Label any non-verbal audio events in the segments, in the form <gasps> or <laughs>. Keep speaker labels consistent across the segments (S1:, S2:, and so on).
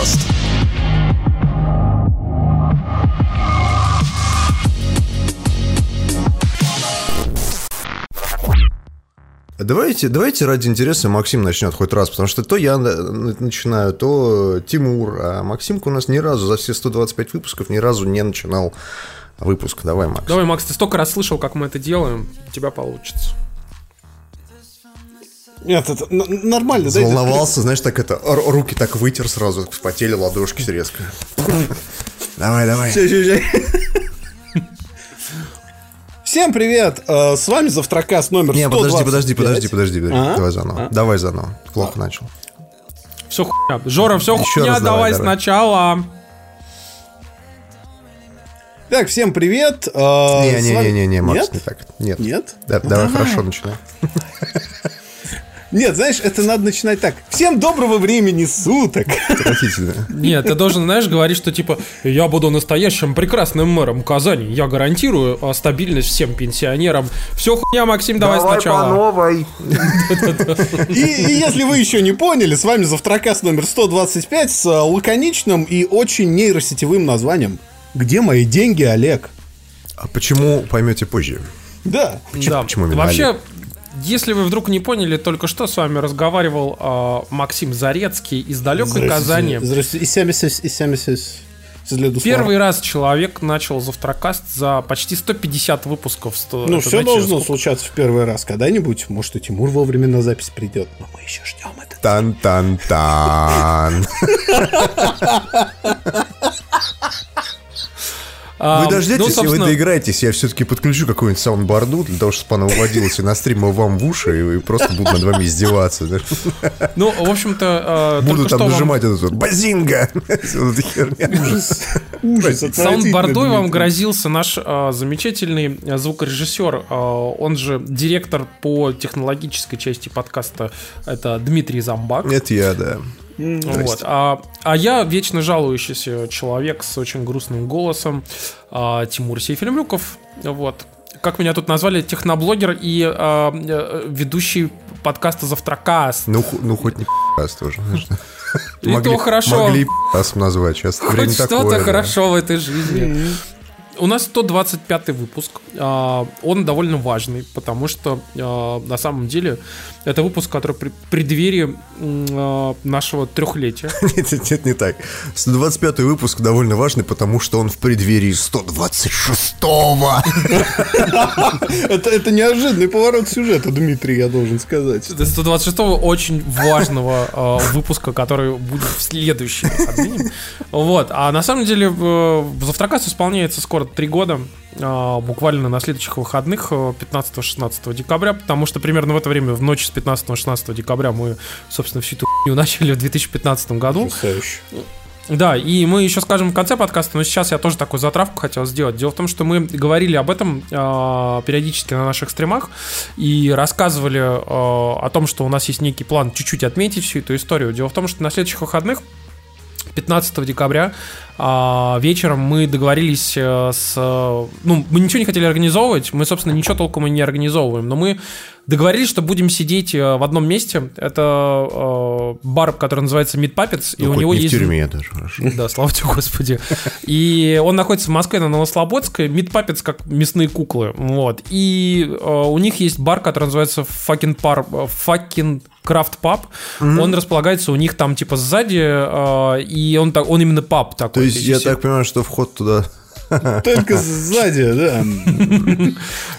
S1: Завтракаст.
S2: Давайте, давайте ради интереса Максим начнет хоть раз, потому что то я начинаю, то Тимур, а Максимка у нас ни разу за все 125 выпусков ни разу не начинал выпуск. Давай, Макс.
S3: Давай, Макс, ты столько раз слышал, как мы это делаем, у тебя получится.
S4: Нет, это нормально,
S2: да? Волновался, знаешь, так это, руки так вытер сразу, вспотели ладошки резко. Давай, давай.
S4: Всем привет! Э, с вами Завтракас номер
S2: Не, подожди, подожди, подожди, подожди, подожди. А? Давай заново. А? Давай заново. Плохо а. начал.
S3: Все хуйня. Жора, все Еще хуйня, раз давай, давай сначала.
S4: Так, всем привет.
S2: Не-не-не-не, Макс, не так. Нет.
S4: Нет?
S2: Давай хорошо начинай. <laughs>
S4: Нет, знаешь, это надо начинать так. Всем доброго времени суток.
S2: Отвратительно.
S3: Нет, ты должен, знаешь, говорить, что типа я буду настоящим прекрасным мэром Казани. Я гарантирую а, стабильность всем пенсионерам. Все хуйня, Максим, давай, давай сначала.
S2: по новой. <laughs>
S4: И, и если вы еще не поняли, с вами Завтракас номер 125 с а, лаконичным и очень нейросетевым названием «Где мои деньги, Олег?»
S2: А почему, поймете позже.
S4: Да.
S3: Почему, да. почему Вообще, Олег? Если вы вдруг не поняли, только что с вами разговаривал э, Максим Зарецкий из далекой Казани.
S4: Здравствуйте. И 70, и 70.
S3: Первый раз человек начал завтракаст за почти 150 выпусков. 100,
S4: ну, все должно сколько? случаться в первый раз когда-нибудь. Может, и Тимур вовремя на запись придет. Но мы еще ждем это.
S2: Тан-тан-тан. <laughs> <laughs> Вы дождетесь, ну, собственно... вы доиграетесь, я все-таки подключу какую-нибудь саундборду для того, чтобы она уводилась и на стрим вам в уши, и просто буду над вами издеваться.
S3: Ну, в общем-то...
S2: Э, буду там нажимать эту вот «Базинга!»
S3: Саундбордой вам грозился наш э, замечательный звукорежиссер, э, он же директор по технологической части подкаста, это Дмитрий Замбак.
S2: Это я, да.
S3: Вот. А, а я вечно жалующийся человек с очень грустным голосом, а, Тимур Сейфельмюков. Вот. Как меня тут назвали, техноблогер и а, э, ведущий подкаста «Завтракаст».
S2: Ну, ну хоть не подкаст тоже.
S3: И могли, то хорошо.
S2: Могли назвать сейчас.
S3: Хоть что-то да. хорошо в этой жизни. У нас 125 выпуск. А, он довольно важный, потому что а, на самом деле это выпуск, который при преддверии а, нашего трехлетия. <laughs>
S2: Нет, нет, нет, не так. 125 выпуск довольно важный, потому что он в преддверии 126-го. <laughs>
S4: Это, это неожиданный поворот сюжета, Дмитрий, я должен сказать.
S3: 126-го очень важного выпуска, который будет в следующий Вот. А на самом деле в Завтракас исполняется скоро три года, а, буквально на следующих выходных, 15-16 э, декабря, потому что примерно в это время, в ночь с 15-16 декабря, мы, собственно, всю эту хуйню <laughs> начали в 2015 году. Потрясающе. Да, и мы еще скажем в конце подкаста, но сейчас я тоже такую затравку хотел сделать. Дело в том, что мы говорили об этом э, периодически на наших стримах и рассказывали э, о том, что у нас есть некий план чуть-чуть отметить всю эту историю. Дело в том, что на следующих выходных 15 декабря а, вечером мы договорились э, с... Ну, мы ничего не хотели организовывать, мы, собственно, ничего толком и не организовываем, но мы договорились, что будем сидеть э, в одном месте. Это э, бар, который называется Meat Puppets,
S2: ну, и у него не есть... в тюрьме даже, хорошо.
S3: Да, слава тебе, Господи. И он находится в Москве на Новослободской. Meat Puppets как мясные куклы. Вот. И э, у них есть бар, который называется Fucking Par... Fucking Крафт паб, mm-hmm. он располагается у них там типа сзади, э, и он так, он именно паб такой.
S2: То есть я так понимаю, что вход туда <laughs>
S4: только сзади,
S3: да.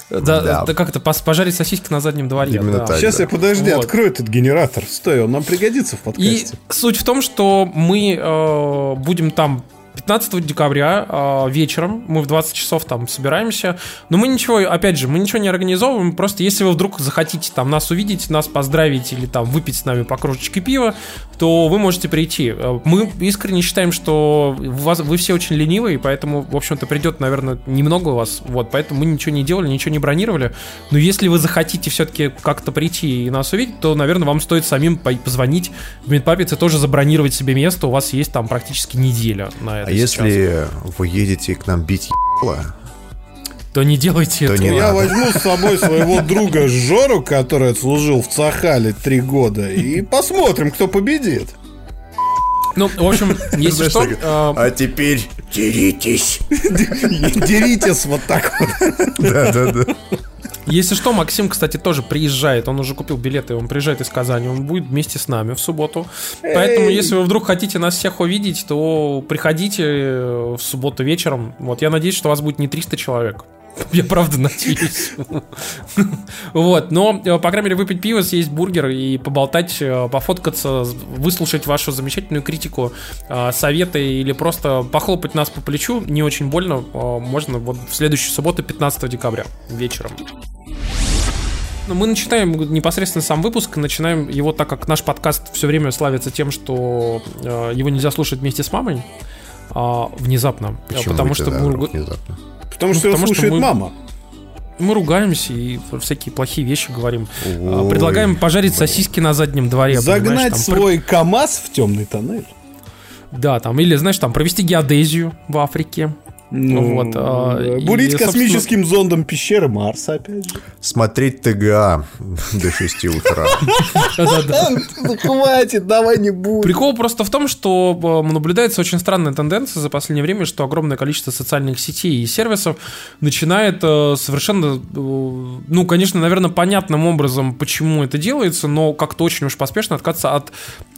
S3: Да, да как это, пожарить сосиски на заднем дворе.
S4: Именно так, Сейчас я, подожди, открою этот генератор. Стой, он нам пригодится в подкасте.
S3: И суть в том, что мы э, будем там 15 декабря э, вечером мы в 20 часов там собираемся. Но мы ничего, опять же, мы ничего не организовываем. Просто если вы вдруг захотите там нас увидеть, нас поздравить или там выпить с нами по кружечке пива, то вы можете прийти. Э, мы искренне считаем, что вас, вы все очень ленивые, поэтому, в общем-то, придет, наверное, немного у вас. Вот, поэтому мы ничего не делали, ничего не бронировали. Но если вы захотите все-таки как-то прийти и нас увидеть, то, наверное, вам стоит самим позвонить в Медпапец и тоже забронировать себе место. У вас есть там практически неделя на это.
S2: А если вы едете к нам бить ебало,
S3: то не делайте то этого.
S4: Не я надо. возьму с собой своего друга Жору, который служил в Цахале три года, и посмотрим, кто победит.
S3: Ну, в общем, если что... э,
S2: А теперь деритесь.
S4: Деритесь вот так вот.
S2: Да, да, да.
S3: Если что, Максим, кстати, тоже приезжает. Он уже купил билеты, он приезжает из Казани. Он будет вместе с нами в субботу. Поэтому, если вы вдруг хотите нас всех увидеть, то приходите в субботу вечером. Вот, я надеюсь, что вас будет не 300 человек. <laughs> Я правда надеюсь. Вот, но, э, по крайней мере, выпить пиво, съесть бургер и поболтать, э, пофоткаться, выслушать вашу замечательную критику, э, советы или просто похлопать нас по плечу, не очень больно, можно вот в следующую субботу, 15 декабря, вечером. Ну, мы начинаем непосредственно сам выпуск, начинаем его, так как наш подкаст все время славится тем, что его нельзя слушать вместе с мамой, а, внезапно.
S2: Почему
S3: потому что мы,
S2: внезапно?
S4: Потому что его
S3: Потому что
S4: слушает
S3: мы-
S4: мама.
S3: мы ругаемся и всякие плохие вещи говорим. А,
S2: Ой,
S3: Предлагаем пожарить
S2: блин.
S3: сосиски на заднем дворе.
S4: Загнать
S3: там,
S4: свой КАМАЗ в темный тоннель.
S3: Да, там, или, знаешь, там, провести геодезию в Африке.
S4: Ну,
S3: Вот, а,
S4: э,
S3: и,
S4: Бурить
S3: собственно-
S4: космическим зондом пещеры Марса, опять же.
S2: Смотреть ТГА <laughs> до 6 утра.
S4: Ну, Хватит, давай не будем.
S3: Прикол просто в том, что э, наблюдается очень странная тенденция за последнее время, что огромное количество социальных сетей и сервисов начинает э, совершенно, ну, конечно, наверное, понятным образом, почему это делается, но как-то очень уж поспешно отказаться от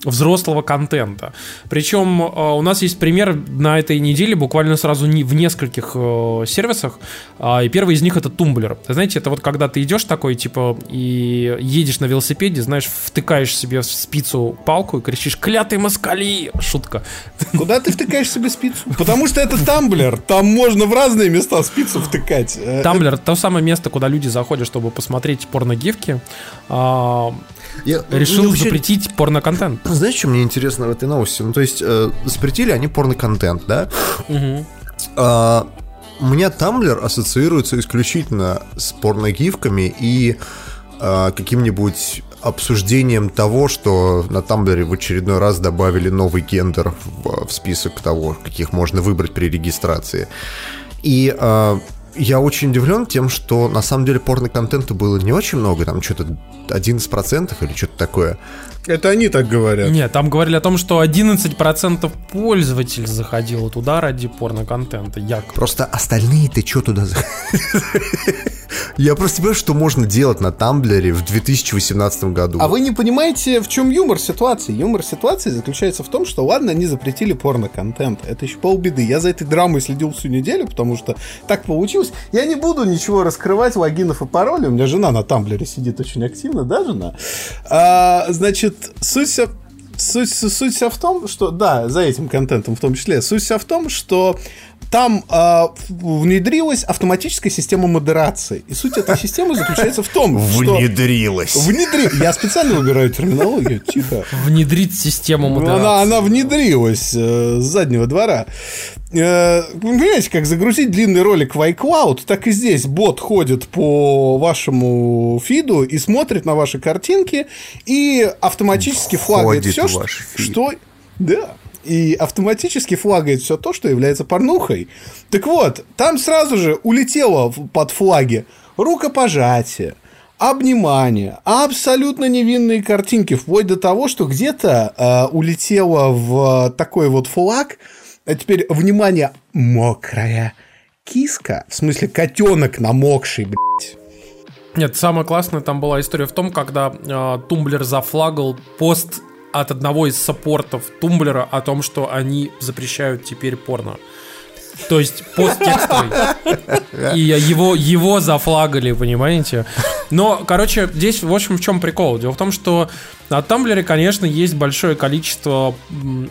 S3: взрослого контента. Причем у нас есть пример на этой неделе буквально сразу не- в нескольких э, сервисах, А, и первый из них это Tumblr. Знаете, это вот когда ты идешь такой, типа, и едешь на велосипеде, знаешь, втыкаешь себе в спицу палку и кричишь «Клятые москали!» Шутка.
S4: Куда ты втыкаешь себе спицу? Потому что это Tumblr. Там можно в разные места спицу втыкать. Э,
S3: Тамблер — то самое место, куда люди заходят, чтобы посмотреть порногифки. А,
S2: Я-
S3: решил
S2: ну, вообще,
S3: запретить порноконтент.
S2: Знаешь, что мне интересно в этой новости? Ну, то есть, э, запретили они порно-контент, да?
S3: Мгм.
S2: А, у меня Тамблер ассоциируется исключительно с порногифками и а, каким-нибудь обсуждением того, что на Тамблере в очередной раз добавили новый гендер в, в список того, каких можно выбрать при регистрации. И а, я очень удивлен тем, что на самом деле порно-контента было не очень много, там что-то 11% или что-то такое.
S4: Это они так говорят.
S3: Нет, там говорили о том, что 11% пользователей заходило туда ради порноконтента, якобы.
S2: Просто остальные-то что туда за- <laughs> Я просто понимаю, что можно делать на Тамблере в 2018 году.
S4: А вы не понимаете, в чем юмор ситуации? Юмор ситуации заключается в том, что ладно, они запретили порно-контент. Это еще полбеды. Я за этой драмой следил всю неделю, потому что так получилось. Я не буду ничего раскрывать, логинов и паролей. У меня жена на Тамблере сидит очень активно, да, жена? А, значит, суть вся Суть, суть вся в том, что, да, за этим контентом в том числе, суть вся в том, что там а, внедрилась автоматическая система модерации. И суть этой системы заключается в том, что...
S2: Внедрилась.
S4: Внедри... Я специально выбираю терминологию, тихо.
S3: Внедрить систему
S4: Ну,
S3: модерации.
S4: Она, она внедрилась э, с заднего двора. Э, вы понимаете, как загрузить длинный ролик в iCloud, так и здесь бот ходит по вашему фиду и смотрит на ваши картинки и автоматически флагает все, что... Да. И автоматически флагает все то, что является порнухой. Так вот, там сразу же улетело под флаги рукопожатие, обнимание, абсолютно невинные картинки, вплоть до того, что где-то э, улетело в такой вот флаг, а теперь, внимание, мокрая киска, в смысле котенок намокший, блядь.
S3: Нет, самое классное там была история в том, когда э, Tumblr зафлагал пост от одного из саппортов Tumblr а о том, что они запрещают теперь порно. То есть пост текстовый. И его, его зафлагали, понимаете? Но, короче, здесь, в общем, в чем прикол? Дело в том, что на Тамблере, конечно, есть большое количество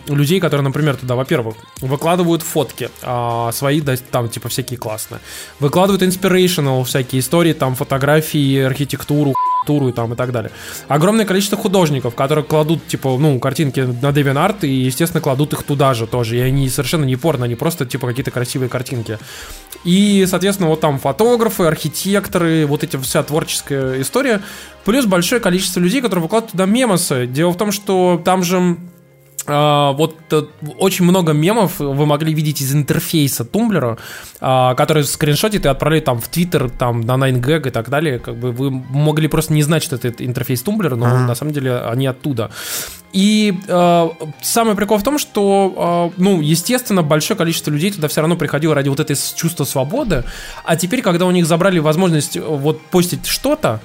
S3: людей, которые, например, туда, во-первых, выкладывают фотки а, свои, да, там, типа, всякие классные. Выкладывают inspirational всякие истории, там, фотографии, архитектуру, туру и там и так далее. Огромное количество художников, которые кладут, типа, ну, картинки на DeviantArt и, естественно, кладут их туда же тоже. И они совершенно не порно, они просто, типа, какие-то красивые картинки. И, соответственно, вот там фотографы, архитекторы, вот эти вся творческая история. Плюс большое количество людей, которые выкладывают туда мемосы. Дело в том, что там же вот э, очень много мемов вы могли видеть из интерфейса Тумблера, а, который скриншотит и отправляет там в Твиттер, там на 9gag и так далее. Как бы вы могли просто не знать, что это интерфейс Тумблера, но
S2: Ага.
S3: на самом деле они оттуда. И э, самый прикол в том, что, э, ну, естественно, большое количество людей туда все равно приходило ради вот этой чувства свободы. А теперь, когда у них забрали возможность э, вот постить что-то,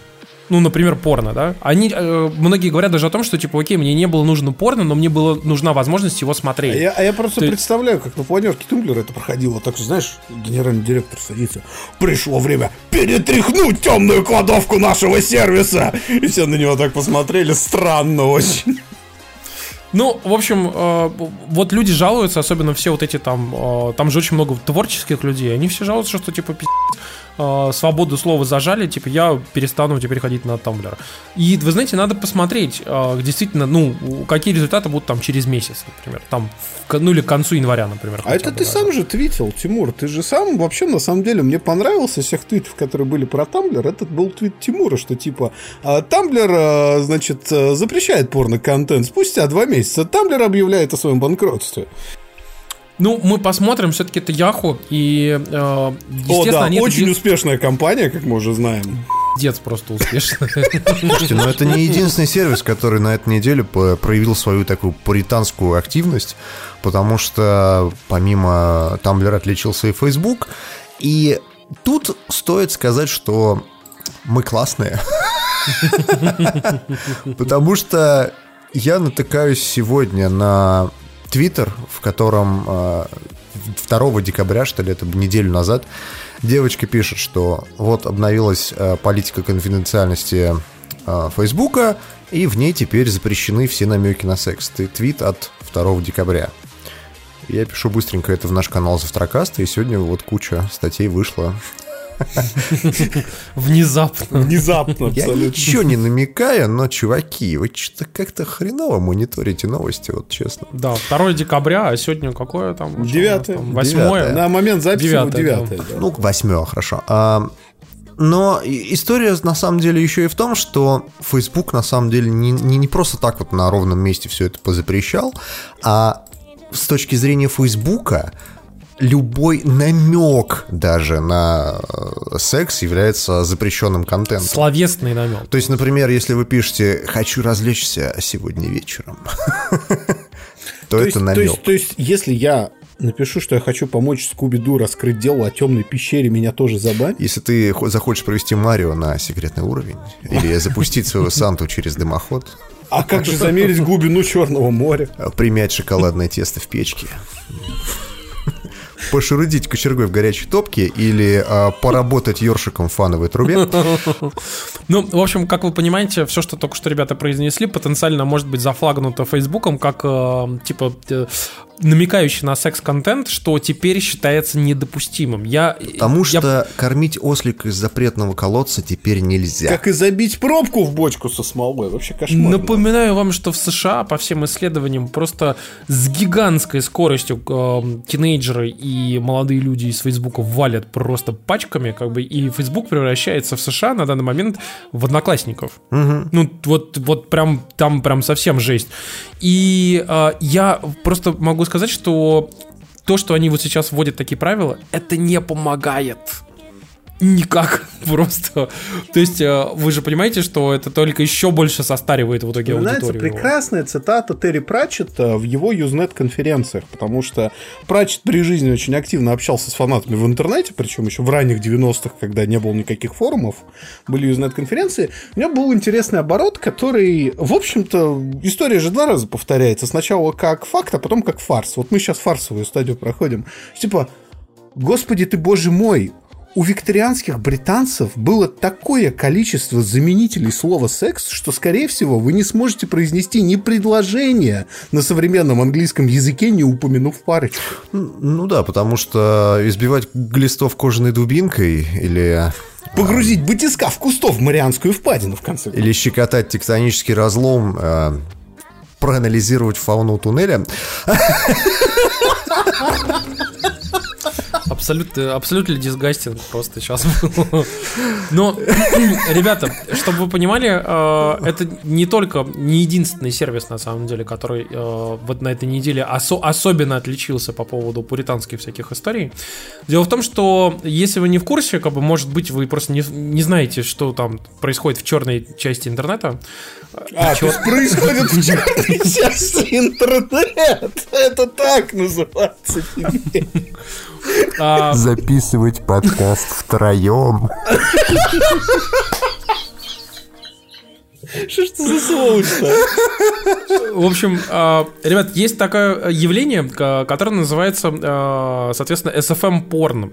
S3: ну, например, порно, да, они, э, многие говорят даже о том, что, типа, окей, мне не было нужно порно, но мне была нужна возможность его
S4: А
S3: смотреть.
S4: я, а я просто
S3: Ты-
S4: представляю, как на планерке Тумблера это проходило. Так что, знаешь, генеральный директор садится. Пришло время перетряхнуть темную кладовку нашего сервиса. И все на него так посмотрели. Странно очень.
S3: Ну, в общем, э, вот люди жалуются, особенно все вот эти там, э, там же очень много творческих людей, они все жалуются, что типа пиздец, э, свободу слова зажали, типа я перестану теперь ходить на Тамблер. И вы знаете, надо посмотреть, э, действительно, ну, какие результаты будут там через месяц, например, там, в ну или к концу января, например.
S4: А это
S3: бы
S4: ты
S3: даже.
S4: сам же твитил, Тимур. Ты же сам, вообще, на самом деле, мне понравился всех твитов, которые были про Тамблер. Этот был твит Тимура, что типа Тамблер, а, значит, запрещает порно-контент. Спустя два месяца Тамблер объявляет о своем банкротстве.
S3: Ну, мы посмотрим, все-таки это Яху, и, э,
S4: О,
S3: естественно,
S4: да,
S3: они это
S4: очень
S3: де-
S4: успешная компания, как мы уже знаем.
S3: пиздец просто успешно.
S2: Слушайте, но это не единственный сервис, который на этой неделе проявил свою такую пуританскую активность, потому что помимо Tumblr отличился и Facebook, и тут стоит сказать, что мы классные. <laughs> Потому что я натыкаюсь сегодня на Твиттер, в котором э, 2 декабря, что ли, это неделю назад, девочка пишет, что вот обновилась э, политика конфиденциальности э, Фейсбука, и в ней теперь запрещены все намеки на секс. Ты твит от 2 декабря. Я пишу быстренько это в наш канал Завтракаста, и сегодня вот куча статей вышла. <laughs>
S3: Внезапно.
S4: Внезапно
S2: Я
S4: абсолютно.
S2: ничего не намекаю, но, чуваки, вы что-то как-то хреново мониторите новости, вот честно.
S3: Да, 2 декабря, а сегодня какое там? Что у нас
S4: Девятое.
S3: там? Восьмое.
S4: На момент записи
S3: Девятое,
S4: девятое.
S3: да.
S4: да.
S2: Ну, восьмое, хорошо. А, но история на самом деле еще и в том, что Facebook на самом деле не, не, не просто так вот на ровном месте все это позапрещал, а с точки зрения Фейсбука любой намек даже на э, секс является запрещенным контентом.
S3: Словесный намек.
S2: То есть, например, если вы пишете «хочу развлечься сегодня вечером», <laughs> то
S4: То
S2: это намек.
S4: то есть, если я напишу, что я хочу помочь Скуби-Ду раскрыть дело о темной пещере, меня тоже забань?
S2: Если ты хо- захочешь провести Марио на секретный уровень или запустить своего Санту через дымоход,
S4: А как же замерить глубину Черного моря?
S2: примять шоколадное тесто в печке, пошурудить кочергой в горячей топке или а, поработать ёршиком в фановой трубе, <laughs>
S3: Ну, в общем, как вы понимаете, все, что только что ребята произнесли, потенциально может быть зафлагнуто Фейсбуком как, э, типа, э, намекающий на секс-контент, что теперь считается недопустимым. Я,
S2: потому
S3: я-
S2: что кормить ослика из запретного колодца теперь нельзя.
S4: Как и забить пробку в бочку со смолой. Вообще кошмар.
S3: Напоминаю вам, что в США, по всем исследованиям, просто с гигантской скоростью э, тинейджеры и молодые люди из Фейсбука валят просто пачками, как бы, и Фейсбук превращается в США на данный момент в одноклассников. Ну, вот, вот прям там прям совсем жесть. И э, я просто могу сказать, что то, что они вот сейчас вводят такие правила, это не помогает. Никак <laughs> просто. То есть э, вы же понимаете, что это только еще больше состаривает в итоге
S4: Вспоминается
S3: аудиторию.
S4: прекрасная цитата Терри Пратчета в его Usenet-конференциях, потому что Пратчет при жизни очень активно общался с фанатами в интернете, причем еще в ранних 90-х, когда не было никаких форумов, были Usenet-конференции. У него был интересный оборот, который, в общем-то, история же два раза повторяется. Сначала как факт, а потом как фарс. Вот мы сейчас фарсовую стадию проходим. Типа, господи ты, боже мой, у викторианских британцев было такое количество заменителей слова «секс», что, скорее всего, вы не сможете произнести ни предложение на современном английском языке, не упомянув парочку.
S2: Ну да, потому что избивать глистов кожаной дубинкой или
S4: Погрузить батиска в кустов в Марианскую впадину, в конце концов.
S2: или щекотать тектонический разлом, э, проанализировать фауну туннеля. <laughs>
S3: Абсолютно, абсолютно дисгастинг просто сейчас был. Но, ребята, чтобы вы понимали, э, это не только, не единственный сервис, на самом деле, который э, вот на этой неделе осо- особенно отличился по поводу пуританских всяких историй. Дело в том, что если вы не в курсе, как бы, может быть, вы просто не, не знаете, что там происходит в черной части интернета.
S4: А, есть происходит в черной части интернет. Это так называется.
S3: А,
S2: Записывать подкаст втроем.
S4: Что ж ты за сволочь
S3: В общем, а, ребят, есть такое явление, ка- которое называется, а, соответственно, SFM порно.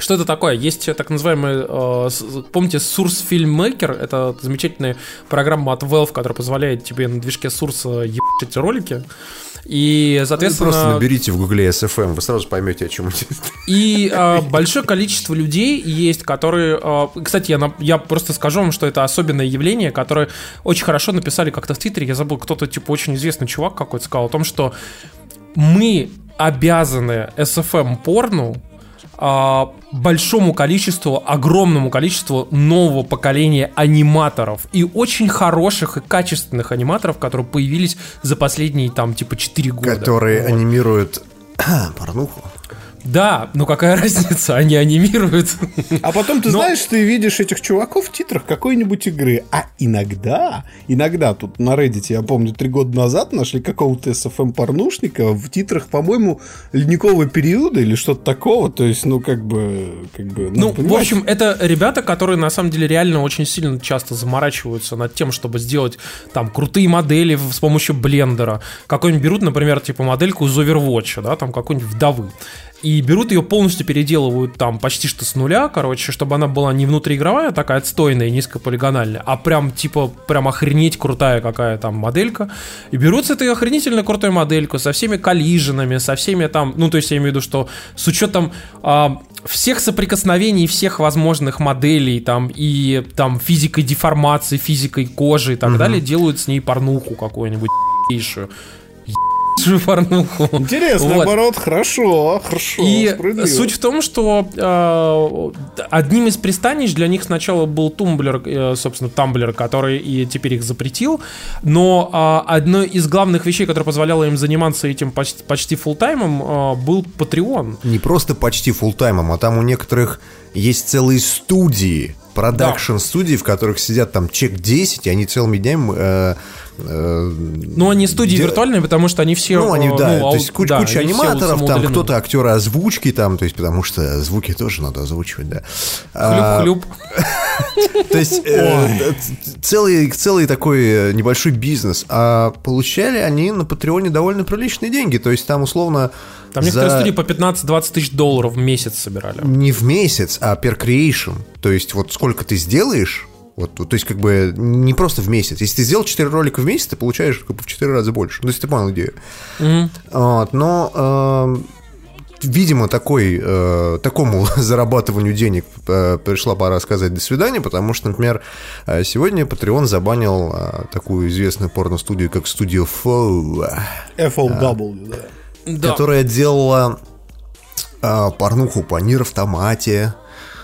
S3: Что это такое? Есть так называемый, э, помните, Source Filmmaker? Это замечательная программа от Valve, которая позволяет тебе на движке Source ебать ролики. И, соответственно...
S2: Просто наберите в гугле SFM, вы сразу поймете, о чем идет.
S3: И а, большое количество людей есть, которые... а, кстати, я, я просто скажу вам, что это особенное явление, которое очень хорошо написали как-то в Твиттере. Я забыл, кто-то, типа, очень известный чувак какой-то сказал о том, что мы обязаны SFM порну а, большому количеству, огромному количеству нового поколения аниматоров и очень хороших и качественных аниматоров, которые появились за последние там типа 4 года.
S2: Которые
S3: Вот.
S2: анимируют <clears throat> порнуху.
S3: Да, ну какая <laughs> разница, они анимируют.
S4: А потом ты
S3: Но-
S4: знаешь, ты видишь этих чуваков в титрах какой-нибудь игры. А иногда, иногда тут на Reddit, я помню, три года назад нашли какого-то SFM-порнушника в титрах, по-моему, ледникового периода или что-то такого. То есть, ну, как бы... Как бы
S3: Ну, в
S4: понимаешь,
S3: общем, это ребята, которые на самом деле реально очень сильно часто заморачиваются над тем, чтобы сделать там крутые модели в- с помощью блендера. Какой-нибудь берут, например, типа модельку из Overwatch, да, там какой-нибудь вдовы. И берут ее полностью переделывают там почти что с нуля, короче, чтобы она была не внутриигровая, такая отстойная, низкополигональная, а прям типа прям охренеть крутая какая там моделька. И берут с этой охренительно крутой модельку со всеми коллиженами, со всеми там, ну то есть я имею в виду, что с учетом а, всех соприкосновений всех возможных моделей там и там физикой деформации, физикой кожи и так далее, делают с ней порнуху какую-нибудь порнуху.
S4: Интересно,
S3: Вот.
S4: наоборот, хорошо, хорошо,
S3: И
S4: справедливо.
S3: суть в том, что э, одним из пристанищ для них сначала был Тумблер, э, собственно, Тамблер, который и теперь их запретил, но э, одной из главных вещей, которая позволяла им заниматься этим почти, почти фултаймом, э, был Patreon.
S2: Не просто почти фултаймом, а там у некоторых есть целые студии, продакшн-студии, в которых сидят там чек 10, и они целыми днями... э,
S3: Ну, они студии
S2: де-
S3: виртуальные, потому что они все...
S2: Ну, они,
S3: э,
S2: да,
S3: ау-
S2: то есть куча,
S3: да,
S2: куча аниматоров, там кто-то актеры озвучки, там, то есть, потому что звуки тоже надо озвучивать, да. А,
S3: Хлюп-хлюп. <laughs>
S2: То есть э, целый, такой небольшой бизнес. А получали они на Патреоне довольно приличные деньги. То есть там условно
S3: Там некоторые студии по 15-20 тысяч долларов в месяц собирали.
S2: не в месяц, а per creation. То есть вот сколько ты сделаешь, вот, то есть как бы не просто в месяц. Если ты сделал 4 ролика в месяц, ты получаешь как бы в 4 раза больше. Ну, если ты понял идею.
S3: Мгм.
S2: Вот, но, эм, видимо, такой, э, такому <laughs> зарабатыванию денег э, пришла пора сказать «до свидания», потому что, например, э, сегодня Patreon забанил э, такую известную порно-студию, как студия Flow,
S4: FLW, да.
S3: Да.
S2: которая делала э, порнуху по Нир Автомате,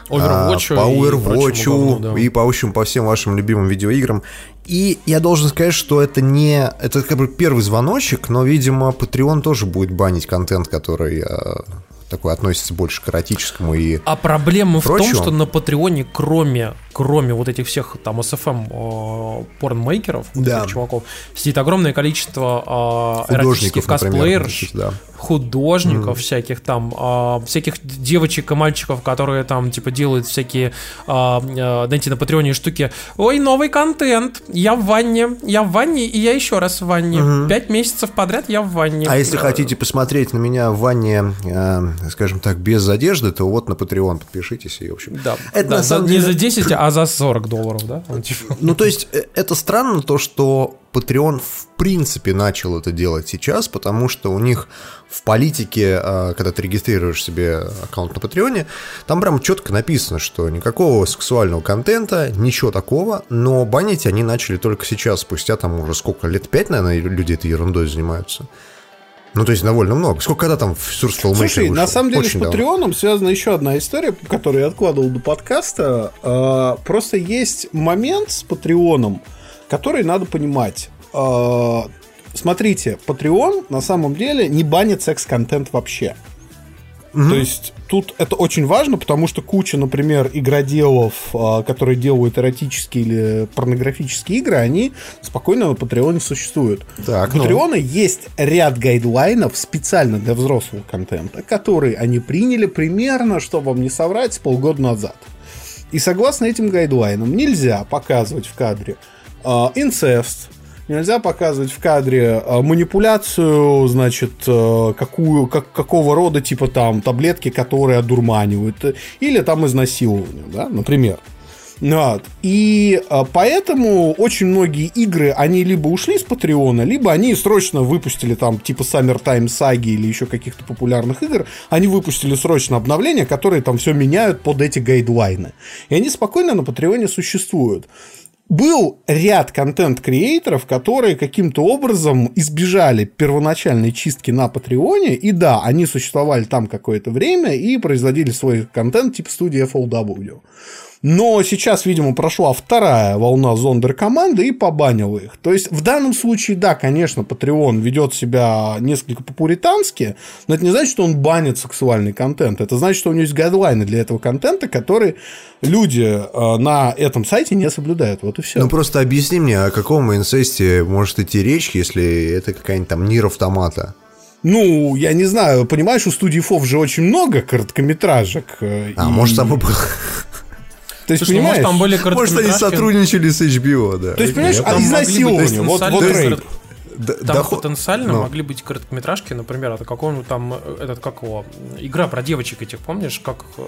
S3: Overwatch
S2: а, по
S3: и
S2: Overwatch
S3: говну, да.
S2: и по общем по всем вашим любимым видеоиграм. И я должен сказать, что это не... Это как бы первый звоночек, но, видимо, Patreon тоже будет банить контент, который э, такой относится больше к эротическому и...
S3: А проблема в том,
S2: Прочего.
S3: что на Патреоне, кроме, кроме вот этих всех там SFM э, порнмейкеров, вот
S2: Да.
S3: этих чуваков, сидит огромное количество э, эротических
S2: например,
S3: косплеерш,
S2: да.
S3: художников всяких там, э, всяких девочек и мальчиков, которые там типа делают всякие, э, э, знаете, на Патреоне штуки. Ой, новый контент, я в ванне, я в ванне и я еще раз в ванне. Пять месяцев подряд я в ванне.
S2: А если хотите посмотреть на меня в ванне, э, скажем так, без одежды, то вот на Patreon подпишитесь и, в общем...
S3: Да,
S2: Это
S3: да,
S2: на самом
S3: не
S2: деле-
S3: за 10, а за 40 долларов, да? Типа- <laughs>
S2: Ну, то есть, э, это странно, то, что Patreon в принципе начал это делать сейчас, потому что у них в политике, э, когда ты регистрируешь себе аккаунт на Патреоне, там прям четко написано, что никакого сексуального контента, ничего такого, но банить они начали только сейчас, спустя там уже сколько, лет пять, наверное, люди этой ерундой занимаются. Ну, то есть довольно много. Сколько когда там в Source Filmmaker
S4: Слушай,
S2: вышел?
S4: на самом деле
S2: Очень
S4: с
S2: давно.
S4: Патреоном связана еще одна история, которую я откладывал до подкаста. Э, Просто есть момент с Патреоном, который надо понимать. Э, Смотрите, Patreon на самом деле не банит секс-контент вообще. То есть тут это очень важно, потому что куча, например, игроделов, а, которые делают эротические или порнографические игры, они спокойно на Патреоне существуют.
S2: Так,
S4: У
S2: ну.
S4: Патреона есть ряд гайдлайнов специально для взрослого контента, которые они приняли примерно, чтобы вам не соврать, с полгода назад. И согласно этим гайдлайнам нельзя показывать в кадре а, инцест, нельзя показывать в кадре а, манипуляцию, значит, а, какую, как, какого рода, типа там таблетки, которые одурманивают, э, или там изнасилование, да, например. Вот. И а, поэтому очень многие игры, они либо ушли с Патреона, либо они срочно выпустили там типа Summertime Саги или еще каких-то популярных игр, они выпустили срочно обновления, которые там все меняют под эти гайдлайны. И они спокойно на Патреоне существуют. Был ряд контент-креаторов, которые каким-то образом избежали первоначальной чистки на Патреоне, и да, они существовали там какое-то время и производили свой контент типа студии FLW. Но сейчас, видимо, прошла вторая волна зондеркоманды и побанила их. То есть, в данном случае, да, конечно, Patreon ведет себя несколько по-пуритански, но это не значит, что он банит сексуальный контент. Это значит, что у него есть гайдлайны для этого контента, которые люди э, на этом сайте не соблюдают. Вот и все.
S2: Ну просто объясни мне, о каком инцесте может идти речь, если это какая-нибудь там Нир автомата?
S4: Ну, я не знаю, понимаешь, у студии ФОВ же очень много короткометражек. э,
S2: А,
S4: и-
S2: может, там, и было-
S4: То есть,
S3: Слушай, ну, может,
S4: понимаешь?
S3: там были
S2: может, они сотрудничали с HBO, да.
S4: То есть, понимаешь, а изнасилование, вот,
S3: потенциально
S4: вот
S3: Там
S2: доход-
S3: потенциально
S2: ну.
S3: могли быть короткометражки, например, это какого-нибудь там, э, этот, как его, игра про девочек этих, помнишь, как э,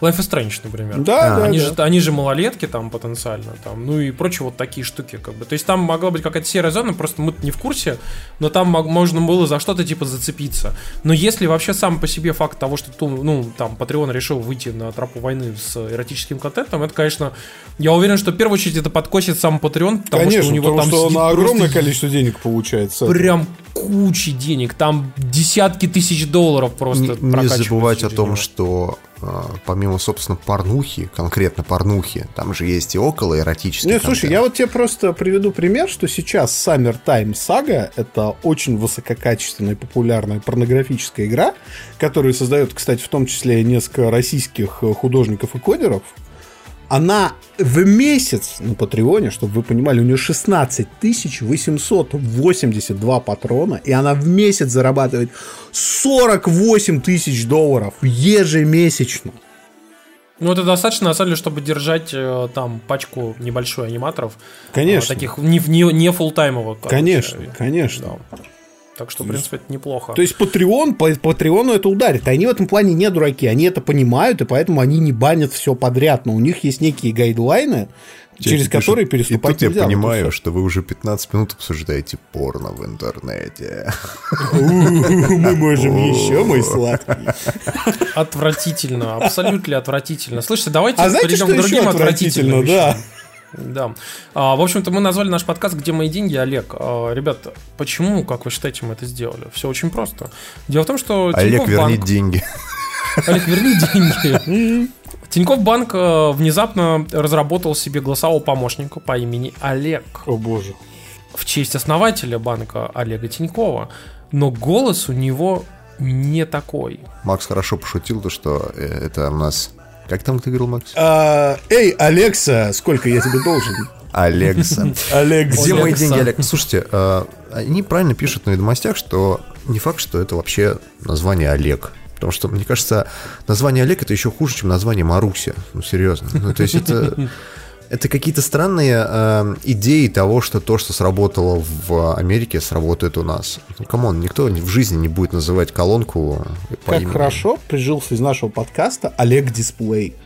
S3: Life is Strange, например.
S4: Да, да,
S3: они,
S4: да.
S3: Же, они же малолетки там потенциально, там, ну и прочие вот такие штуки, как бы. То есть там могла быть какая-то серая зона, просто мы не в курсе, но там мог- можно было за что-то типа зацепиться. Но если вообще сам по себе факт того, что ту- ну, там Patreon решил выйти на тропу войны с эротическим контентом, это, конечно, я уверен, что в первую очередь это подкосит сам Patreon, потому
S4: Конечно,
S3: что у него
S4: потому
S3: там
S4: что
S3: сидит
S4: на огромное
S3: просто
S4: количество денег получается.
S3: прям кучи денег, там десятки тысяч долларов просто
S2: Не, не забывать о том,
S3: него.
S2: что э, помимо, собственно, порнухи, конкретно порнухи, там же есть и около эротический
S4: Нет, слушай, я вот тебе просто приведу пример, что сейчас Summertime Saga — это очень высококачественная и популярная порнографическая игра, которую создает, кстати, в том числе несколько российских э, художников и кодеров. Она в месяц на Патреоне, чтобы вы понимали, у нее 16 882 патрона, и она в месяц зарабатывает 48 тысяч долларов ежемесячно.
S3: Ну, это достаточно, на самом деле, чтобы держать э, там пачку небольшую аниматоров.
S4: Конечно.
S3: э, таких не, не, не фултаймовых.
S4: Конечно, конечно.
S3: Да. Так что, в принципе, это неплохо.
S4: То есть Patreon, по Патреону это ударит. Они в этом плане не дураки, они это понимают, и поэтому они не банят все подряд. Но у них есть некие гайдлайны, через которые переступать
S2: И тут я
S4: нельзя. Вот и
S2: понимаю, что вы уже 15 минут обсуждаете порно в интернете.
S4: Мы можем еще, мой сладкий.
S3: Отвратительно, абсолютно отвратительно. Слушайте, давайте
S4: А
S3: перейдем к другим отвратительным.
S4: Да.
S3: Да. А, в общем-то, мы назвали наш подкаст «Где мои деньги?» Олег, а, ребята, почему, как вы считаете, мы это сделали? Все очень просто. Дело в том, что
S2: Олег,
S3: Тинькофф
S2: верни
S3: банк-
S2: деньги.
S3: Олег, верни <laughs> деньги. Тинькофф Банк э, внезапно разработал себе голосового помощника по имени Олег
S4: О боже.
S3: в честь основателя банка Олега Тинькова. Но голос у него не такой.
S2: Макс хорошо пошутил, то что э, это у нас... Как там ты говорил, Макс?
S4: А, Эй, Алекса, сколько я тебе должен?
S2: Алекса.
S4: Алекса.
S2: Где мои деньги, Олег? Слушайте, э, они правильно пишут на ведомостях, что не факт, что это вообще название Олег. Потому что, мне кажется, название Олег это еще хуже, чем название Маруся. Ну, серьезно. Ну, то есть это... Это какие-то странные э, идеи того, что то, что сработало в Америке, сработает у нас. Ну, come on, никто в жизни не будет называть колонку по
S4: Как
S2: имени.
S4: хорошо прижился из нашего подкаста Олег Дисплей.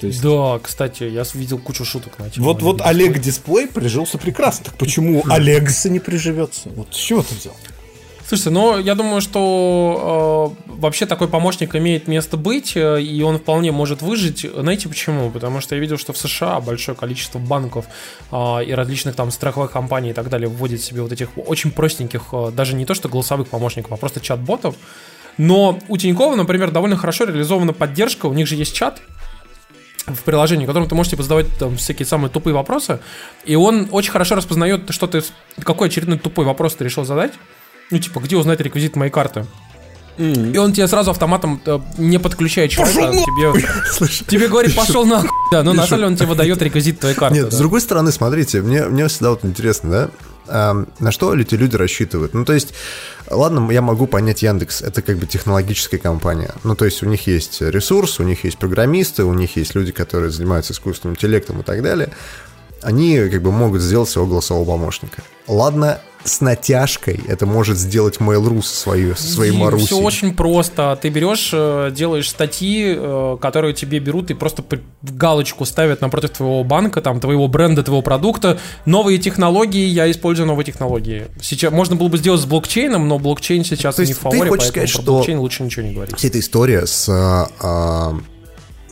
S4: То есть,
S3: Да, кстати, я видел кучу шуток на тему
S4: вот, вот Олег Дисплей прижился прекрасно. Так почему <laughs> Алекса не приживется? Вот с чего ты взял?
S3: Слушайте, ну, я думаю, что э, вообще такой помощник имеет место быть, э, и он вполне может выжить. Знаете почему? Потому что я видел, что в США большое количество банков э, и различных там страховых компаний и так далее вводят себе вот этих очень простеньких, э, даже не то что голосовых помощников, а просто чат-ботов. Но у Тинькова, например, довольно хорошо реализована поддержка, у них же есть чат, в приложении, в котором ты можешь типа, задавать там всякие самые тупые вопросы, и он очень хорошо распознает, что ты, какой очередной тупой вопрос ты решил задать, ну, типа, где узнать реквизит моей карты. Mm-hmm. И он тебе сразу автоматом, э, не подключая человека, тебе, <laughs> тебе говорит, пошел нахуй. <laughs> Да, но на самом деле он тебе <laughs> выдает реквизит твоей карты.
S2: Нет, да. с другой стороны, смотрите, мне, мне всегда вот интересно, да, а, на что эти люди рассчитывают? Ну, то есть, ладно, я могу понять Яндекс, это как бы технологическая компания. Ну, то есть, у них есть ресурс, у них есть программисты, у них есть люди, которые занимаются искусственным интеллектом и так далее. Они как бы могут сделать своего голосового помощника. Ладно, с натяжкой это может сделать Mail.ru со, своей, со своей Марусей.
S3: Все очень просто. Ты берешь, э, делаешь статьи, э, которые тебе берут и просто галочку ставят напротив твоего банка, там, твоего бренда, твоего продукта. Новые технологии, я использую новые технологии. Сейчас можно было бы сделать с блокчейном, но блокчейн сейчас То не в фаворе,
S2: ты хочешь сказать, что блокчейн
S3: лучше ничего не говорить.
S2: Вся эта история с а,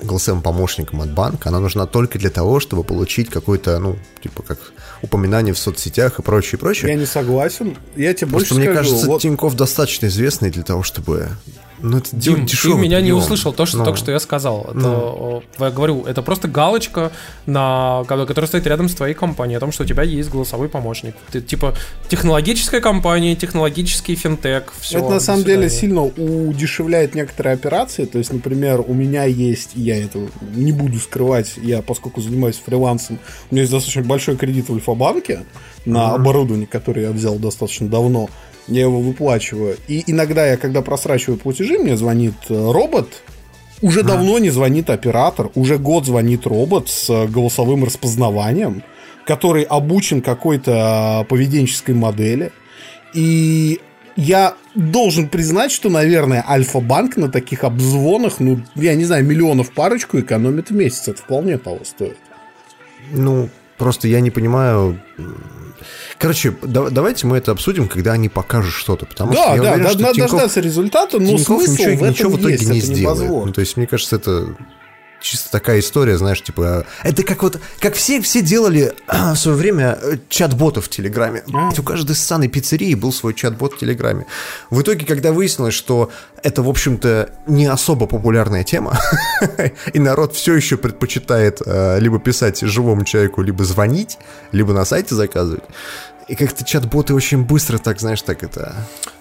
S2: голосовым помощником от банка, она нужна только для того, чтобы получить какой-то, ну, типа как упоминание в соцсетях и прочее, прочее.
S4: Я не согласен. Я тебе больше
S2: Просто,
S4: скажу.
S2: мне кажется, вот... Тиньков достаточно известный для того, чтобы
S3: ну, это Дим, ты меня прием. не услышал то, что но... только что я сказал. Это, но... Я говорю, это просто галочка, на, которая стоит рядом с твоей компанией, о том, что у тебя есть голосовой помощник. Ты, типа, технологическая компания, технологический финтех, все.
S4: Это на самом деле сильно удешевляет некоторые операции. То есть, например, у меня есть, я это не буду скрывать, я, поскольку занимаюсь фрилансом, у меня есть достаточно большой кредит в Альфа-банке на mm-hmm. оборудование, которое я взял достаточно давно я его выплачиваю. И иногда я, когда просрачиваю платежи, мне звонит э, робот, уже а. давно не звонит оператор, уже год звонит робот с э, голосовым распознаванием, который обучен какой-то э, поведенческой модели. И я должен признать, что, наверное, Альфа-банк на таких обзвонах, ну, я не знаю, миллионов парочку экономит в месяц. Это вполне того стоит.
S2: Ну, просто я не понимаю, Короче, да, давайте мы это обсудим, когда они покажут что-то. Потому
S4: да,
S2: что
S4: я да, уверен, да, что надо Тинькофф, дождаться результата, но Тинькофф смысл ничего, в этом ничего в итоге есть, не сделает.
S2: Ну, то есть, мне кажется, это чисто такая история, знаешь, типа, это как вот, как все, все делали в свое время э, чат-ботов в Телеграме. А. У каждой ссаной пиццерии был свой чат-бот в Телеграме. В итоге, когда выяснилось, что это, в общем-то, не особо популярная тема, <laughs> и народ все еще предпочитает э, либо писать живому человеку, либо звонить, либо на сайте заказывать, и как-то чат-боты очень быстро так, знаешь, так это...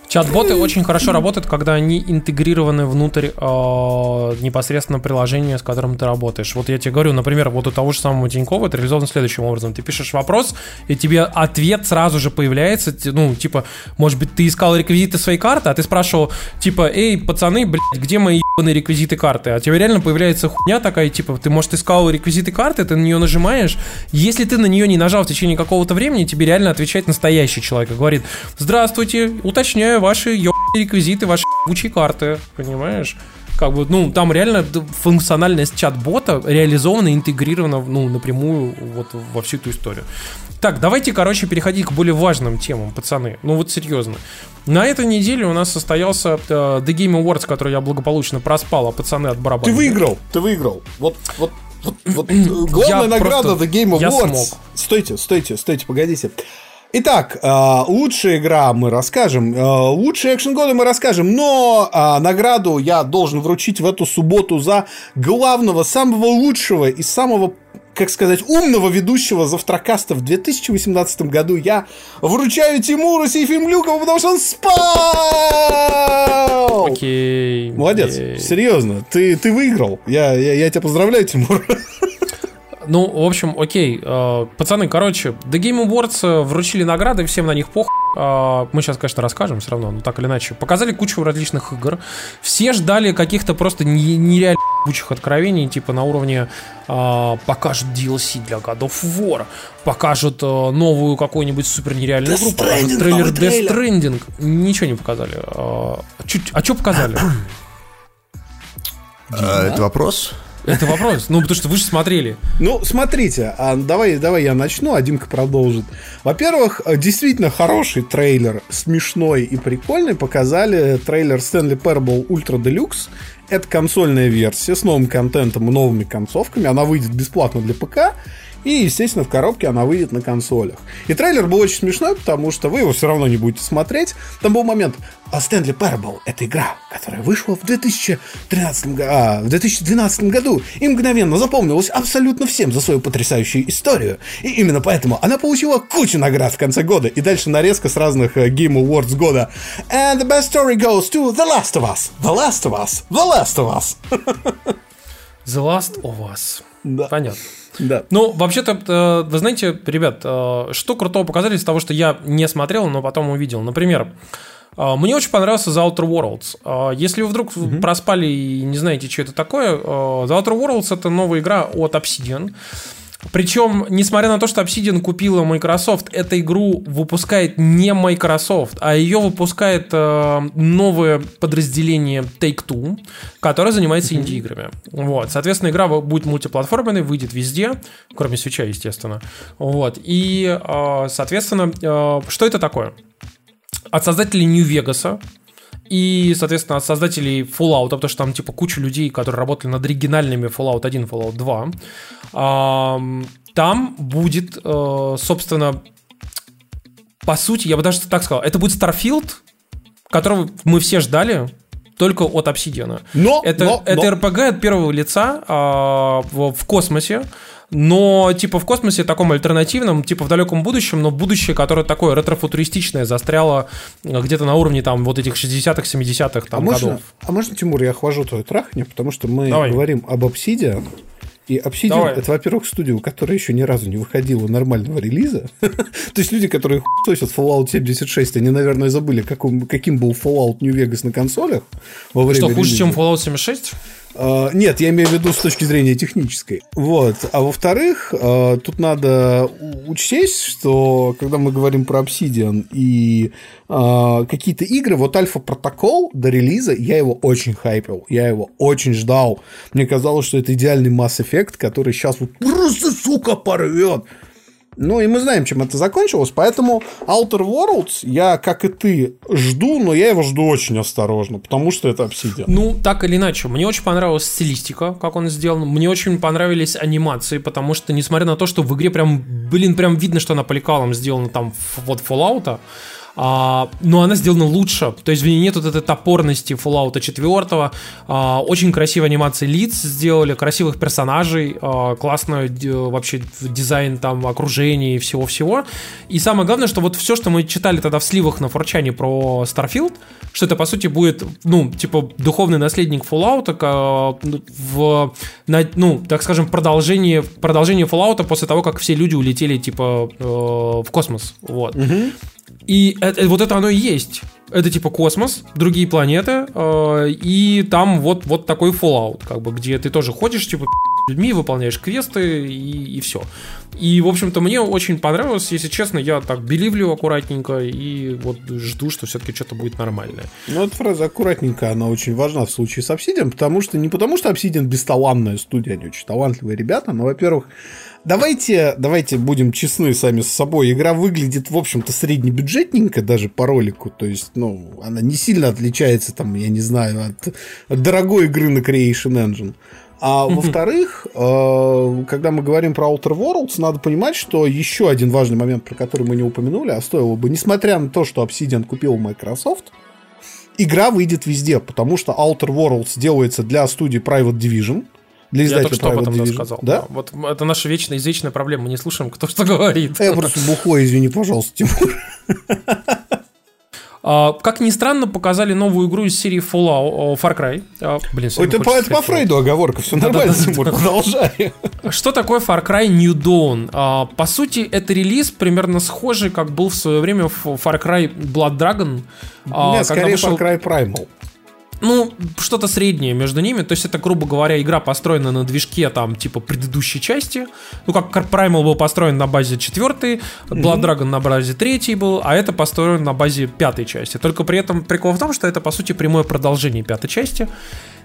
S3: Чат-боты очень хорошо работают, когда они интегрированы внутрь э, непосредственно приложения, с которым ты работаешь. Вот я тебе говорю, например, вот у того же самого Тинькова это реализовано следующим образом. Ты пишешь вопрос, и тебе ответ сразу же появляется. Ну, типа, может быть, ты искал реквизиты своей карты, а ты спрашивал, типа, эй, пацаны, блядь, где мои реквизиты карты? А тебе реально появляется хуйня такая, типа, ты, может, искал реквизиты карты, ты на нее нажимаешь. Если ты на нее не нажал в течение какого-то времени, тебе реально отвечает настоящий человек и говорит, здравствуйте, уточняю, ваши ебаные реквизиты, ваши ебучие карты, понимаешь? Как бы, ну, там реально функциональность чат-бота реализована, интегрирована, ну, напрямую вот во всю эту историю. Так, давайте, короче, переходить к более важным темам, пацаны. Ну вот серьезно. На этой неделе у нас состоялся uh, The Game Awards, который я благополучно проспал, а пацаны от барабана.
S4: Ты выиграл, ты выиграл. Вот, вот, вот, вот <clears throat> главная я награда просто, The Game Awards. Стойте, стойте, стойте, погодите. Итак, э, лучшая игра мы расскажем, э, лучшие экшен годы мы расскажем, но э, награду я должен вручить в эту субботу за главного, самого лучшего и самого как сказать, умного ведущего завтракаста в 2018 году я вручаю Тимуру Сейфимлюкову, потому что он спал!
S3: Окей.
S4: Молодец, окей. серьезно, ты, ты выиграл. Я, я, я тебя поздравляю, Тимур.
S3: Ну, в общем, окей. Э, пацаны, короче, The Game Awards э, вручили награды, всем на них пох. Э, мы сейчас, конечно, расскажем все равно, но так или иначе. Показали кучу различных игр. Все ждали каких-то просто нереально кучих откровений, типа на уровне покажут DLC для God of War, покажут новую какую-нибудь супер нереальную игру, покажут трейлер Death Stranding. Ничего не показали. Чуть, а что показали?
S2: Это вопрос?
S3: Это вопрос. Ну, потому что вы же смотрели.
S4: Ну, смотрите, а давай, давай я начну, а Димка продолжит. Во-первых, э, действительно хороший трейлер, смешной и прикольный, показали трейлер Stanley Parable Ultra Deluxe. Это консольная версия с новым контентом и новыми концовками. Она выйдет бесплатно для ПК. И, естественно, в коробке она выйдет на консолях. И трейлер был очень смешной, потому что вы его все равно не будете смотреть. Там был момент, а Stanley Parable — это игра, которая вышла в 2013 а, в 2012 году и мгновенно запомнилась абсолютно всем за свою потрясающую историю. И именно поэтому она получила кучу наград в конце года. И дальше нарезка с разных э, Game Awards года. And the best story goes to The Last of Us. The Last of Us. The Last of Us. <laughs>
S3: The Last of Us.
S4: Да.
S3: Понятно.
S4: Да.
S3: Ну, вообще-то, э, вы знаете, ребят, э, что крутого показали из того, что я не смотрел, но потом увидел. Например, э, мне очень понравился The Outer Worlds. Если вы вдруг проспали и не знаете, что это такое, The Outer Worlds это новая игра от Obsidian. Причем, несмотря на то, что Obsidian купила Microsoft, эту игру выпускает не Microsoft, а ее выпускает э, новое подразделение Take-Two, которое занимается инди-играми. Вот. Соответственно, игра будет мультиплатформенной, выйдет везде, кроме свеча, естественно. Вот. И, э, соответственно, э, что это такое? От создателей New Vegas, и, соответственно, от создателей Fallout, потому что там, типа, куча людей, которые работали над оригинальными Fallout 1, Fallout 2. Там будет, э, собственно, по сути, я бы даже так сказал, это будет Starfield, которого мы все ждали, только от Obsidian.
S4: Но,
S3: это,
S4: но,
S3: это
S4: но.
S3: RPG от первого лица а, в, в космосе, но типа в космосе таком альтернативном, типа в далеком будущем, но будущее, которое такое ретрофутуристичное, застряло где-то на уровне там вот этих 60-х, 70-х там,
S4: а можно,
S3: годов.
S4: а можно, Тимур, я хвожу твою трахни, потому что мы
S3: Давай.
S4: говорим об Obsidian, и Obsidian
S3: Давай.
S4: это, во-первых, студия, у которой еще ни разу не выходило нормального релиза. <laughs> То есть люди, которые хуесосят Fallout 76, они, наверное, забыли, каком- каким был Fallout New Vegas на консолях во время
S3: Что, хуже, чем Fallout 76?
S4: А, Нет, я имею в виду с точки зрения технической. Вот. А во-вторых, а, тут надо учесть, что когда мы говорим про Obsidian и а, какие-то игры, вот Альфа Протокол до релиза, я его очень хайпил, я его очень ждал. Мне казалось, что это идеальный Mass Effect, который сейчас вот просто, сука, порвет. Ну, и мы знаем, чем это закончилось, поэтому Outer Worlds я, как и ты, жду, но я его жду очень осторожно, потому что это Obsidian.
S3: Ну, так или иначе, мне очень понравилась стилистика, как он сделан. Мне очень понравились анимации, потому что, несмотря на то, что в игре прям, блин, прям видно, что она по лекалам сделана там вот Fallout, а, но она сделана лучше. То есть в ней нет вот этой топорности Fallout 4. А, очень красивые анимации лиц сделали, красивых персонажей, а, классно д- вообще дизайн там окружения и всего-всего. И самое главное, что вот все, что мы читали тогда в сливах на форчане про Starfield, что это по сути будет, ну, типа духовный наследник Fallout ка- в, на- ну, так скажем, продолжение, продолжение Fallout после того, как все люди улетели, типа, э, в космос. Вот. И это- вот это оно и есть. Это типа космос, другие планеты, э, и там вот, вот такой Fallout, как бы, где ты тоже ходишь, типа, людьми, выполняешь квесты и, и все. И, в общем-то, мне очень понравилось, если честно, я так беливлю аккуратненько и вот жду, что все-таки что-то будет нормальное.
S4: Ну, эта фраза аккуратненько, она очень важна в случае с Obsidian, потому что не потому, что Obsidian бесталанная студия, они очень талантливые ребята, но, во-первых, давайте, давайте будем честны сами с собой. Игра выглядит, в общем-то, среднебюджетненько даже по ролику, то есть, ну, она не сильно отличается, там, я не знаю, от, от дорогой игры на Creation Engine. А во-вторых, э, когда мы говорим про Outer Worlds, надо понимать, что еще один важный момент, про который мы не упомянули, а стоило бы, несмотря на то, что Obsidian купил Microsoft, игра выйдет везде, потому что Outer Worlds делается для студии Private Division, для
S3: Я
S4: издателя
S3: только что об этом
S4: Division.
S3: сказал.
S4: Да?
S3: Вот это наша вечная извечная проблема. Мы не слушаем, кто что говорит.
S4: Я просто бухой, извини, пожалуйста, Тимур. <laughs>
S3: А, Как ни странно, показали новую игру из серии Fallout, Far Cry. А, Блин,
S4: Ой, это по, это по Фрейду оговорка, все нормально,
S3: Да-да-да.
S4: Тимур, продолжай. <laughs>
S3: Что такое Far Cry New Dawn? А, По сути, это релиз примерно схожий, как был в свое время Far Cry Blood Dragon. а,
S4: Нет, скорее
S3: вышел-
S4: Far Cry Primal.
S3: Ну, что-то среднее между ними. То есть это, грубо говоря, игра построена на движке там, типа, предыдущей части. Ну, как Primal был построен на базе четвертой, Blood Dragon на базе третьей был, а это построено на базе пятой части. Только при этом прикол в том, что это, по сути, прямое продолжение пятой части.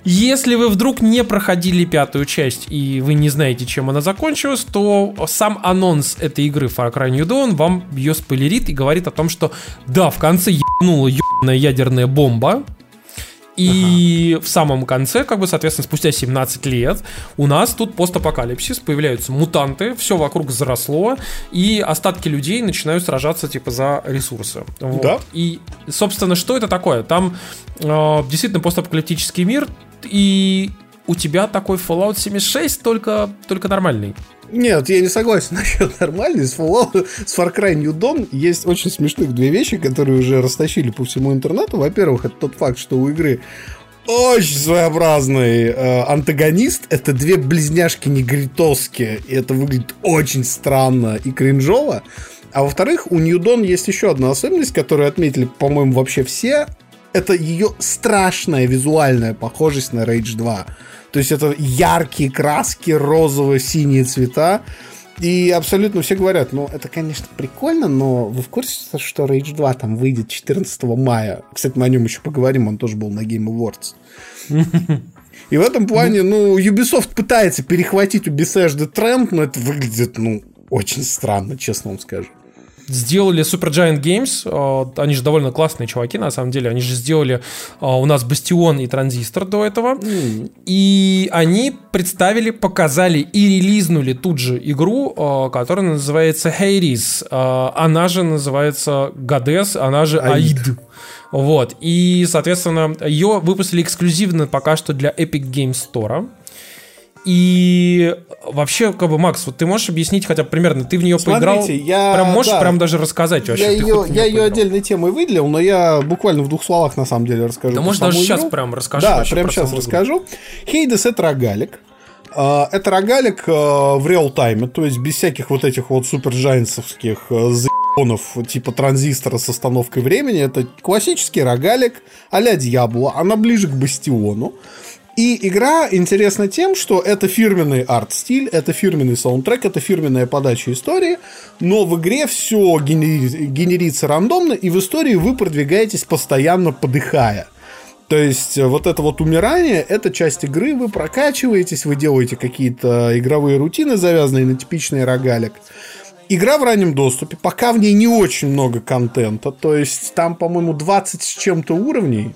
S3: Если вы вдруг не проходили пятую часть и вы не знаете, чем она закончилась, то сам анонс этой игры Far Cry New Dawn вам ее спойлерит и говорит о том, что да, в конце ебанула ебаная ядерная бомба, и ага. в самом конце, как бы, соответственно, спустя 17 лет у нас тут постапокалипсис, появляются мутанты, все вокруг заросло, и остатки людей начинают сражаться, типа, за ресурсы. Вот. Да. И, собственно, что это такое? Там э, действительно постапокалиптический мир, и у тебя такой Fallout 76, только, только нормальный.
S4: Нет, я не согласен <laughs> насчет нормальной. С с Far Cry New Dawn есть очень смешных две вещи, которые уже растащили по всему интернету. Во-первых, это тот факт, что у игры очень своеобразный э, антагонист. Это две близняшки негритовские, и это выглядит очень странно и кринжово. А во-вторых, у Dawn есть еще одна особенность, которую отметили, по-моему, вообще все. Это ее страшная визуальная похожесть на Rage 2. То есть это яркие краски, розово-синие цвета. И абсолютно все говорят, ну, это, конечно, прикольно, но вы в курсе, что Rage 2 там выйдет 14 мая? Кстати, мы о нем еще поговорим, он тоже был на Game Awards. <laughs> И в этом плане, ну, Ubisoft пытается перехватить у Bethesda тренд, но это выглядит, ну, очень странно, честно вам скажу
S3: сделали Supergiant Games, э, они же довольно классные чуваки, на самом деле, они же сделали э, у нас Бастион и Транзистор до этого, mm. и они представили, показали и релизнули тут же игру, э, которая называется Hades, она же называется Goddess, она же Аид. Вот, и, соответственно, ее выпустили эксклюзивно пока что для Epic Games Store. И вообще, как бы, Макс, вот ты можешь объяснить хотя бы примерно, ты в нее Смотрите, поиграл? Я, прям можешь да, прям даже рассказать вообще?
S4: Я, ее, я ее отдельной темой выделил, но я буквально в двух словах на самом деле расскажу.
S3: Да, может, даже игру. сейчас прям расскажу.
S4: Да, прям сейчас расскажу. Хейдес это рогалик. А, это рогалик а, в реал-тайме, то есть без всяких вот этих вот суперджайнсовских а, заебонов типа транзистора с остановкой времени. Это классический рогалик а-ля Диабло, она ближе к Бастиону. И игра интересна тем, что это фирменный арт-стиль, это фирменный саундтрек, это фирменная подача истории, но в игре все генери- генерится рандомно, и в истории вы продвигаетесь постоянно подыхая. То есть э, вот это вот умирание, это часть игры, вы прокачиваетесь, вы делаете какие-то игровые рутины, завязанные на типичный рогалик. Игра в раннем доступе, пока в ней не очень много контента, то есть там, по-моему, 20 с чем-то уровней,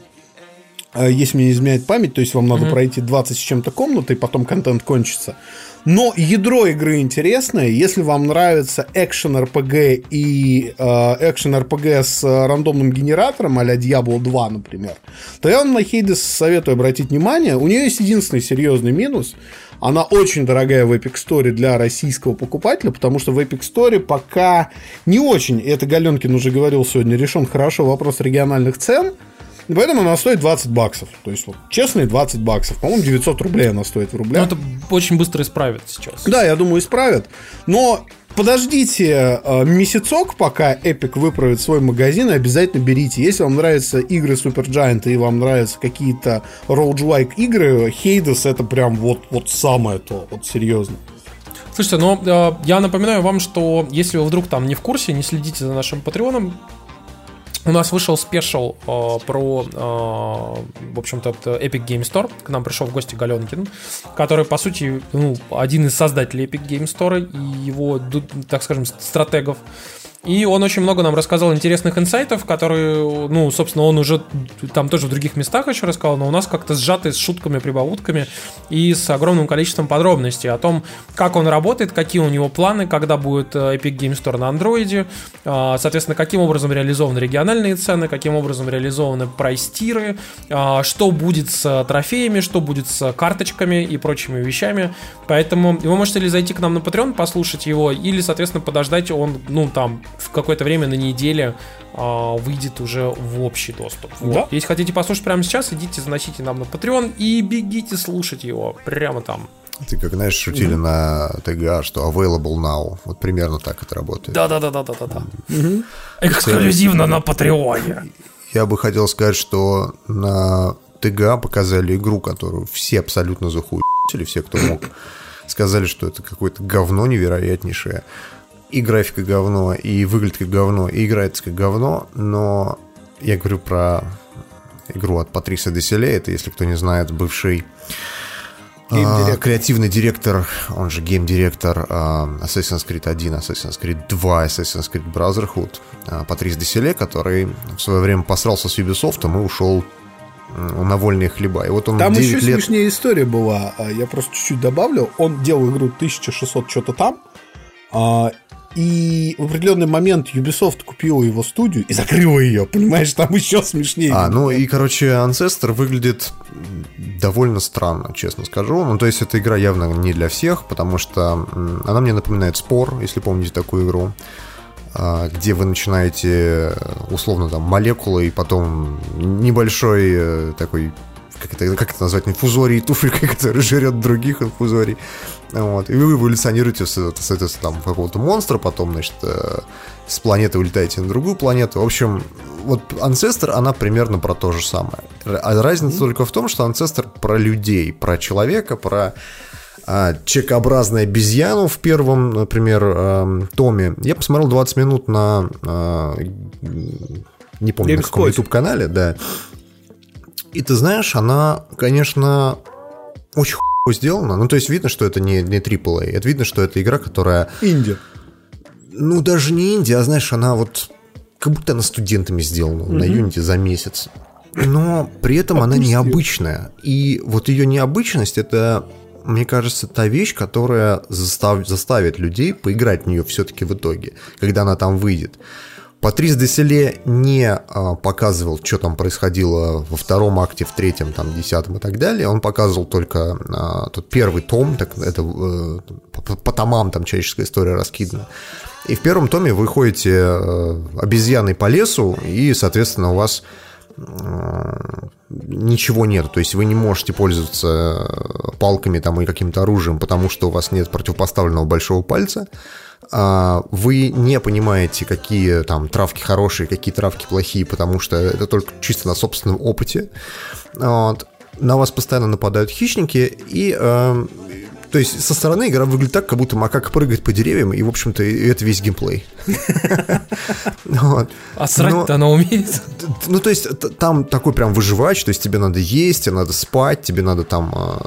S4: если мне изменяет память, то есть вам надо mm-hmm. пройти 20 с чем-то комнаты, и потом контент кончится. Но ядро игры интересное. Если вам нравится экшен RPG и э, экшен RPG с э, рандомным генератором, а-ля Diablo 2, например, то я вам на Хейдес советую обратить внимание. У нее есть единственный серьезный минус. Она очень дорогая в Epic Store для российского покупателя, потому что в Epic Store пока не очень, и это Галенкин уже говорил сегодня, решен хорошо вопрос региональных цен – поэтому она стоит 20 баксов. То есть, вот, честные 20 баксов. По-моему, 900 рублей она стоит в рублях.
S3: Ну, это очень быстро исправят сейчас.
S4: Да, я думаю, исправят. Но подождите э, месяцок, пока Epic выправит свой магазин, и обязательно берите. Если вам нравятся игры Supergiant и вам нравятся какие-то roguelike игры, Hades это прям вот, вот самое то, вот серьезно.
S3: Слушайте, но э, я напоминаю вам, что если вы вдруг там не в курсе, не следите за нашим патреоном, у нас вышел special э, про, э, в общем-то, Epic Game Store. К нам пришел в гости Галенкин, который, по сути, ну, один из создателей Epic Game Store и его, так скажем, стратегов. И он очень много нам рассказал интересных инсайтов, которые, ну, собственно, он уже там тоже в других местах еще рассказал, но у нас как-то сжатый с шутками, прибаутками и с огромным количеством подробностей о том, как он работает, какие у него планы, когда будет э, Epic Game Store на андроиде, а, соответственно, каким образом реализованы региональные цены, каким образом реализованы прайс-тиры, а, что будет с трофеями, что будет с карточками и прочими вещами. Поэтому вы можете ли зайти к нам на Patreon, послушать его, или, соответственно, подождать, он, ну, там, в какое-то время на неделе а, выйдет уже в общий доступ. Вот. Да? Если хотите послушать прямо сейчас, идите, заносите нам на Patreon и бегите слушать его прямо там.
S2: Ты как, знаешь, шутили mm-hmm. на ТГА, что available now. Вот примерно так это работает.
S3: Да-да-да-да-да-да. Эксклюзивно на Патреоне.
S2: Я бы хотел сказать, что на ТГА показали игру, которую все абсолютно захуели, все, кто мог, сказали, что это какое-то говно невероятнейшее. И графика говно, и выглядит как говно, и играется как говно, но я говорю про игру от Патриса Деселе, это, если кто не знает, бывший а, креативный директор, он же гейм-директор а, Assassin's Creed 1, Assassin's Creed 2, Assassin's Creed Brotherhood, а, Патрис Деселе, который в свое время посрался с Ubisoft и ушел на вольные хлеба. И вот он
S4: там еще
S2: лет...
S4: смешнее история была. Я просто чуть-чуть добавлю. Он делал игру 1600 что-то там, и в определенный момент Ubisoft купила его студию и закрыла ее, понимаешь, там еще смешнее.
S2: А, ну и, короче, Ancestor выглядит довольно странно, честно скажу. Ну, то есть, эта игра явно не для всех, потому что она мне напоминает Спор, если помните такую игру а, где вы начинаете условно там молекулы и потом небольшой э, такой как это, как это назвать, инфузорий <laughs> туфелькой, который жрет других инфузорий. Вот. И вы эволюционируете с, с, с, с там, какого-то монстра, потом, значит, э, с планеты улетаете на другую планету. В общем, вот Ancestor, она примерно про то же самое. А разница mm-hmm. только в том, что Ancestor про людей, про человека, про а, чекообразную обезьяну в первом, например, э, томе. Я посмотрел 20 минут на... Э, не помню, Games на каком YouTube-канале, да. И ты знаешь, она, конечно, очень хуй сделана. Ну, то есть видно, что это не, не AAA. Это видно, что это игра, которая...
S4: Инди.
S2: Ну, даже не инди, а знаешь, она вот как будто она студентами сделана mm-hmm. на Unity за месяц. Но при этом она необычная. И вот ее необычность это, мне кажется, та вещь, которая застав, заставит людей поиграть в нее все-таки в итоге, когда она там выйдет. Патрис Деселе не а, показывал, что там происходило во втором акте, в третьем, там, десятом и так далее. Он показывал только а, тот первый том, так это э, по, по томам там человеческая история раскидана. И в первом томе вы ходите э, обезьяной по лесу, и, соответственно, у вас э, ничего нет. То есть вы не можете пользоваться палками там и каким-то оружием, потому что у вас нет противопоставленного большого пальца. А, вы не понимаете, какие там травки хорошие, какие травки плохие, потому что это только чисто на собственном опыте. Вот. На вас постоянно нападают хищники, и э, то есть со стороны игра выглядит так, как будто макака прыгает по деревьям, и, в общем-то, это весь геймплей. <laughs>
S3: А срать-то она умеет? <laughs>
S2: Ну, то есть там такой прям выживач, то есть тебе надо есть, тебе надо спать, тебе надо там а,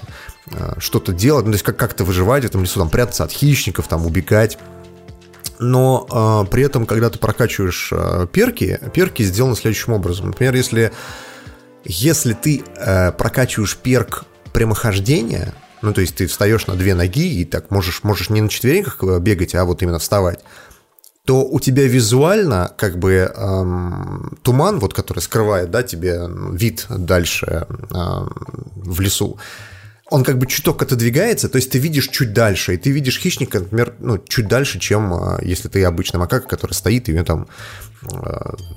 S2: а, что-то делать, ну, то есть как-то выживать в этом лесу, там прятаться от хищников, там убегать но э, при этом, когда ты прокачиваешь э, перки, перки сделаны следующим образом. Например, если, если ты э, прокачиваешь перк прямохождения, ну, то есть ты встаешь на две ноги и так можешь, можешь не на четвереньках э, бегать, а вот именно вставать, то у тебя визуально как бы эм, туман, вот который скрывает, да, тебе вид дальше эм, в лесу, он как бы чуток отодвигается, то есть ты видишь чуть дальше, и ты видишь хищника, например, ну, чуть дальше, чем а, если ты обычный макака, который стоит, и у него там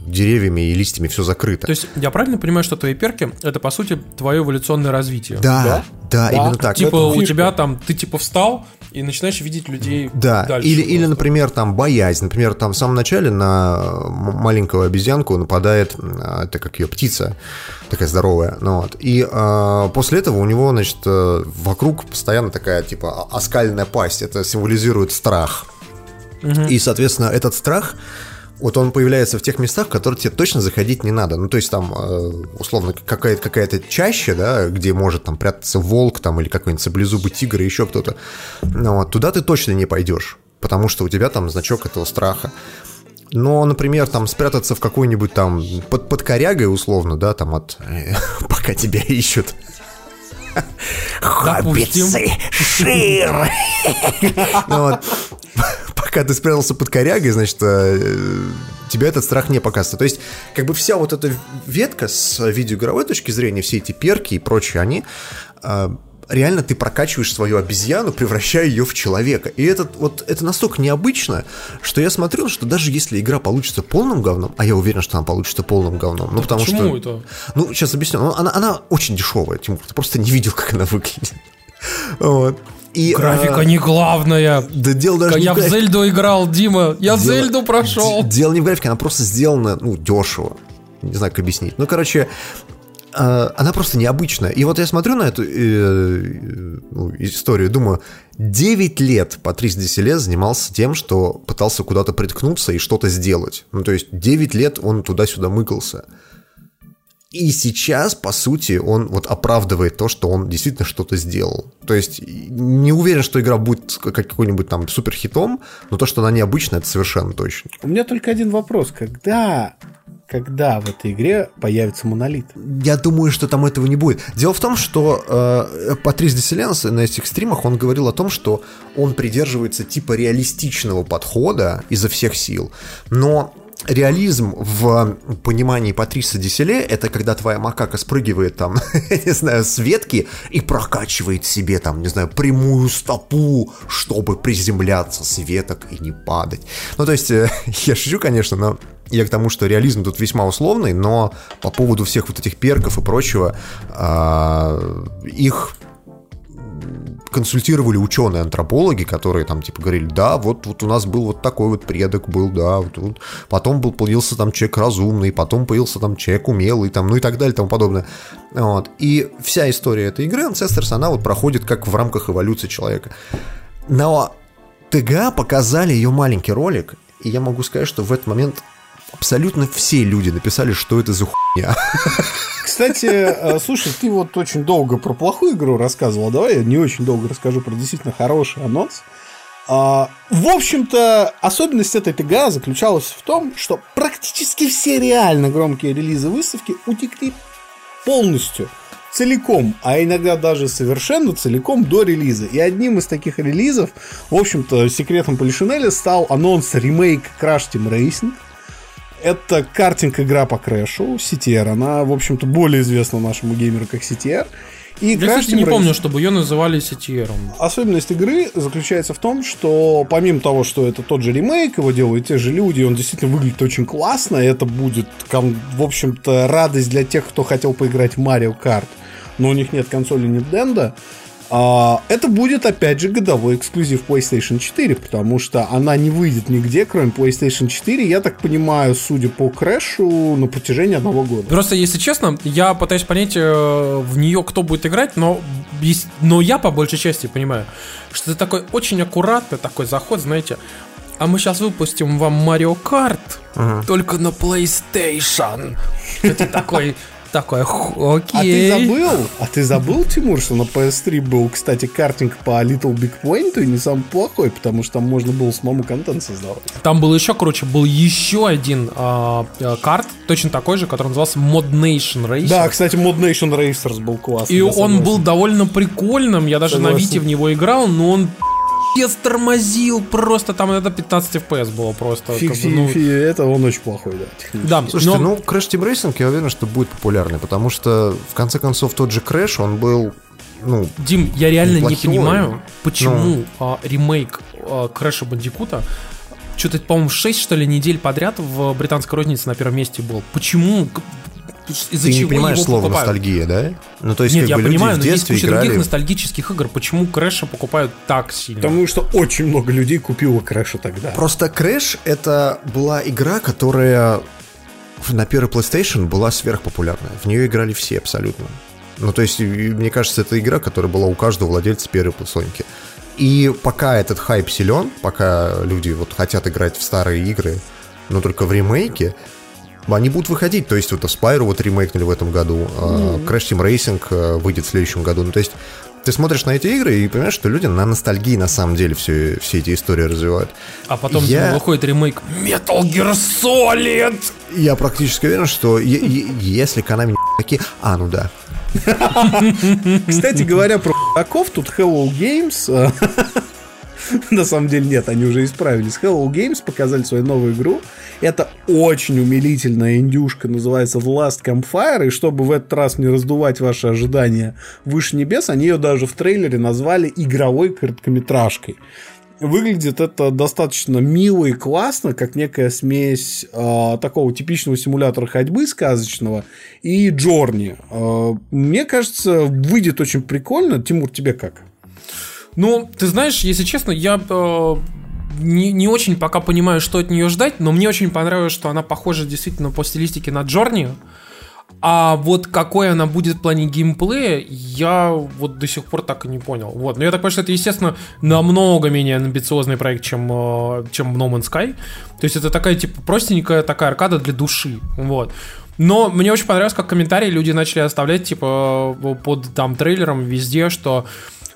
S2: деревьями и листьями все закрыто.
S3: То есть я правильно понимаю, что твои перки это по сути твое эволюционное развитие?
S2: Да, да, да, именно так.
S3: Типа у тебя там ты типа встал и начинаешь видеть людей.
S2: Да. Дальше или или например там боязнь, например там в самом начале на маленькую обезьянку нападает а, это как ее птица такая здоровая, ну вот. И э, после этого у него значит э, вокруг постоянно такая типа оскальная пасть, это символизирует страх. Угу. И соответственно этот страх вот он появляется в тех местах, в которые тебе точно заходить не надо. Ну, то есть там, э, условно, какая-то какая чаще, да, где может там прятаться волк там или какой-нибудь саблезубый тигр и еще кто-то. Ну, вот, туда ты точно не пойдешь, потому что у тебя там значок этого страха. Но, например, там спрятаться в какой-нибудь там под, под корягой, условно, да, там от... <laughs> пока тебя ищут. Хоббицы, шир! <laughs> Пока ты спрятался под корягой, значит, э, тебя этот страх не показывает. То есть, как бы вся вот эта ветка с видеоигровой точки зрения, все эти перки и прочие, они э, реально ты прокачиваешь свою обезьяну, превращая ее в человека. И это, вот, это настолько необычно, что я смотрел, что даже если игра получится полным говном, а я уверен, что она получится полным говном, ну, потому
S3: почему
S2: что...
S3: это?
S2: Ну, сейчас объясню. Она, она очень дешевая, Тимур, ты просто не видел, как она выглядит. <laughs> Вот.
S3: И, Графика а... не главная.
S2: Да дело даже
S3: Я
S2: не в,
S3: в Зельду играл, Дима. Я дело... Зельду прошел.
S2: Дело не в графике, она просто сделана, ну, дешево. Не знаю, как объяснить. Ну, короче, а, она просто необычная. И вот я смотрю на эту э, ну, историю и думаю, 9 лет Патрис Деселе занимался тем, что пытался куда-то приткнуться и что-то сделать. Ну, то есть 9 лет он туда-сюда мыкался. И сейчас, по сути, он вот оправдывает то, что он действительно что-то сделал. То есть не уверен, что игра будет какой-нибудь там суперхитом, но то, что она необычная, это совершенно точно.
S4: У меня только один вопрос. Когда когда в этой игре появится монолит?
S2: Я думаю, что там этого не будет. Дело в том, что э, Патрис Деселенс на этих стримах он говорил о том, что он придерживается типа реалистичного подхода изо всех сил, но реализм в понимании Патриса Деселе это когда твоя макака спрыгивает там, <laughs> не знаю, с ветки и прокачивает себе там, не знаю, прямую стопу, чтобы приземляться с веток и не падать. Ну, то есть, э, <laughs> я шучу, конечно, но я к тому, что реализм тут весьма условный, но по поводу всех вот этих перков и прочего, э, их консультировали ученые-антропологи, которые там типа говорили, да, вот, вот у нас был вот такой вот предок был, да, вот, вот. потом был, появился там человек разумный, потом появился там человек умелый, там, ну и так далее, и тому подобное. Вот. И вся история этой игры Ancestors, она вот проходит как в рамках эволюции человека. Но ТГА показали ее маленький ролик, и я могу сказать, что в этот момент абсолютно все люди написали, что это за хуйня.
S4: Кстати, э, слушай, ты вот очень долго про плохую игру рассказывал. Давай я не очень долго расскажу про действительно хороший анонс. А, в общем-то, особенность этой ТГА заключалась в том, что практически все реально громкие релизы выставки утекли полностью, целиком, а иногда даже совершенно целиком до релиза. И одним из таких релизов, в общем-то, секретом Полишинеля стал анонс ремейк Crash Team Racing – это картинг-игра по крэшу, CTR. Она, в общем-то, более известна нашему геймеру как CTR.
S3: И Я, кстати, не помню, чтобы ее называли CTR.
S4: Особенность игры заключается в том, что помимо того, что это тот же ремейк, его делают те же люди, он действительно выглядит очень классно, это будет, в общем-то, радость для тех, кто хотел поиграть в Mario Kart, но у них нет консоли Nintendo, а, это будет, опять же, годовой эксклюзив PlayStation 4, потому что она не выйдет нигде, кроме PlayStation 4, я так понимаю, судя по крэшу, на протяжении одного года.
S3: Просто, если честно, я пытаюсь понять э, в нее, кто будет играть, но, но я по большей части понимаю, что это такой очень аккуратный такой заход, знаете, а мы сейчас выпустим вам Mario Kart, uh-huh. только на PlayStation. Это такой такой, окей.
S4: А ты забыл? А ты забыл, Тимур, что на PS3 был, кстати, картинг по Little Big Point и не самый плохой, потому что там можно было самому контент создавать.
S3: Там был еще, короче, был еще один а, карт, точно такой же, который назывался Mod Nation Racers.
S4: Да, кстати, Mod Nation Racers был классный.
S3: И он был довольно прикольным, я даже согласен. на Вите в него играл, но он пиздец тормозил, просто там это 15 FPS было просто.
S4: Фиг, как бы, ну... фиг, это он очень плохой, да.
S2: Да, слушайте, но... ну Crash Team Racing, я уверен, что будет популярный, потому что, в конце концов, тот же Crash, он был ну,
S3: Дим, я реально неплохой. не понимаю, почему ну... а, ремейк а, Крэша Бандикута что-то, по-моему, 6, что ли, недель подряд в британской рознице на первом месте был. Почему?
S2: Из-за Ты чего не понимаешь слово покупают. ностальгия, да?
S3: Ну, то есть, Нет, я понимаю, но есть куча играли... других ностальгических игр. Почему Крэша покупают так сильно?
S4: Потому что очень много людей купило Крэша тогда.
S2: Просто Крэш это была игра, которая на первой PlayStation была сверхпопулярная. В нее играли все абсолютно. Ну, то есть, мне кажется, это игра, которая была у каждого владельца первой плойстонки. И пока этот хайп силен, пока люди вот хотят играть в старые игры, но только в ремейке, они будут выходить. То есть вот Spyro вот ремейкнули в этом году, mm-hmm. Crash Team Racing э, выйдет в следующем году. Ну, то есть ты смотришь на эти игры и понимаешь, что люди на ностальгии на самом деле все, все эти истории развивают.
S3: А потом я... выходит ремейк Metal Gear Solid!
S2: Я практически уверен, что если Konami <laughs> такие... А, ну да. <laughs>
S4: Кстати говоря, про <laughs> таков тут Hello Games э, <laughs> На самом деле нет, они уже исправились. Hello Games показали свою новую игру. Это очень умилительная индюшка, называется The Last Campfire. И чтобы в этот раз не раздувать ваши ожидания выше небес, они ее даже в трейлере назвали игровой короткометражкой. Выглядит это достаточно мило и классно, как некая смесь э, такого типичного симулятора ходьбы сказочного и Джорни. Э, мне кажется, выйдет очень прикольно. Тимур, тебе как?
S3: Ну, ты знаешь, если честно, я э, не, не очень пока понимаю, что от нее ждать, но мне очень понравилось, что она похожа действительно по стилистике на Джорни. А вот какой она будет в плане геймплея, я вот до сих пор так и не понял. Вот. Но я так понимаю, что это, естественно, намного менее амбициозный проект, чем, э, чем No Man's Sky. То есть это такая, типа, простенькая такая аркада для души. Вот. Но мне очень понравилось, как комментарии люди начали оставлять, типа, под там трейлером везде, что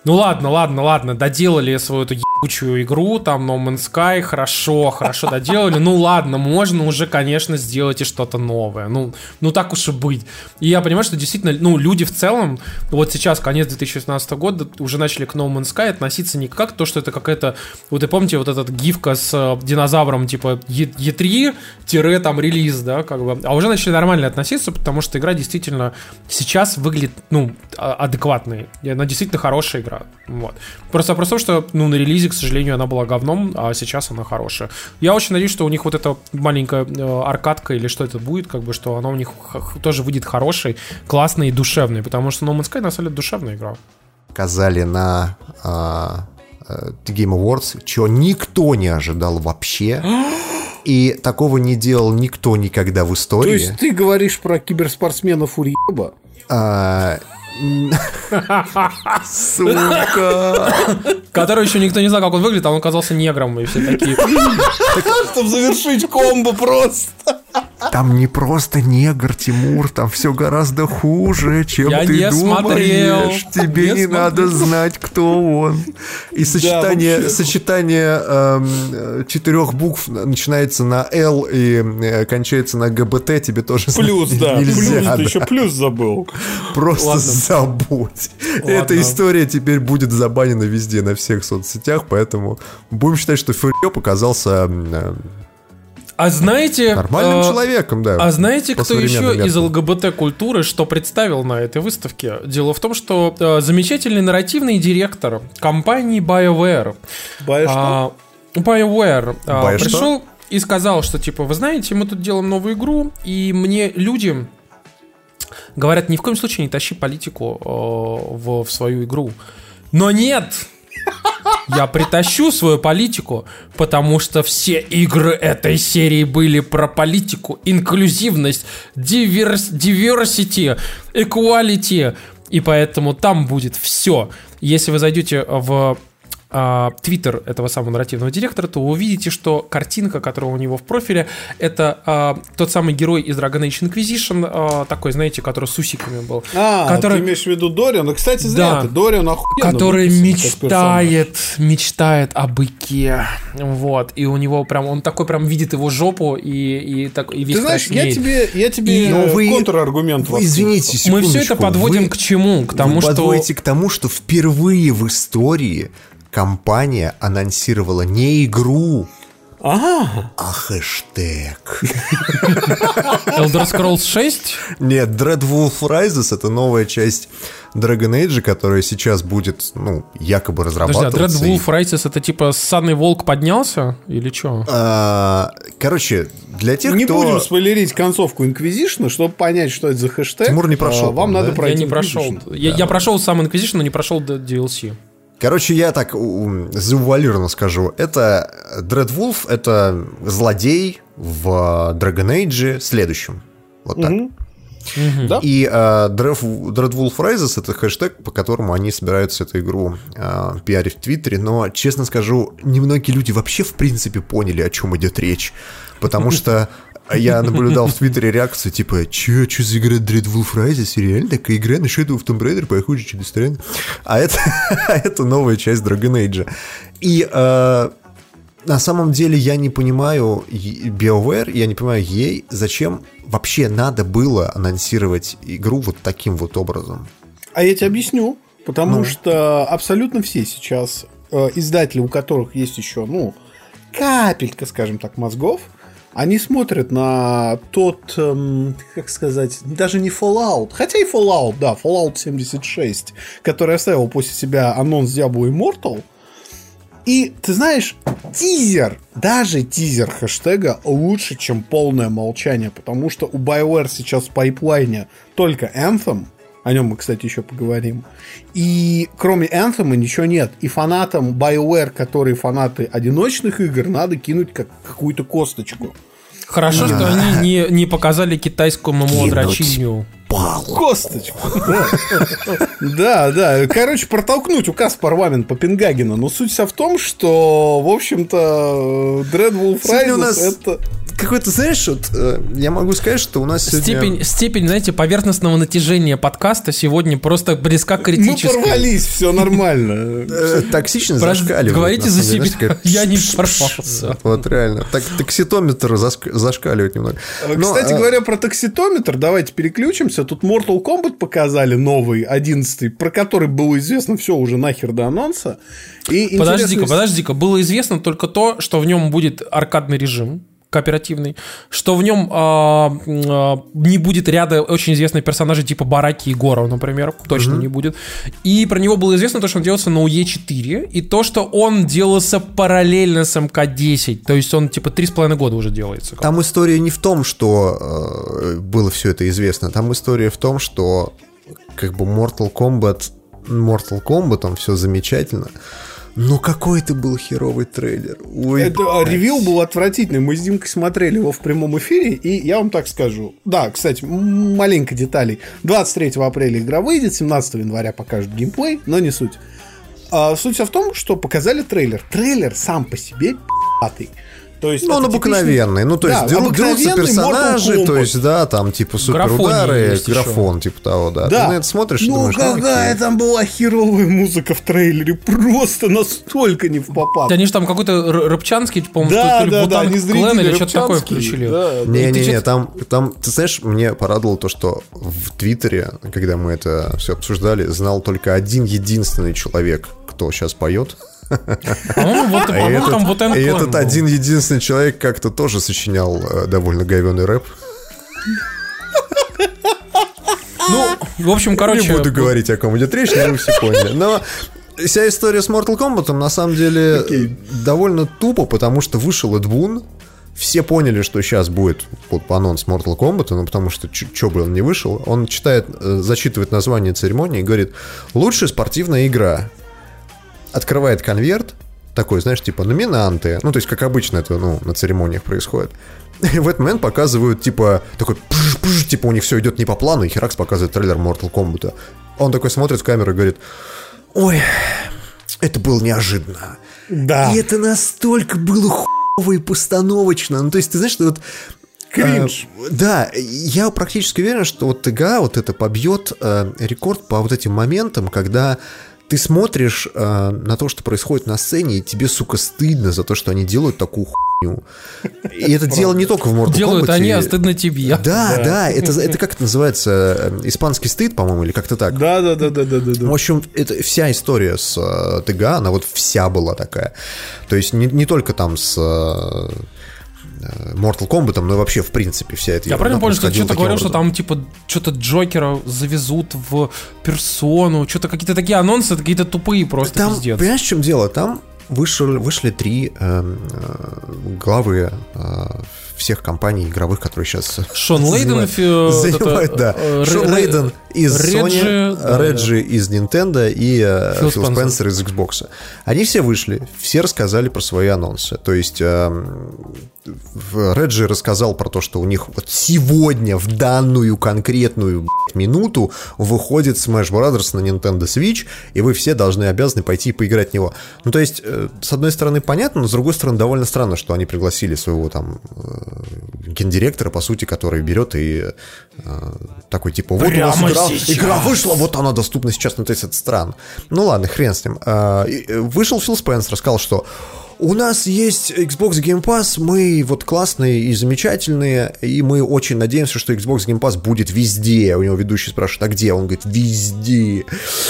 S3: ну ладно, ладно, ладно, доделали свою эту ебучую игру, там No Man's Sky, хорошо, хорошо доделали, ну ладно, можно уже, конечно, сделать и что-то новое, ну, ну так уж и быть. И я понимаю, что действительно, ну, люди в целом, вот сейчас, конец 2016 года, уже начали к No Man's Sky относиться не как то, что это какая-то, вот и помните, вот этот гифка с э, динозавром, типа E3, тире там релиз, да, как бы, а уже начали нормально относиться, потому что игра действительно сейчас выглядит, ну, а, адекватной, она действительно хорошая игра. Вот. Просто вопрос в том, что ну, на релизе, к сожалению, она была говном, а сейчас она хорошая. Я очень надеюсь, что у них вот эта маленькая э, аркадка или что это будет, как бы, что она у них тоже выйдет хорошей, классной и душевной, потому что No Man's Sky на самом деле душевная игра.
S2: Сказали на а, э, Game Awards, чего никто не ожидал вообще. <gasps> И такого не делал никто никогда в истории. То
S4: есть ты говоришь про киберспортсменов Урьеба? А,
S2: Сука.
S3: Который еще никто не знал, как он выглядит, а он оказался негром, и все такие. <laughs>
S4: Чтобы завершить комбо просто.
S2: Там не просто негр, Тимур, там все гораздо хуже, чем Я ты не думаешь. Смотрел. Тебе не, не надо знать, кто он. И сочетание, да, сочетание эм, четырех букв начинается на Л и э, кончается на ГБТ, тебе тоже
S4: плюс, да, <laughs> нельзя. Плюс, да. ты еще плюс забыл.
S2: Просто Ладно. забудь. Ладно. Эта история теперь будет забанена везде, на всех соцсетях, поэтому будем считать, что Фурьё показался э,
S3: а знаете...
S2: Нормальным э, человеком, да.
S3: А знаете, кто еще из ЛГБТ-культуры что представил на этой выставке? Дело в том, что э, замечательный нарративный директор компании BioWare...
S4: Bio а,
S3: BioWare а, пришел и сказал, что, типа, вы знаете, мы тут делаем новую игру, и мне люди говорят, ни в коем случае не тащи политику э, в, в свою игру. Но нет, я притащу свою политику, потому что все игры этой серии были про политику, инклюзивность, диверс, diversity, equality, и поэтому там будет все. Если вы зайдете в твиттер этого самого нарративного директора, то вы увидите, что картинка, которая у него в профиле, это а, тот самый герой из Dragon Age Inquisition, а, такой, знаете, который с усиками был.
S4: А, который... ты имеешь в виду Дориан? Ну, кстати, зря да, ты, Дориан охуенно
S3: Который мечтает, мечтает о быке, вот, и у него прям, он такой прям видит его жопу и, и, так, и весь
S4: Ты знаешь, я тебе, я тебе и,
S2: но вы,
S4: контраргумент
S2: вы, Извините,
S3: Мы все это подводим
S2: вы,
S3: к чему? К тому,
S2: вы
S3: что...
S2: подводите к тому, что впервые в истории компания анонсировала не игру,
S4: а,
S2: а хэштег.
S3: Elder Scrolls 6?
S2: Нет, Dread Wolf Rises это новая часть Dragon Age, которая сейчас будет, ну, якобы разрабатываться.
S3: Подожди, а Dread Wolf Rises это типа ссаный волк поднялся или что?
S2: А, короче, для тех,
S4: не
S2: кто...
S4: будем спойлерить концовку Inquisition, чтобы понять, что это за хэштег.
S2: Тимур не прошел. А,
S4: вам да? надо пройти
S3: Я не прошел. Я, я прошел сам Inquisition, но не прошел DLC.
S2: Короче, я так заувалированно скажу. Это Dreadwolf, это злодей в Dragon Age следующем. Вот так. Угу. Mm-hmm. И uh, Dreadwolf Rises это хэштег, по которому они собираются эту игру uh, пиарить в Твиттере, но, честно скажу, немногие люди вообще в принципе поняли, о чем идет речь. Потому что а я наблюдал в Твиттере реакцию, типа, че, че за игра Dread Wolf Rises? Реально такая игра на Shadow of Tomb Raider похуже, чем странно. А это, <laughs> это новая часть Dragon Age. И э, на самом деле я не понимаю BioWare, я не понимаю ей, зачем вообще надо было анонсировать игру вот таким вот образом.
S4: А я тебе объясню. Потому ну. что абсолютно все сейчас э, издатели, у которых есть еще, ну, капелька, скажем так, мозгов, они смотрят на тот, эм, как сказать, даже не Fallout, хотя и Fallout, да, Fallout 76, который оставил после себя анонс Diablo Immortal, и, ты знаешь, тизер, даже тизер хэштега лучше, чем полное молчание, потому что у BioWare сейчас в пайплайне только Anthem, о нем мы, кстати, еще поговорим. И кроме Anthem ничего нет. И фанатам BioWare, которые фанаты одиночных игр, надо кинуть как какую-то косточку.
S3: Хорошо, что они не, не показали китайскому дрочильню.
S4: Косточку. <laughs> Да, да. Короче, протолкнуть указ парламент по Пенгагену. Но суть вся в том, что, в общем-то, Dreadwolf Rises
S2: нас
S4: это...
S2: Какой-то, знаешь, вот, э, я могу сказать, что у нас сегодня...
S3: Степень, степень, знаете, поверхностного натяжения подкаста сегодня просто близка к
S4: Мы
S3: критической.
S4: порвались, все нормально.
S2: э, токсичность
S3: Просто
S2: зашкаливает.
S3: говорите за себя. Я не <laughs> порвался.
S2: Вот реально. Так, токситометр зашкаливает немного. Но,
S4: Кстати
S2: э,
S4: говоря, про такситометр, давайте переключимся. Тут Mortal Kombat показали новый, одиннадцатый, про который было известно все уже нахер до анонса. И
S3: Подожди-ка,
S4: интересно-
S3: подожди-ка. Было известно только то, что в нем будет аркадный режим кооперативный, что в нем а, а, не будет ряда очень известных персонажей типа Бараки и Горов, например, точно не будет. И про него было известно то, что он делался на UE4, и то, что он делался параллельно с МК-10, то есть он типа три с половиной года уже делается.
S2: Там история не в том, что э, было все это известно. Там история в том, что как бы Mortal Kombat Mortal Kombat, все замечательно. Но какой это был херовый трейлер. Ой,
S4: Это а, ревью был отвратительный. Мы с Димкой смотрели его в прямом эфире, и я вам так скажу. Да, кстати, маленько деталей. 23 апреля игра выйдет, 17 января покажут геймплей, но не суть. А, суть в том, что показали трейлер. Трейлер сам по себе пи***тый. То есть
S2: Ну, он
S4: типичный-
S2: обыкновенный. Ну, то есть
S4: Да,
S2: деру- дерутся персонажи, то есть, да, там, типа, суперудары,
S3: еще.
S2: графон, типа того, да.
S4: Да.
S2: Ты на это смотришь и
S4: ну,
S2: думаешь, ну,
S4: какая там была херовая музыка в трейлере. Просто настолько не в попад.
S3: Они же там какой-то рыбчанский, по-моему,
S4: Да,
S3: что
S4: да, да, они зарядили
S3: или что-то такое включили.
S4: да.
S3: И
S2: Не-не-не, там, там, ты знаешь, мне порадовало то, что в Твиттере, когда мы это все обсуждали, знал только один единственный человек, кто сейчас поет. <laughs>
S3: По-моему, вот,
S2: И
S3: по-моему,
S2: этот, и один единственный человек как-то тоже сочинял э, довольно говенный рэп.
S3: Ну, в общем, короче...
S2: Не буду говорить, о ком идет речь, но вы все поняли. Но вся история с Mortal Kombat на самом деле довольно тупо, потому что вышел Эд Бун, все поняли, что сейчас будет вот анонс Mortal Kombat, ну потому что что бы он не вышел, он читает, э, зачитывает название церемонии и говорит, лучшая спортивная игра. Открывает конверт, такой, знаешь, типа номинанты, ну то есть как обычно это ну, на церемониях происходит. <laughs> И в этот момент показывают, типа, такой, пш-пш, типа у них все идет не по плану, и Херакс показывает трейлер Mortal Kombat. Он такой смотрит в камеру и говорит, ой, это было неожиданно.
S4: Да.
S2: И это настолько было хуево и постановочно. Ну, то есть, ты знаешь, что вот...
S4: Кринж.
S2: э, да, я практически уверен, что вот ТГА вот это побьет э, рекорд по вот этим моментам, когда ты смотришь э, на то, что происходит на сцене, и тебе, сука, стыдно за то, что они делают такую хуйню. И это дело не только в Mortal
S3: Делают
S2: Kombat.
S3: они, а стыдно тебе.
S2: Да, да, это, это как это называется? э, Испанский стыд, по-моему, или как-то так.
S4: Да, да, да, да, да, да.
S2: В общем, это вся история с э, ТГА, она вот вся была такая. То есть не, не только там с э, Mortal Kombat, но и вообще в принципе вся эта
S3: Я правильно понял, что
S2: происходила
S3: что-то говорил, что
S2: образом.
S3: там типа что-то Джокера завезут в персону, что-то какие-то такие анонсы, какие-то тупые просто
S2: Там,
S3: пиздец.
S2: понимаешь, в чем дело? Там вышли, вышли три эм, э, главы э, всех компаний игровых, которые сейчас
S3: Шон <laughs> Лейден,
S2: занимают,
S3: это, <laughs>
S2: да.
S3: э,
S2: Шон Лейден из
S3: Реджи,
S2: Sony,
S3: да,
S2: Реджи из Nintendo и э,
S3: Фил
S2: Фил
S3: Спенсер.
S2: Из Xbox. Они все вышли, все рассказали про свои анонсы. То есть эм, Реджи рассказал про то, что у них вот сегодня, в данную конкретную блядь, минуту, выходит Smash Brothers на Nintendo Switch, и вы все должны обязаны пойти и поиграть в него. Ну, то есть, э, с одной стороны, понятно, но с другой стороны, довольно странно, что они пригласили своего там гендиректора, по сути, который берет и э, такой, типа, вот у нас
S3: Прямо
S2: игра,
S3: сейчас.
S2: игра вышла, вот она доступна сейчас, ну, то есть, это странно. Ну, ладно, хрен с ним. А, э, Вышел Фил Спенсер, сказал, что у нас есть Xbox Game Pass, мы вот классные и замечательные, и мы очень надеемся, что Xbox Game Pass будет везде. У него ведущий спрашивает, а где? Он говорит, везде.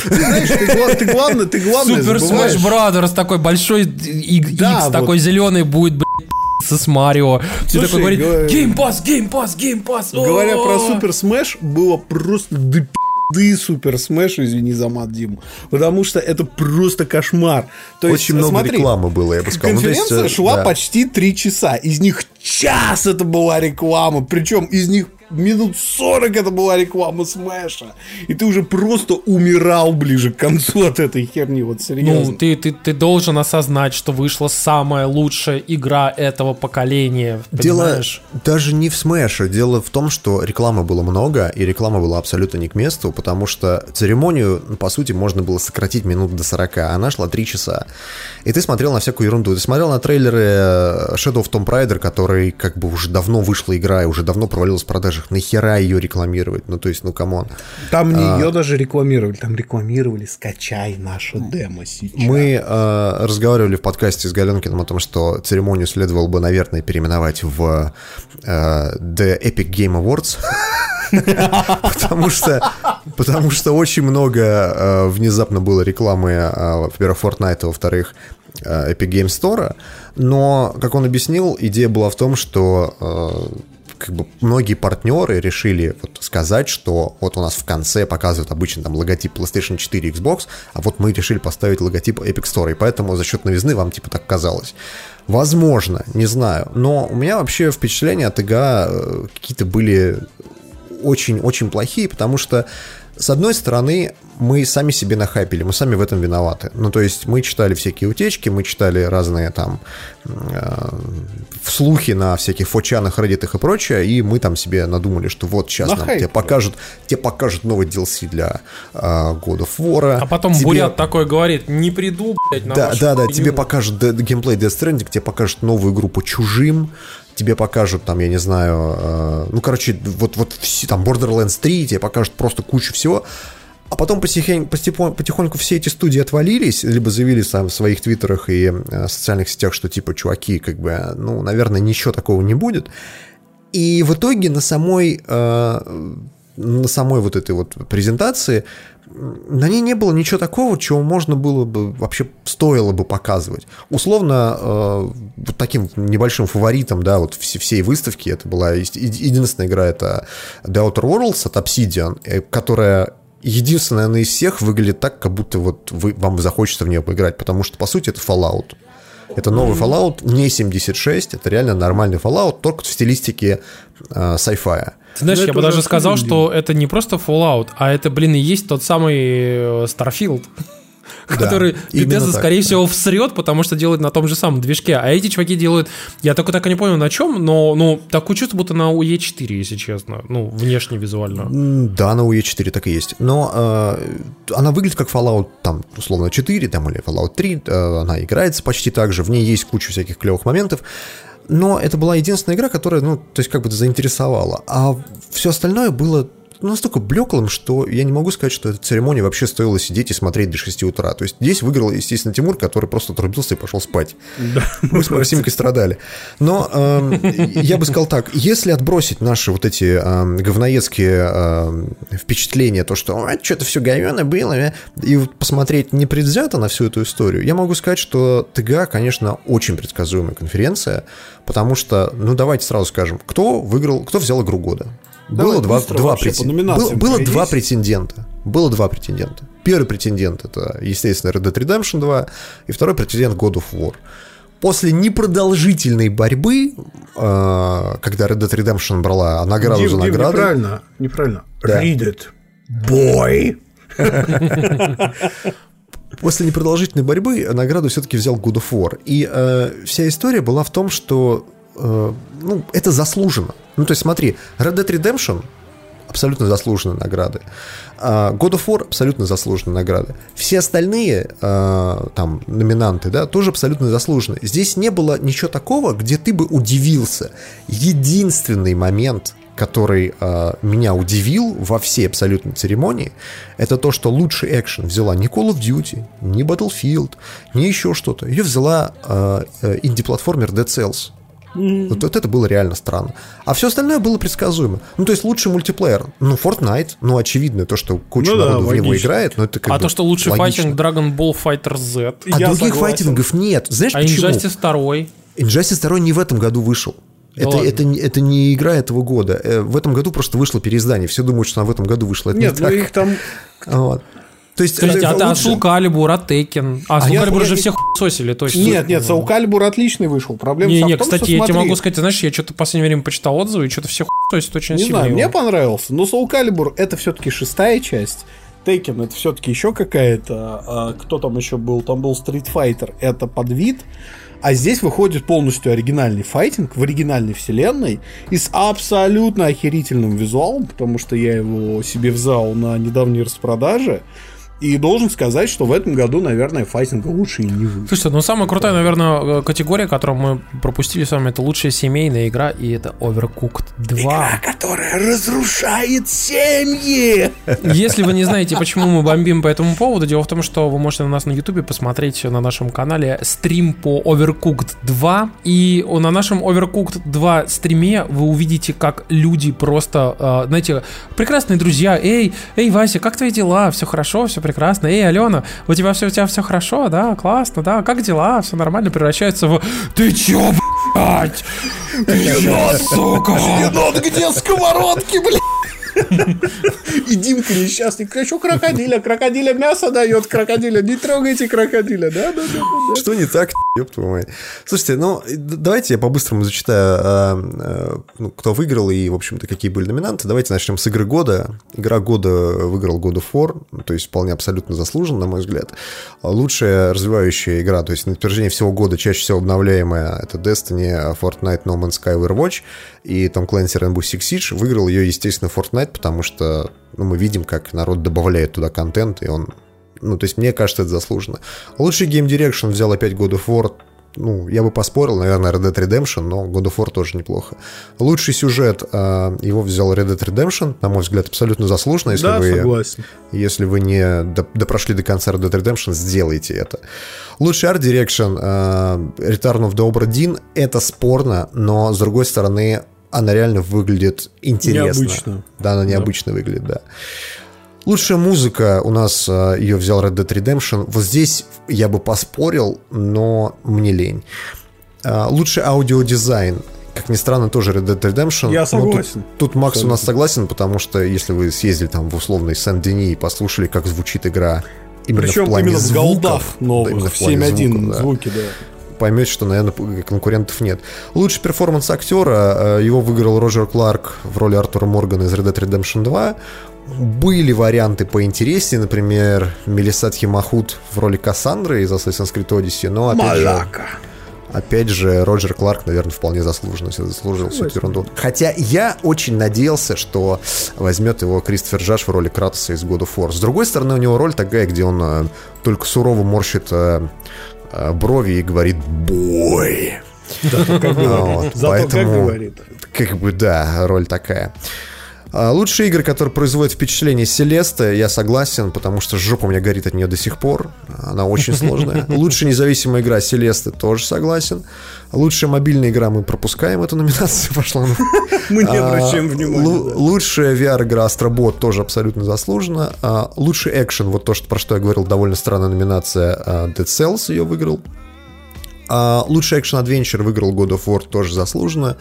S4: Ты знаешь, ты, ты главное, ты главное
S3: Супер. Smash Brothers такой большой X
S4: Да, вот.
S3: такой зеленый будет, блядь, с Марио.
S4: Слушай,
S3: такой говорит, Pass, Game Pass.
S4: Говоря про
S3: О-о-о».
S4: Супер Смэш, было просто до пизды Super Smash, извини за мат, Дим. Потому что это просто кошмар. То есть,
S2: Очень много
S4: смотри,
S2: рекламы было, я бы сказал. Ну, есть,
S4: Конференция
S2: э,
S4: шла
S2: да.
S4: почти три часа. Из них час это была реклама. Причем из них минут 40 это была реклама Смэша. И ты уже просто умирал ближе к концу от этой херни, вот серьезно.
S3: Ну, ты, ты, ты должен осознать, что вышла самая лучшая игра этого поколения,
S2: Дело
S3: понимаешь?
S2: даже не в смеше. Дело в том, что рекламы было много, и реклама была абсолютно не к месту, потому что церемонию, ну, по сути, можно было сократить минут до 40, а она шла 3 часа. И ты смотрел на всякую ерунду. Ты смотрел на трейлеры э, Shadow of Tomb Raider, который как бы уже давно вышла игра и уже давно провалилась в продажах. Нахера ее рекламировать? Ну, то есть, ну, come on.
S4: Там не ее даже рекламировали, там рекламировали «Скачай наше демо сейчас».
S2: Мы э, разговаривали в подкасте с Галенкиным о том, что церемонию следовало бы, наверное, переименовать в э, The Epic Game Awards. <laughs> Потому что, потому что очень много э, внезапно было рекламы, э, во-первых, Fortnite, а во-вторых, Epic Game Store. Но, как он объяснил, идея была в том, что как бы многие партнеры решили вот сказать, что вот у нас в конце показывают обычно там логотип PlayStation 4 Xbox, а вот мы решили поставить логотип Epic Store, и поэтому за счет новизны вам типа так казалось. Возможно, не знаю, но у меня вообще впечатления от ИГА э, какие-то были очень-очень плохие, потому что с одной стороны, мы сами себе нахайпили, мы сами в этом виноваты. Ну, то есть мы читали всякие утечки, мы читали разные там э, слухи на всяких фочанах, реддитах и прочее, и мы там себе надумали, что вот сейчас нам тебе покажут, тебе покажут новый DLC для э, God of War.
S3: А потом
S2: тебе...
S3: Бурят такой говорит, не приду, блядь, на
S2: Да, да, да,
S3: хуйню».
S2: тебе покажут геймплей Death Stranding, тебе покажут новую группу Чужим, тебе покажут там, я не знаю, э, ну, короче, вот, вот все, там Borderlands 3, тебе покажут просто кучу всего, а потом потихоньку, потихоньку все эти студии отвалились, либо заявили сам в своих твиттерах и э, социальных сетях, что типа, чуваки, как бы, ну, наверное, ничего такого не будет. И в итоге на самой, э, на самой вот этой вот презентации на ней не было ничего такого, чего можно было бы, вообще стоило бы показывать. Условно, э, вот таким небольшим фаворитом, да, вот все, всей выставки, это была единственная игра, это The Outer Worlds от Obsidian, э, которая единственная она из всех выглядит так, как будто вот вы, вам захочется в нее поиграть, потому что, по сути, это Fallout. Это новый Fallout, не 76, это реально нормальный Fallout, только в стилистике э, sci-fi.
S3: Ты знаешь,
S4: Ну,
S3: я бы даже сказал, что это не просто Fallout, а это, блин, и есть тот самый э, Starfield. Который Bethesda,
S2: так,
S3: скорее
S2: да.
S3: всего, всрет, потому что делает на том же самом движке. А эти чуваки делают... Я только так и не понял, на чем, но ну, такое чувство, будто на UE4, если честно. Ну, внешне, визуально.
S2: Да, на UE4 так и есть. Но э, она выглядит как Fallout, там, условно, 4 там, или Fallout 3. э, она играется почти так же. В ней есть куча всяких клевых моментов. Но это была единственная игра, которая, ну, то есть как бы заинтересовала. А все остальное было настолько блеклым, что я не могу сказать, что эта церемония вообще стоило сидеть и смотреть до 6 утра. То есть здесь выиграл, естественно, Тимур, который просто отрубился и пошел спать. Мы с Максимкой страдали. Но эм, я бы сказал так, если отбросить наши вот эти эм, говноедские эм, впечатления, то, что «А, что-то все говено было, э», и вот посмотреть непредвзято на всю эту историю, я могу сказать, что ТГА, конечно, очень предсказуемая конференция, потому что, ну, давайте сразу скажем, кто выиграл, кто взял игру года?
S4: Давай
S2: было два, два, претен-
S4: номинациям
S2: было, два претендента. Было два претендента. Первый претендент это, естественно, Red Dead Redemption 2, и второй претендент God of War. После непродолжительной борьбы, э, когда Red Dead Redemption брала награду
S4: Дим,
S2: за
S4: Дим,
S2: наградой,
S4: неправильно, неправильно.
S2: Да.
S4: Read it, boy. <laughs>
S2: после непродолжительной борьбы награду все-таки взял God of War. И э, вся история была в том, что э, ну, это заслуженно. Ну, то есть, смотри, Red Dead Redemption абсолютно заслуженные награды. А God of War абсолютно заслуженные награды. Все остальные э, там номинанты, да, тоже абсолютно заслуженные. Здесь не было ничего такого, где ты бы удивился. Единственный момент, который э, меня удивил во всей абсолютной церемонии, это то, что лучший экшен взяла не Call of Duty, не Battlefield, не еще что-то. Ее взяла э, инди-платформер Dead Cells. Вот, вот это было реально странно. А все остальное было предсказуемо. Ну, то есть лучший мультиплеер. Ну, Fortnite, ну, очевидно, то, что куча
S4: Ну да,
S2: народу в него играет, но это как
S3: а
S2: бы
S3: то, что лучший
S2: логично.
S3: файтинг Dragon Ball Fighter Z.
S2: А
S4: Я
S2: других
S4: согласен.
S2: файтингов нет. Знаешь
S3: А
S2: почему?
S3: Injustice 2.
S2: Injustice 2 не в этом году вышел.
S3: Да
S2: это, это, не- это не игра этого года. Э, В этом году просто вышло переиздание. Все думают, что она в этом году вышла. Это
S4: Нет,
S2: не
S4: ну
S2: так.
S4: их там...
S2: Вот. То есть,
S3: То есть,
S2: это
S3: а, а
S2: лучше.
S3: Soul Calibur, а? А, Soul
S4: я-
S3: же все сосили, точно.
S4: Нет, нет, Soul Calibur отличный вышел. Проблема
S3: Не, не,
S4: том,
S3: кстати,
S4: что
S3: я тебе могу сказать, знаешь, я что-то в последнее время почитал отзывы, и что-то все сосят очень
S4: Не
S3: сильно.
S4: знаю,
S3: его.
S4: мне понравился. Но Calibur это все-таки шестая часть. Tekken это все-таки еще какая-то. а, кто там еще был? Там был Street Fighter. Это подвид. А здесь выходит полностью оригинальный файтинг в оригинальной вселенной и с абсолютно охерительным визуалом, потому что я его себе взял на недавней распродаже. И должен сказать, что в этом году, наверное, файтинга лучше и не выйдет.
S3: Слушайте, ну самая крутая, наверное, категория, которую мы пропустили с вами, это лучшая семейная игра, и это Overcooked 2.
S4: которая разрушает семьи!
S3: Если вы не знаете, почему мы бомбим по этому поводу, дело в том, что вы можете на нас на YouTube посмотреть на нашем канале стрим по Overcooked 2. И на нашем Overcooked 2 стриме вы увидите, как люди просто, э, знаете, прекрасные друзья. Эй, эй, Вася, как твои дела? Все хорошо, все прекрасно. Эй, Алена, у тебя все, у тебя все хорошо, да, классно, да, как дела? Все нормально, превращается в Ты чё, блядь? Ты чё, сука?
S4: Енот, где сковородки, блядь? <laughs> И Димка несчастный, хочу крокодиля, крокодиля мясо дает, крокодиля, не трогайте крокодиля, да, да, да, да.
S2: Что не так, ёб твою мать. Слушайте, ну, давайте я по-быстрому зачитаю, а, а, ну, кто выиграл и, в общем-то, какие были номинанты. Давайте начнем с игры года. Игра года выиграл God of War, то есть вполне абсолютно заслуженно, на мой взгляд. Лучшая развивающая игра, то есть на протяжении всего года чаще всего обновляемая, это Destiny, Fortnite, No Man's Sky, Overwatch и Tom Clancy Rainbow Six Siege. Выиграл ее, естественно, Fortnite, потому что ну, мы видим, как народ добавляет туда контент, и он ну, то есть, мне кажется, это заслуженно. Лучший Game Direction взял опять God of War. Ну, я бы поспорил, наверное, Red Dead Redemption, но God of War тоже неплохо. Лучший сюжет э, его взял Red Dead Redemption, на мой взгляд, абсолютно заслуженно. Если
S4: Да,
S2: вы,
S4: согласен.
S2: если вы не до- допрошли до конца Red Dead Redemption, сделайте это. Лучший Art Direction э, Return of the Obra Dinn это спорно, но с другой стороны, она реально выглядит интересно.
S4: Необычно.
S2: Да, она необычно выглядит, да. Лучшая музыка у нас э, ее взял Red Dead Redemption. Вот здесь я бы поспорил, но мне лень. Э, Лучший аудиодизайн. Как ни странно, тоже Red Dead Redemption.
S4: Я
S2: Но
S4: согласен.
S2: Тут, тут Макс у нас согласен, потому что если вы съездили там в условный Сен-Дени и послушали, как звучит игра именно
S4: Причем
S2: в плане
S4: именно в голдах
S2: да,
S4: новых,
S2: именно
S4: в
S2: в плане
S4: 7.1
S2: звуков, да
S4: звуки, да.
S2: поймете, что, наверное, конкурентов нет. Лучший перформанс актера, э, его выиграл Роджер Кларк в роли Артура Моргана из Red Dead Redemption 2. Были варианты поинтереснее, например, Мелисат Махут в роли Кассандры из Assassin's Creed Odyssey, но опять же,
S4: Маляка.
S2: опять же, Роджер Кларк, наверное, вполне заслуженно заслужил всю эту ерунду. Хотя я очень надеялся, что возьмет его Кристофер Джаш в роли Кратоса из God of War. С другой стороны, у него роль такая, где он э, только сурово морщит э, э, брови и говорит «бой». Вот,
S4: Зато как говорит.
S2: Как бы, да, роль такая. А, Лучшие игры, которые производят впечатление Селеста, я согласен, потому что жопа у меня горит от нее до сих пор. Она очень сложная. <laughs> Лучшая независимая игра Селеста тоже согласен. Лучшая мобильная игра мы пропускаем эту номинацию, <laughs> пошла.
S4: Мы не
S2: А,
S4: обращаем внимания.
S2: Лучшая VR-игра Астробот тоже абсолютно заслуженно. А, Лучший экшен, вот то, про что я говорил, довольно странная номинация. Dead Cells ее выиграл. А, лучший экшен-адвенчер выиграл God of War тоже заслуженно.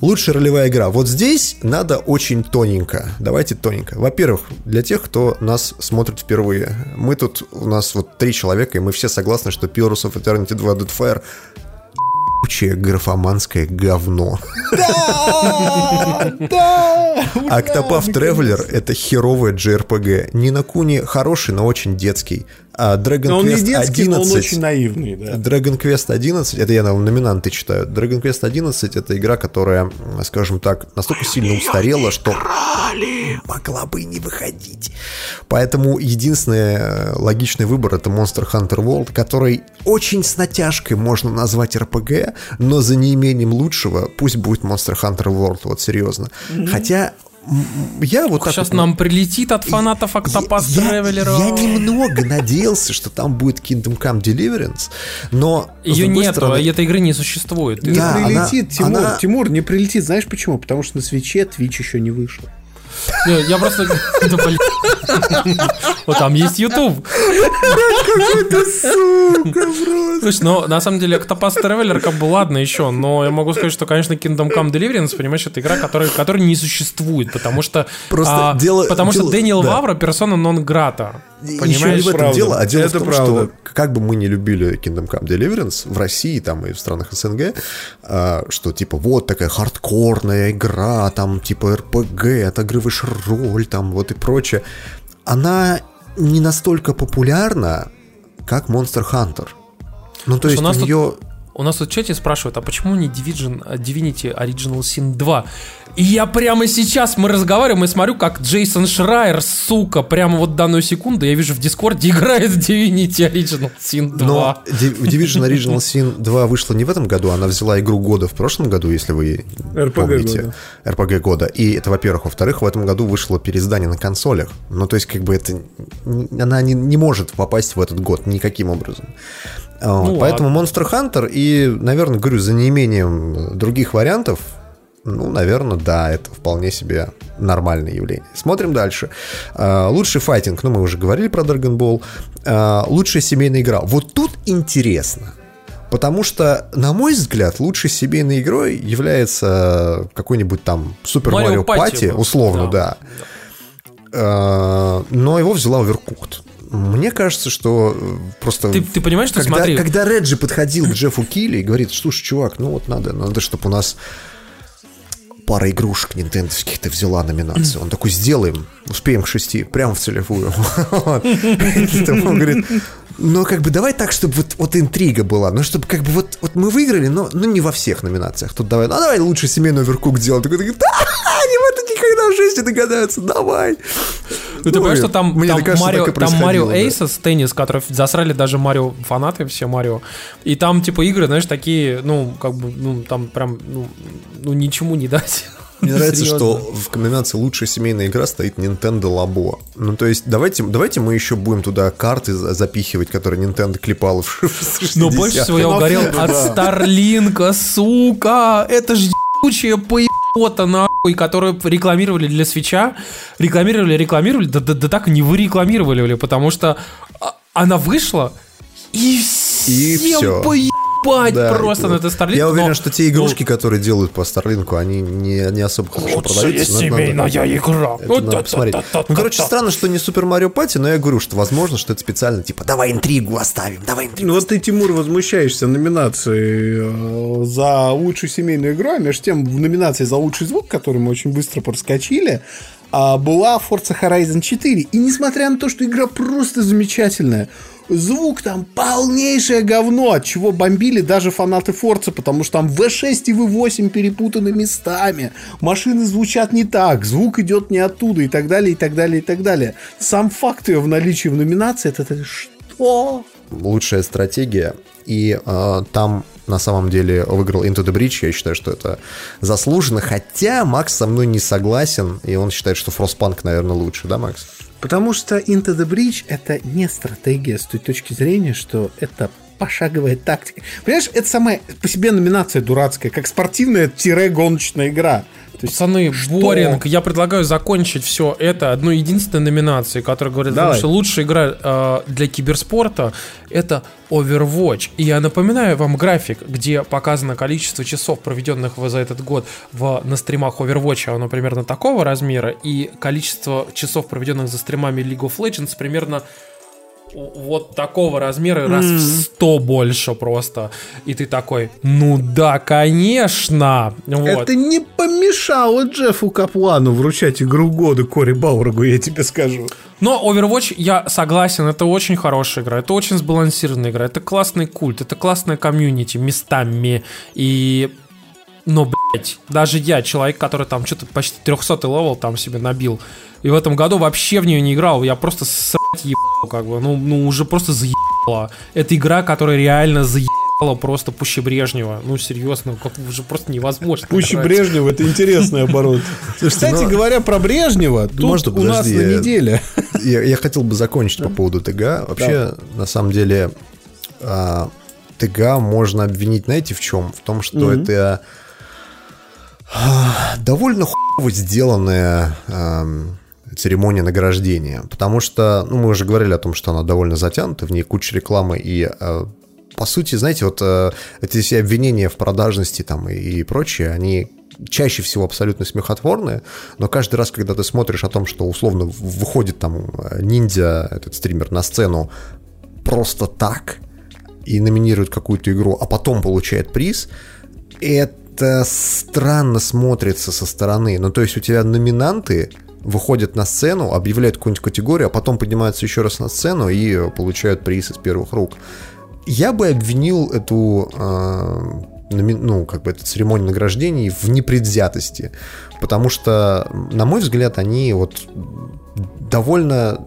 S2: Лучшая ролевая игра. Вот здесь надо очень тоненько. Давайте тоненько. Во-первых, для тех, кто нас смотрит впервые. Мы тут, у нас вот три человека, и мы все согласны, что Pillars of Eternity 2 Deadfire ебучее графоманское говно.
S4: Да, да,
S2: Octopath Traveler — это херовая JRPG. Нина Куни хороший, но очень детский. А Dragon
S4: Но он не
S2: Quest
S4: детский, но он
S2: 11
S4: очень наивный, да.
S2: Dragon Quest 11, это я на номинанты читаю. Dragon Quest 11 это игра, которая, скажем так, настолько сильно устарела, что могла бы и не выходить. Поэтому единственный э, логичный выбор это Monster Hunter World, который очень с натяжкой можно назвать RPG, но за неимением лучшего пусть будет Monster Hunter World, вот серьезно. Хотя м, я вот
S3: Сейчас
S2: вот-
S3: нам прилетит от фанатов Octopath
S2: я,
S3: Traveler.
S2: я немного надеялся, что там будет Kingdom Come Deliverance, но
S3: Ее
S2: другой
S3: нет,
S2: стороны-
S3: этой игры не существует.
S4: Не
S2: Да, она-
S4: прилетит, Тимур.
S2: она-
S4: Тимур, не прилетит. Знаешь почему? Потому что на свече Twitch еще не вышел.
S3: Я просто... <laughs> Вот там есть YouTube. Слушай, ну, на самом деле, Octopath Traveler как бы ладно еще, но я могу сказать, что, конечно, Kingdom Come Deliverance, понимаешь, это игра, которая, которая не существует, потому что...
S2: Просто
S3: а,
S2: дело-
S3: Потому что Дэниел. Вавра персона нон грата. Понимаешь,
S2: Еще не в этом
S4: правда.
S2: дело, а дело
S4: Это
S2: в том,
S4: правда.
S2: что как бы мы не любили Kingdom Come Deliverance в России там и в странах СНГ, а, что типа вот такая хардкорная игра, там типа РПГ, отыгрываешь роль, там вот и прочее, она не настолько популярна, как Monster Hunter. Ну, то
S3: Слушай,
S2: есть
S3: у нас
S2: у
S3: тут-
S2: нее...
S3: У нас тут в чате спрашивают, а почему не Division, а, Divinity Original Sin 2? И я прямо сейчас, мы разговариваем, и смотрю, как Джейсон Шрайер, сука, прямо вот данную секунду, я вижу в Дискорде <laughs> играет в Divinity Original Sin 2.
S2: Но Di- Division Original Sin 2 вышла не в этом году, она взяла игру года в прошлом году, если вы
S4: RPG
S2: помните. RPG года. И это, во-первых. Во-вторых, в этом году вышло переиздание на консолях. Ну, то есть, как бы это... Она не, не может попасть в этот год никаким образом.
S3: Ну,
S2: Поэтому Monster Hunter и, наверное, говорю, за неимением других вариантов, ну, наверное, да, это вполне себе нормальное явление. Смотрим дальше. А, Лучший файтинг, ну, мы уже говорили про Dragon Ball. А, Лучшая семейная игра. Вот тут интересно. Потому что, на мой взгляд, лучшей семейной игрой является какой-нибудь там Супер Марио Пати, условно,
S3: Да.
S2: да. А, Но его взяла Overcooked. Мне кажется, что э, просто...
S3: Ты, ты понимаешь, что
S2: Когда,
S3: смотри,
S2: когда Реджи подходил к Джеффу Килли и говорит, слушай, чувак, ну вот надо, надо, чтобы у нас пара игрушек нинтендовских ты взяла номинацию. Он такой, сделаем, успеем к шести, прямо в целевую. <laughs> Он говорит, ну как бы давай так, чтобы вот, вот интрига была, ну чтобы как бы вот, вот мы выиграли, но ну, не во всех номинациях. Тут давай, ну давай лучше семейный оверкук делать. Такой, такой, да, они в это никогда в жизни догадаются, давай.
S3: Ну, ты понимаешь, что там,
S2: мне
S3: там
S2: кажется,
S3: Марио, там Марио
S2: происходило, да.
S3: Эйсос, теннис, который засрали даже Марио фанаты, все Марио. И там, типа, игры, знаешь, такие, ну, как бы, ну, там прям, ну, ну ничему не дать.
S2: Мне нравится,
S3: Серьезно.
S2: что в номинации «Лучшая семейная игра» стоит Nintendo Labo. Ну, то есть, давайте, давайте мы еще будем туда карты за- запихивать, которые Nintendo клепала в 60
S3: Но больше всего я угорел
S4: Кинофильмы,
S3: от. Старлинка, сука! Это ж ебучая поебота, нахуй, которую рекламировали для свеча. Рекламировали, рекламировали, да, да, да так и не вырекламировали, потому что а, она вышла, и
S2: И
S3: всем
S2: всё.
S3: Поебать
S2: Да,
S3: просто на это Старлинк.
S2: Я уверен,
S3: но-
S2: что те игрушки, которые делают по Старлинку, они не, не особо хорошо
S3: Лучшая
S2: продаются. это надо-
S3: семейная игра.
S2: это надо посмотреть. Ну, короче, странно, что не Супер Марио Пати, но я говорю, что возможно, что это специально, типа, давай интригу оставим, давай интригу.
S4: Ну вот ты, Тимур, возмущаешься номинацией э, за лучшую семейную игру, а между тем в номинации за лучший звук, который мы очень быстро проскочили, а, была Forza Horizon 4. И несмотря на то, что игра просто замечательная, звук там полнейшее говно, от чего бомбили даже фанаты Forza, потому что там V6 и V8 перепутаны местами, машины звучат не так, звук идет не оттуда и так далее, и так далее, и так далее. Сам факт ее в наличии в номинации, это, это что?
S2: лучшая стратегия. И э, там на самом деле выиграл Into the Breach. Я считаю, что это заслуженно. Хотя Макс со мной не согласен, и он считает, что Frostpunk, наверное, лучше, да, Макс?
S4: Потому что Into the Breach это не стратегия с той точки зрения, что это пошаговая тактика. Понимаешь, это самая по себе номинация дурацкая, как спортивная-гоночная игра. То есть,
S3: Пацаны,
S4: что?
S3: боринг, я предлагаю закончить все это одной единственной номинацией, которая говорит,
S4: Давай.
S3: что лучшая игра э, для киберспорта это Overwatch. И я напоминаю вам график, где показано количество часов, проведенных за этот год в, на стримах Overwatch, оно примерно такого размера, и количество часов, проведенных за стримами League of Legends, примерно вот такого размера, раз в 100 больше просто. И ты такой, ну да, конечно. Вот.
S4: Это не помешало Джеффу Каплану вручать игру года Кори Баурагу, я тебе скажу.
S3: Но Overwatch, я согласен, это очень хорошая игра, это очень сбалансированная игра, это классный культ, это классная комьюнити местами. И... Но, блядь, даже я, человек, который там что-то почти 300 level там себе набил, и в этом году вообще в нее не играл, я просто срать ебал, как бы, ну, ну уже просто заебала. Это игра, которая реально заебала просто пуще Брежнева. Ну, серьезно, как уже просто невозможно.
S4: Пуще. Брежнева, это интересный оборот. Кстати
S2: ну-
S4: говоря, про Брежнева, тут у нас на
S2: я-
S4: неделе. <laughs>
S2: Я, я хотел бы закончить по поводу ТГ. Вообще, на самом деле, а, ТГ можно обвинить, знаете, в чем? В том, что это а, довольно хуево сделанная церемония награждения. Потому что, ну, мы уже говорили о том, что она довольно затянута, в ней куча рекламы и а, по сути, знаете, вот э, эти все обвинения в продажности там и, и прочее, они чаще всего абсолютно смехотворные, но каждый раз, когда ты смотришь о том, что условно выходит там э, ниндзя, этот стример, на сцену просто так и номинирует какую-то игру, а потом получает приз, это странно смотрится со стороны. Ну, то есть у тебя номинанты выходят на сцену, объявляют какую-нибудь категорию, а потом поднимаются еще раз на сцену и получают приз из первых рук. Я бы обвинил эту э, ну, как бы эту церемонию награждений в непредвзятости, потому что, на мой взгляд, они вот довольно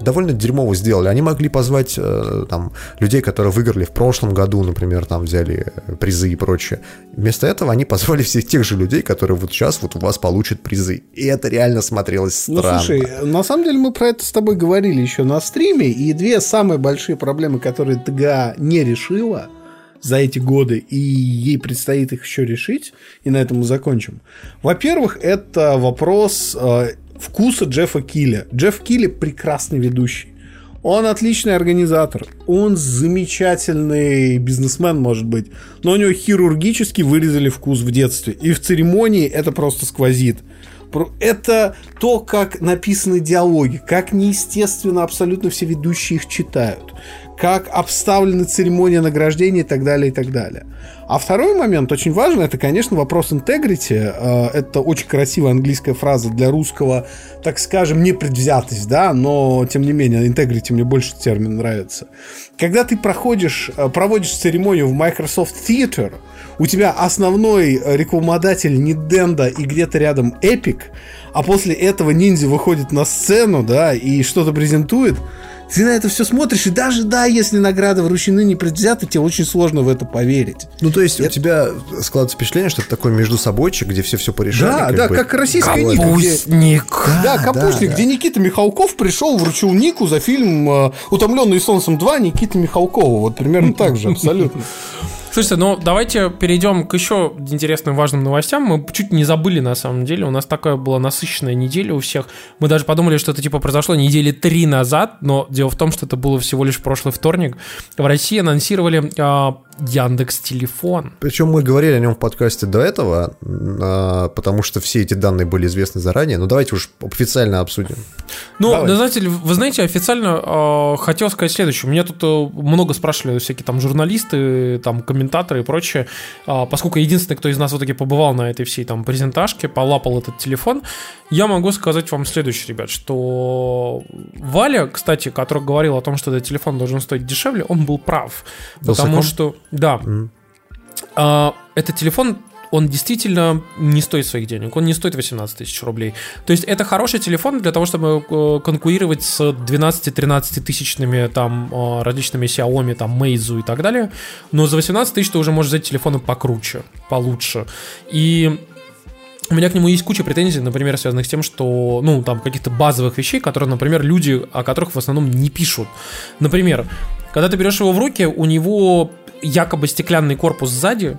S2: довольно дерьмово сделали. Они могли позвать э, там людей, которые выиграли в прошлом году, например, там взяли призы и прочее. Вместо этого они позвали всех тех же людей, которые вот сейчас вот у вас получат призы. И это реально смотрелось ну, странно. Ну, слушай,
S4: на самом деле мы про это с тобой говорили еще на стриме, и две самые большие проблемы, которые ТГА не решила за эти годы, и ей предстоит их еще решить, и на этом мы закончим. Во-первых, это вопрос э, вкуса Джеффа Килля. Джефф Килли прекрасный ведущий. Он отличный организатор, он замечательный бизнесмен, может быть, но у него хирургически вырезали вкус в детстве. И в церемонии это просто сквозит. Это то, как написаны диалоги, как неестественно абсолютно все ведущие их читают как обставлена церемония награждения и так далее, и так далее. А второй момент, очень важный, это, конечно, вопрос integrity. Э, это очень красивая английская фраза для русского, так скажем, непредвзятость, да, но, тем не менее, integrity мне больше термин нравится. Когда ты проходишь, э, проводишь церемонию в Microsoft Theater, у тебя основной рекламодатель не Денда и где-то рядом Epic, а после этого ниндзя выходит на сцену, да, и что-то презентует, ты на это все смотришь, и даже да, если награды вручены непредвзято, тебе очень сложно в это поверить.
S2: Ну, то есть это... у тебя складывается впечатление, что это такой между собойчик, где все все порешали.
S4: Да, как да, бы... как российская
S3: Ника. Капустник.
S4: Где... Да, Капустник, да, где да. Никита Михалков пришел, вручил Нику за фильм э, «Утомленный солнцем 2» Никита Михалкова. Вот примерно так же, абсолютно.
S3: Слушайте, ну давайте перейдем к еще интересным важным новостям. Мы чуть не забыли на самом деле. У нас такая была насыщенная неделя у всех. Мы даже подумали, что это типа произошло недели три назад, но дело в том, что это было всего лишь прошлый вторник. В России анонсировали а, Яндекс Телефон.
S2: Причем мы говорили о нем в подкасте до этого, а, потому что все эти данные были известны заранее. Но давайте уж официально обсудим.
S3: Ну, да, знаете, вы знаете, официально э, хотел сказать следующее. Меня тут э, много спрашивали всякие там журналисты, там комментаторы и прочее. Э, поскольку единственный, кто из нас в итоге побывал на этой всей там презентажке, полапал этот телефон, я могу сказать вам следующее, ребят, что Валя, кстати, который говорил о том, что этот телефон должен стоить дешевле, он был прав. Потому что да. Mm. А, этот телефон он действительно не стоит своих денег, он не стоит 18 тысяч рублей. То есть это хороший телефон для того, чтобы э, конкурировать с 12-13 тысячными там э, различными Xiaomi, там Meizu и так далее. Но за 18 тысяч ты уже можешь взять телефоны покруче, получше. И у меня к нему есть куча претензий, например, связанных с тем, что, ну, там, каких-то базовых вещей, которые, например, люди, о которых в основном не пишут. Например, когда ты берешь его в руки, у него якобы стеклянный корпус сзади,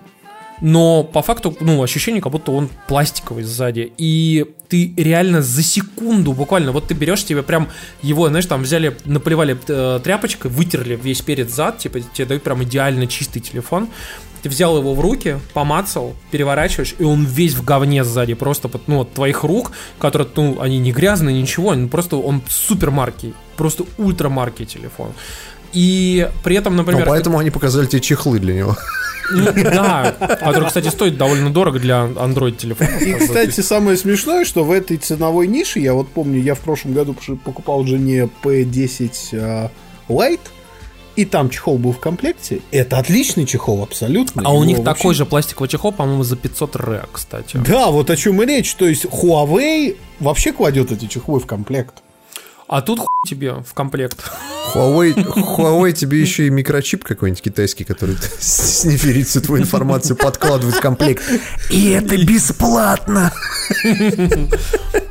S3: но по факту, ну, ощущение, как будто он пластиковый сзади. И ты реально за секунду, буквально, вот ты берешь тебе прям его, знаешь, там взяли, наплевали э, тряпочкой, вытерли весь перед зад, типа тебе дают прям идеально чистый телефон. Ты взял его в руки, помацал, переворачиваешь, и он весь в говне сзади, просто ну, от твоих рук, которые, ну, они не грязные, ничего, просто он супер марки, просто ультра марки телефон. И при этом, например... Ну,
S2: поэтому они показали тебе чехлы для него.
S3: Ну, да, который, кстати, стоит довольно дорого для Android телефона.
S4: И, кстати, самое смешное, что в этой ценовой нише, я вот помню, я в прошлом году покупал жене P10 uh, Lite, и там чехол был в комплекте. Это отличный чехол, абсолютно.
S3: А Его у них вообще... такой же пластиковый чехол, по-моему, за 500 ре, кстати.
S4: Да, вот о чем и речь. То есть Huawei вообще кладет эти чехлы в комплект.
S3: А тут хуй тебе в комплект.
S2: Huawei, Huawei тебе еще и микрочип какой-нибудь китайский, который <laughs> сниферит всю твою информацию, подкладывает в комплект. И это бесплатно.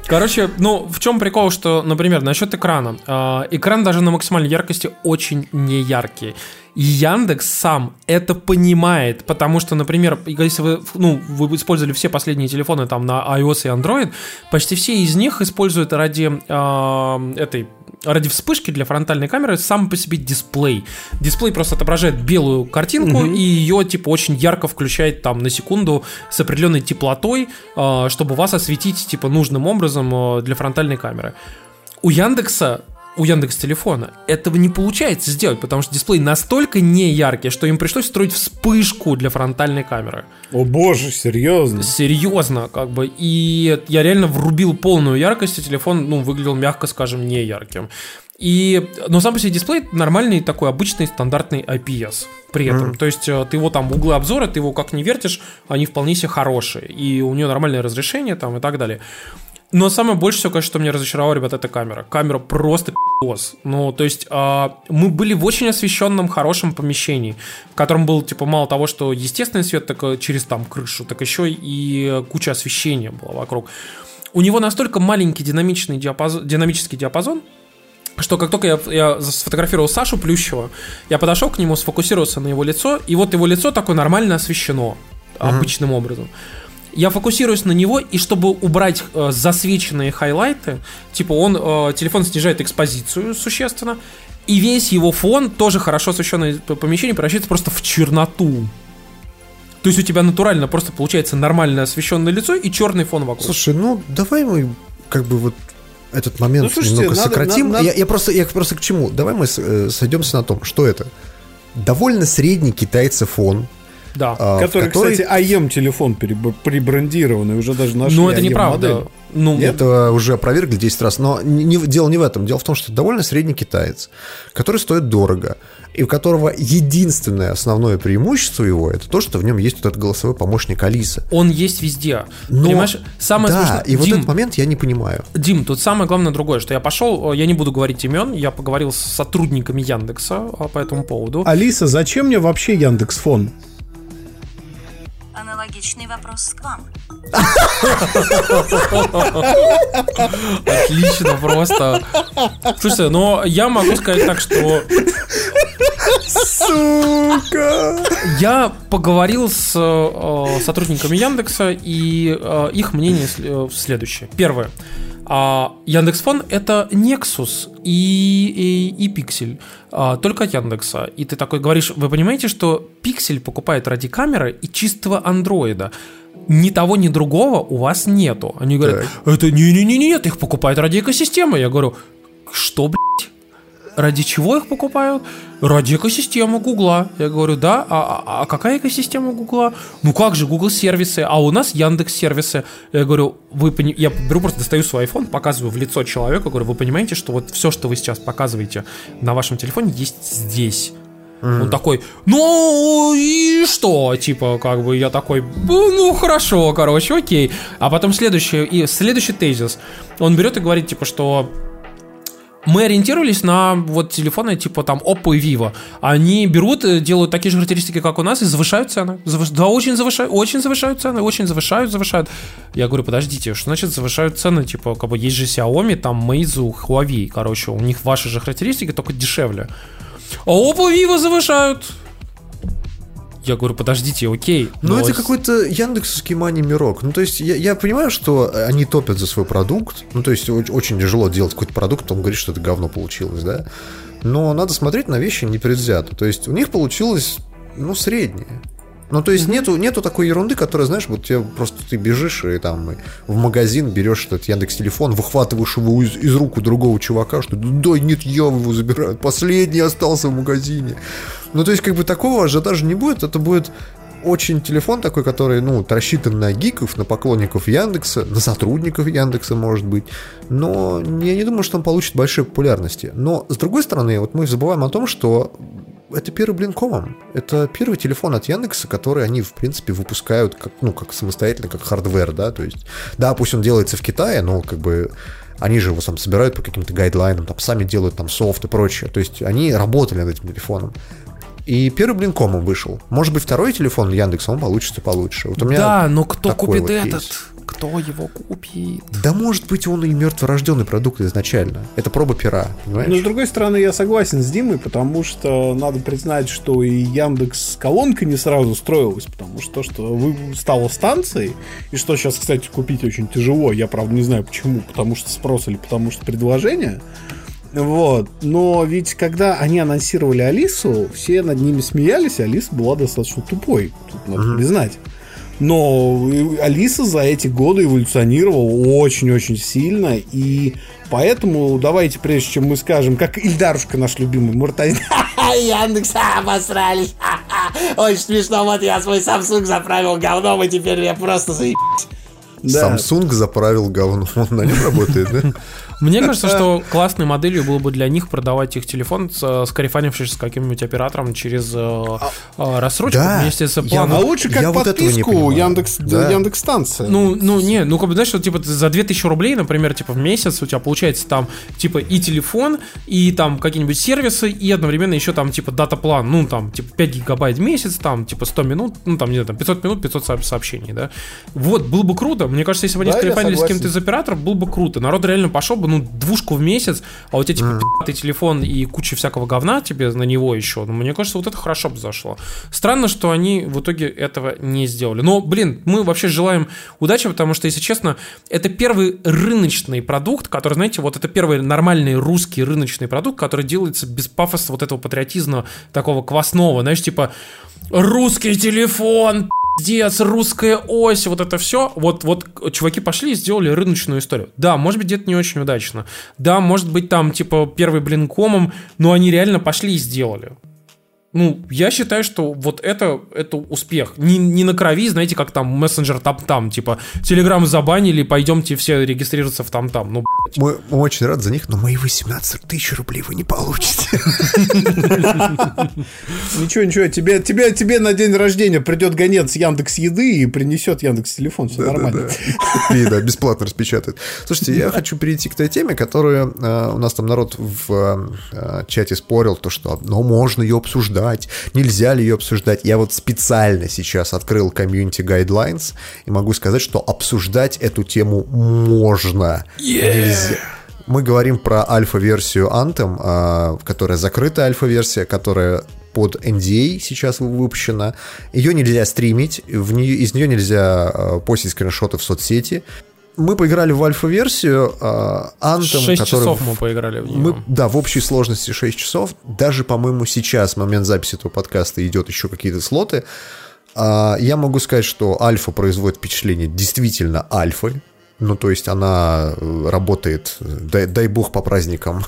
S3: Короче, ну, в чем прикол, что, например, насчет экрана. Э, экран даже на максимальной яркости очень неяркий. И Яндекс сам это понимает, потому что, например, если вы, ну, вы использовали все последние телефоны там на iOS и Android, почти все из них используют ради э, этой ради вспышки для фронтальной камеры сам по себе дисплей. Дисплей просто отображает белую картинку угу. и ее типа очень ярко включает там на секунду с определенной теплотой, э, чтобы вас осветить типа нужным образом э, для фронтальной камеры. У Яндекса у Яндекс телефона этого не получается сделать, потому что дисплей настолько не яркий, что им пришлось строить вспышку для фронтальной камеры.
S4: О боже, серьезно?
S3: Серьезно, как бы. И я реально врубил полную яркость, и телефон, ну, выглядел, мягко скажем, не ярким. И, но сам по себе дисплей нормальный такой обычный стандартный IPS при этом. Mm. То есть э, ты его там углы обзора, ты его как не вертишь, они вполне себе хорошие. И у нее нормальное разрешение там и так далее. Но самое больше всего, конечно, что меня разочаровало, ребят, это камера. Камера просто пи***ос. Ну, то есть э, мы были в очень освещенном, хорошем помещении, в котором был, типа, мало того, что естественный свет так, э, через там крышу, так еще и куча освещения была вокруг. У него настолько маленький динамичный диапазон, динамический диапазон, что как только я, я сфотографировал Сашу Плющева, я подошел к нему, сфокусировался на его лицо, и вот его лицо такое нормально освещено uh-huh. обычным образом я фокусируюсь на него, и чтобы убрать э, засвеченные хайлайты, типа он, э, телефон снижает экспозицию существенно, и весь его фон, тоже хорошо освещенное помещение, превращается просто в черноту. То есть у тебя натурально просто получается нормально освещенное лицо и черный фон вокруг.
S2: Слушай, ну давай мы как бы вот этот момент ну, слушайте, немного надо, сократим. Надо, надо... Я, я, просто, я просто к чему? Давай мы э, сойдемся на том, что это. Довольно средний китайцев фон,
S3: да.
S4: А, который, который, кстати, АЕМ телефон прибрендированный, уже даже нашли
S3: Ну, это неправда.
S2: Ну, Нет? это уже опровергли 10 раз. Но не, дело не в этом. Дело в том, что это довольно средний китаец, который стоит дорого, и у которого единственное основное преимущество его это то, что в нем есть вот этот голосовой помощник Алиса.
S3: Он есть везде. Но,
S2: Понимаешь, самое да, смешное... и Дим, вот этот момент я не понимаю.
S3: Дим, тут самое главное другое, что я пошел, я не буду говорить имен, я поговорил с сотрудниками Яндекса а, по этому поводу.
S4: Алиса, зачем мне вообще Яндекс Фон?
S1: Аналогичный вопрос к вам.
S3: Отлично, просто. Слушайте, но я могу сказать так, что...
S4: Сука!
S3: Я поговорил с э, сотрудниками Яндекса, и э, их мнение э, следующее. Первое. А Яндекс.Фон это Nexus и, и, и Pixel, а, только от Яндекса. И ты такой говоришь, вы понимаете, что Pixel покупает ради камеры и чистого андроида. Ни того, ни другого у вас нету. Они говорят, так. это не-не-не, нет, их покупают ради экосистемы. Я говорю, что, блядь? Ради чего их покупают? Ради экосистемы Гугла. Я говорю, да, а, а, а какая экосистема Гугла? Ну как же, Google сервисы, а у нас Яндекс сервисы. Я говорю, вы пони... я беру просто достаю свой iPhone, показываю в лицо человека, говорю, вы понимаете, что вот все, что вы сейчас показываете на вашем телефоне, есть здесь. Mm. Он такой, ну и что? Типа, как бы я такой, ну хорошо, короче, окей. А потом следующий, и следующий тезис. Он берет и говорит, типа, что мы ориентировались на вот телефоны типа там Oppo и Vivo. Они берут, э, делают такие же характеристики, как у нас, и завышают цены. Завыш... Да, очень завышают, очень завышают цены, очень завышают, завышают. Я говорю, подождите, что значит завышают цены? Типа, как бы есть же Xiaomi, там Meizu, Huawei, короче, у них ваши же характеристики, только дешевле. А Oppo и Vivo завышают. Я говорю, подождите, окей.
S2: Ну, это какой-то яндексовский мани-мирок. Ну, то есть, я, я понимаю, что они топят за свой продукт. Ну, то есть, очень тяжело делать какой-то продукт, он говорит, что это говно получилось, да. Но надо смотреть на вещи непредвзято. То есть, у них получилось, ну, среднее. Ну, то есть, нету, нету такой ерунды, которая, знаешь, вот тебе просто ты бежишь и там в магазин берешь этот Яндекс телефон, выхватываешь его из, из рук у другого чувака, что да нет, я его забираю, последний остался в магазине. Ну, то есть, как бы такого ажиотажа не будет, это будет очень телефон такой, который, ну, рассчитан на гиков, на поклонников Яндекса, на сотрудников Яндекса, может быть. Но я не думаю, что он получит большой популярности. Но, с другой стороны, вот мы забываем о том, что это первый блин комом. Это первый телефон от Яндекса, который они, в принципе, выпускают как, ну, как самостоятельно, как hardware, да, то есть, да, пусть он делается в Китае, но как бы они же его там собирают по каким-то гайдлайнам, там сами делают там софт и прочее. То есть они работали над этим телефоном. И первый блин комом вышел. Может быть, второй телефон Яндекса, он получится получше. Вот у меня
S3: да, но кто купит вот этот? Кейс. Кто его купит?
S2: Да может быть он и мертворожденный продукт изначально. Это проба пера, понимаешь?
S4: Но с другой стороны, я согласен с Димой, потому что надо признать, что и Яндекс колонка не сразу строилась, потому что то, что вы стало станцией, и что сейчас, кстати, купить очень тяжело, я правда не знаю почему, потому что спрос или потому что предложение, Вот. Но ведь когда они анонсировали Алису, все над ними смеялись, и Алиса была достаточно тупой. Тут надо mm-hmm. признать. Но Алиса за эти годы эволюционировала очень-очень сильно, и поэтому давайте, прежде чем мы скажем, как Ильдарушка наш любимый Муртазин, <laughs> Яндекс, обосрались, <laughs> очень смешно, вот я свой Samsung заправил говном, и теперь я просто заебись.
S2: Да. Samsung заправил говно, он на нем работает, да?
S3: Мне кажется, <laughs> что классной моделью было бы для них продавать их телефон, скарифанившись с каким-нибудь оператором через э, а, э, рассрочку
S2: да,
S3: вместе с
S4: планом. А лучше как я подписку вот Яндекс, да. Яндекс станция.
S3: Ну, ну, не, ну, как бы, знаешь, что, типа, за 2000 рублей, например, типа, в месяц у тебя получается там, типа, и телефон, и там какие-нибудь сервисы, и одновременно еще там, типа, дата-план, ну, там, типа, 5 гигабайт в месяц, там, типа, 100 минут, ну, там, не знаю, там, 500 минут, 500 сообщений, да. Вот, было бы круто. Мне кажется, если бы они да, скарифанили с кем-то из операторов, было бы круто. Народ реально пошел бы, ну, двушку в месяц, а у тебя типа mm. телефон и куча всякого говна тебе на него еще. Ну, мне кажется, вот это хорошо бы зашло. Странно, что они в итоге этого не сделали. Но, блин, мы вообще желаем удачи, потому что, если честно, это первый рыночный продукт, который, знаете, вот это первый нормальный русский рыночный продукт, который делается без пафоса вот этого патриотизма такого квасного, знаешь, типа русский телефон, пиздец, русская ось, вот это все. Вот, вот чуваки пошли и сделали рыночную историю. Да, может быть, где-то не очень удачно. Да, может быть, там, типа, первый блин комом, но они реально пошли и сделали. Ну, я считаю, что вот это, это успех. Не, не на крови, знаете, как там мессенджер там-там, типа, Телеграм забанили, пойдемте все регистрироваться в там-там. Ну,
S2: мы, мы очень рады за них, но мои 18 тысяч рублей вы не получите. <laughs>
S4: Ничего, ничего, тебе, тебе, тебе на день рождения придет гонец Яндекс Еды и принесет Яндекс Телефон, все нормально.
S2: И да, бесплатно распечатает. Слушайте, я хочу перейти к той теме, которая э, у нас там народ в э, чате спорил, то, что, ну, можно ее обсуждать обсуждать, нельзя ли ее обсуждать. Я вот специально сейчас открыл комьюнити guidelines и могу сказать, что обсуждать эту тему можно.
S3: Yeah. Нельзя.
S2: Мы говорим про альфа-версию Anthem, а, которая закрытая альфа-версия, которая под NDA сейчас выпущена. Ее нельзя стримить, в нее, из нее нельзя а, постить скриншоты в соцсети мы поиграли в альфа-версию.
S3: 6 который... часов мы поиграли в нее. Мы,
S2: да, в общей сложности 6 часов. Даже, по-моему, сейчас, в момент записи этого подкаста, идет еще какие-то слоты. Uh, я могу сказать, что альфа производит впечатление действительно альфой. Ну, то есть она э, работает, дай, дай бог по праздникам.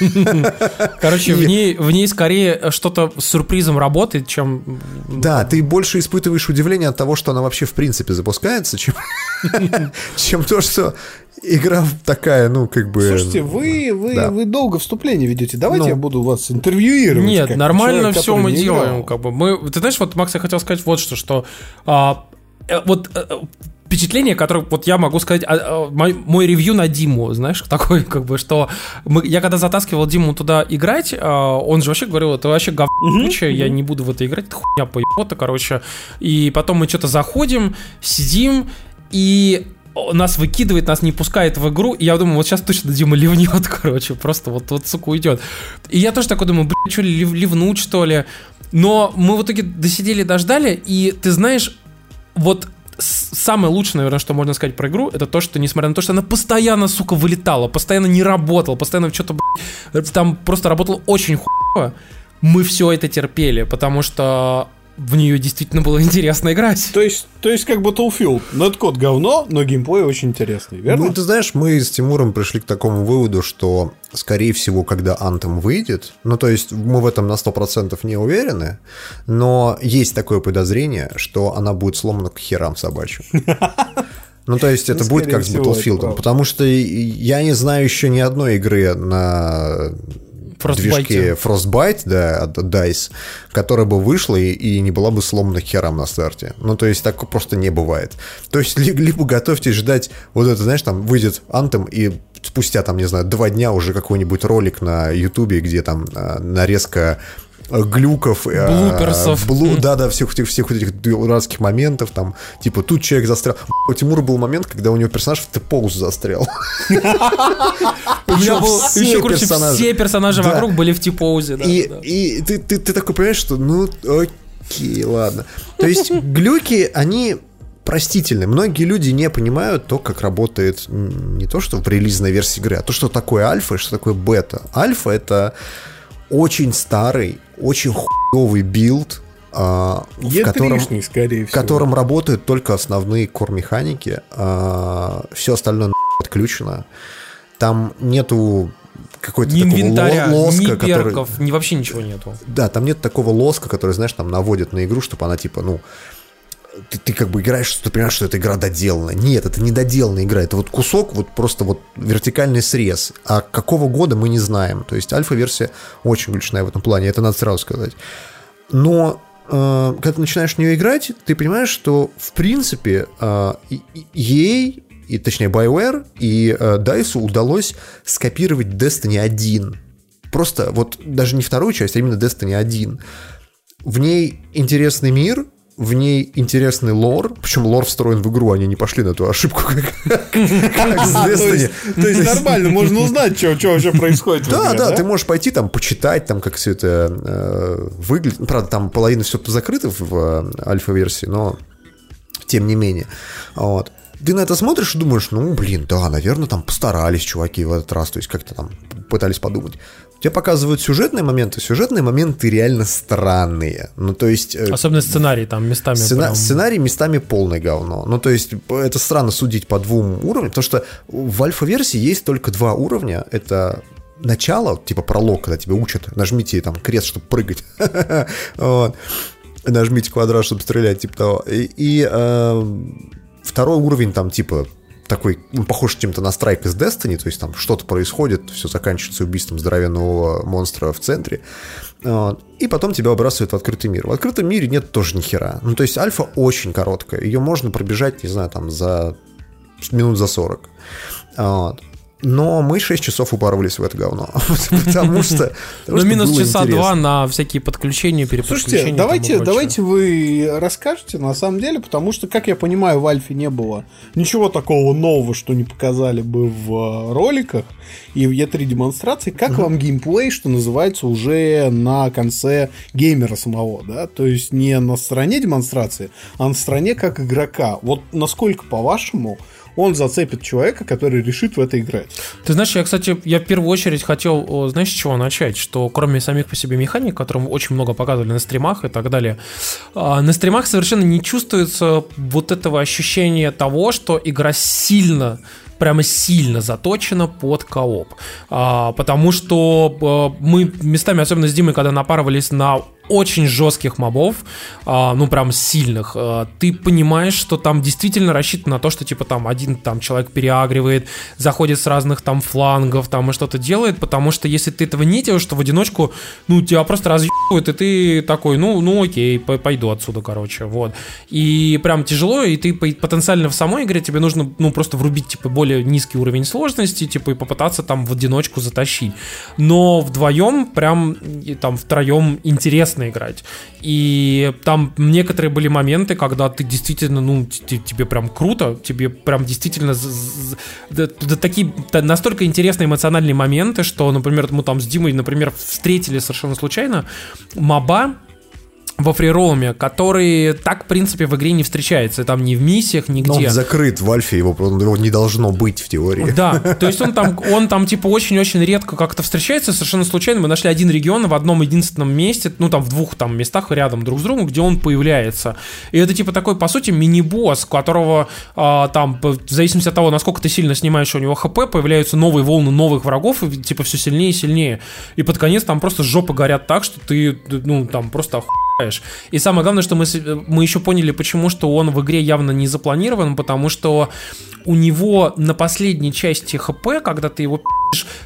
S2: <laughs>
S3: Короче, в, ней, в ней скорее что-то с сюрпризом работает, чем...
S2: Да, ты больше испытываешь удивление от того, что она вообще в принципе запускается, чем, <laughs> чем то, что игра такая, ну, как бы...
S4: Слушайте, вы, вы, да. вы долго вступление ведете. Давайте ну, я буду вас интервьюировать.
S3: Нет, нормально человек, все мы делаем. Как бы. мы, ты знаешь, вот, Макс, я хотел сказать вот что, что а, э, вот э, впечатление, которое вот я могу сказать, а, а, мой, мой ревью на Диму, знаешь, <laughs> такой, как бы, что мы, я когда затаскивал Диму туда играть, а, он же вообще говорил, это вообще говнючее, я не буду в это играть, это хуйня поебота, короче. И потом мы что-то заходим, сидим, и нас выкидывает, нас не пускает в игру, и я думаю, вот сейчас точно Дима ливнет, <laughs> короче, просто вот, вот сука, уйдет. И я тоже такой думаю, блин, что ли, лив, ливнуть, что ли? Но мы в итоге досидели, дождали, и ты знаешь, вот самое лучшее, наверное, что можно сказать про игру, это то, что, несмотря на то, что она постоянно, сука, вылетала, постоянно не работала, постоянно что-то, там просто работало очень хуево, мы все это терпели, потому что в нее действительно было интересно играть.
S4: То есть, то есть как Battlefield. Надкод говно, но геймплей очень интересный, верно?
S2: Ну, ты знаешь, мы с Тимуром пришли к такому выводу, что, скорее всего, когда Anthem выйдет, ну, то есть мы в этом на 100% не уверены, но есть такое подозрение, что она будет сломана к херам собачьим. <laughs> Ну, то есть это ну, будет как с Battlefield, потому что я не знаю еще ни одной игры на движке Frostbite, да, от DICE, которая бы вышла и, и не была бы сломана хером на старте. Ну, то есть, так просто не бывает. То есть, ли, либо готовьтесь ждать, вот это, знаешь, там выйдет Anthem, и спустя, там, не знаю, два дня уже какой-нибудь ролик на Ютубе, где там а, нарезка глюков,
S3: э, блуперсов,
S2: блу, да, да, всех этих всех этих дурацких моментов, там, типа тут человек застрял. У Тимура был момент, когда у него персонаж в Т-поуз застрял.
S3: У меня был еще, короче, все персонажи вокруг были в T-pose е.
S2: И ты такой понимаешь, что ну окей, ладно. То есть глюки, они простительный. Многие люди не понимают то, как работает не то, что в релизной версии игры, а то, что такое альфа и что такое бета. Альфа — это очень старый, очень хуёвый билд, а, в котором,
S4: скорее
S2: в котором работают только основные кор-механики, а, все остальное отключено. Там нету какой-то
S3: ни
S2: такого
S3: инвентаря,
S2: лоска,
S3: ни
S2: который...
S3: перков, ни вообще ничего нету.
S2: Да, там нет такого лоска, который, знаешь, там наводит на игру, чтобы она типа, ну, ты, ты как бы играешь, что ты понимаешь, что эта игра доделана. Нет, это не доделанная игра, это вот кусок, вот просто вот вертикальный срез. А какого года мы не знаем. То есть альфа-версия очень глючная в этом плане, это надо сразу сказать. Но э, когда ты начинаешь в нее играть, ты понимаешь, что в принципе э, ей, и, точнее BioWare и э, DICE удалось скопировать Destiny 1. Просто вот даже не вторую часть, а именно Destiny 1. В ней интересный мир, в ней интересный лор, причем лор встроен в игру, они не пошли на эту ошибку, <laughs> как,
S4: То есть нормально, можно узнать, что вообще происходит.
S2: Да, да, ты можешь пойти там почитать, там как все это э, выглядит. Правда, там половина все закрыто в э, альфа-версии, но тем не менее. Вот ты на это смотришь и думаешь, ну, блин, да, наверное, там постарались чуваки в этот раз, то есть как-то там пытались подумать. Тебе показывают сюжетные моменты. Сюжетные моменты реально странные. Ну, то есть...
S3: Э, Особенно сценарий там местами.
S2: Сцена... Прям... Сценарий местами полное говно. Ну, то есть это странно судить по двум уровням, потому что в альфа-версии есть только два уровня. Это начало, типа пролог, когда тебя учат, нажмите там крест, чтобы прыгать. <laughs> Нажмите квадрат, чтобы стрелять, типа того. И э, второй уровень там типа такой, ну, похож чем-то на страйк из Destiny, то есть там что-то происходит, все заканчивается убийством здоровенного монстра в центре, и потом тебя выбрасывают в открытый мир. В открытом мире нет тоже ни хера. Ну, то есть альфа очень короткая, ее можно пробежать, не знаю, там за минут за 40. Но мы 6 часов упарывались в это говно. <laughs> Потому что...
S3: Ну, минус часа два на всякие подключения, переподключения.
S4: Слушайте, давайте, давайте вы расскажете, на самом деле, потому что, как я понимаю, в Альфе не было ничего такого нового, что не показали бы в э, роликах и в E3 демонстрации. Как вам геймплей, что называется, уже на конце геймера самого, да? То есть не на стороне демонстрации, а на стороне как игрока. Вот насколько, по-вашему, он зацепит человека, который решит в это играть.
S3: Ты знаешь, я, кстати, я в первую очередь хотел, знаешь, с чего начать? Что кроме самих по себе механик, которым очень много показывали на стримах и так далее, а, на стримах совершенно не чувствуется вот этого ощущения того, что игра сильно прямо сильно заточена под кооп. А, потому что а, мы местами, особенно с Димой, когда напарывались на очень жестких мобов, а, ну прям сильных, а, ты понимаешь, что там действительно рассчитано на то, что типа там один там человек переагривает, заходит с разных там флангов там и что-то делает, потому что если ты этого не делаешь, то в одиночку, ну тебя просто разъебывают, и ты такой, ну, ну окей, пойду отсюда, короче, вот. И прям тяжело, и ты потенциально в самой игре тебе нужно, ну, просто врубить, типа, более низкий уровень сложности, типа, и попытаться там в одиночку затащить. Но вдвоем прям, и, там, втроем интересно интересно играть. И там некоторые были моменты, когда ты действительно, ну, тебе прям круто, тебе прям действительно да, такие да, настолько интересные эмоциональные моменты, что, например, мы там с Димой, например, встретили совершенно случайно моба, во фрироуме, который так, в принципе, в игре не встречается. Там ни в миссиях, нигде. Но
S2: он закрыт в альфе, его, его не должно быть в теории.
S3: Да, <laughs> то есть он там, он там типа очень-очень редко как-то встречается, совершенно случайно. Мы нашли один регион в одном единственном месте, ну там в двух там местах рядом друг с другом, где он появляется. И это типа такой, по сути, мини-босс, которого а, там, в зависимости от того, насколько ты сильно снимаешь у него хп, появляются новые волны новых врагов, и типа все сильнее и сильнее. И под конец там просто жопы горят так, что ты, ну, там просто охуенно и самое главное, что мы, мы еще поняли, почему что он в игре явно не запланирован, потому что у него на последней части ХП, когда ты его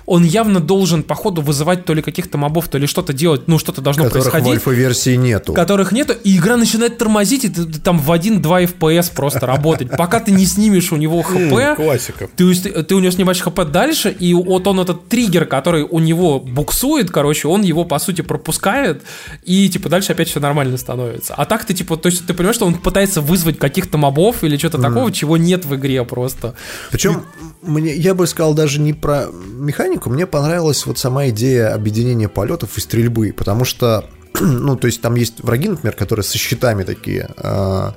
S3: он явно должен по ходу вызывать то ли каких-то мобов, то ли что-то делать, ну что-то должно
S2: которых
S3: происходить.
S2: в альфа-версии нету.
S3: Которых нету, и игра начинает тормозить, и ты, ты там в 1-2 FPS просто работать. Пока ты не снимешь у него ХП,
S4: Классика.
S3: Ты, ты у него снимаешь ХП дальше, и вот он этот триггер, который у него буксует, короче, он его по сути пропускает, и типа дальше опять все нормально становится. А так ты типа, то есть ты понимаешь, что он пытается вызвать каких-то мобов или что-то mm. такого, чего нет в игре просто.
S2: Причем и... мне, я бы сказал даже не про механику, мне понравилась вот сама идея объединения полетов и стрельбы, потому что, <clears throat> ну, то есть там есть враги, например, которые со щитами такие, э,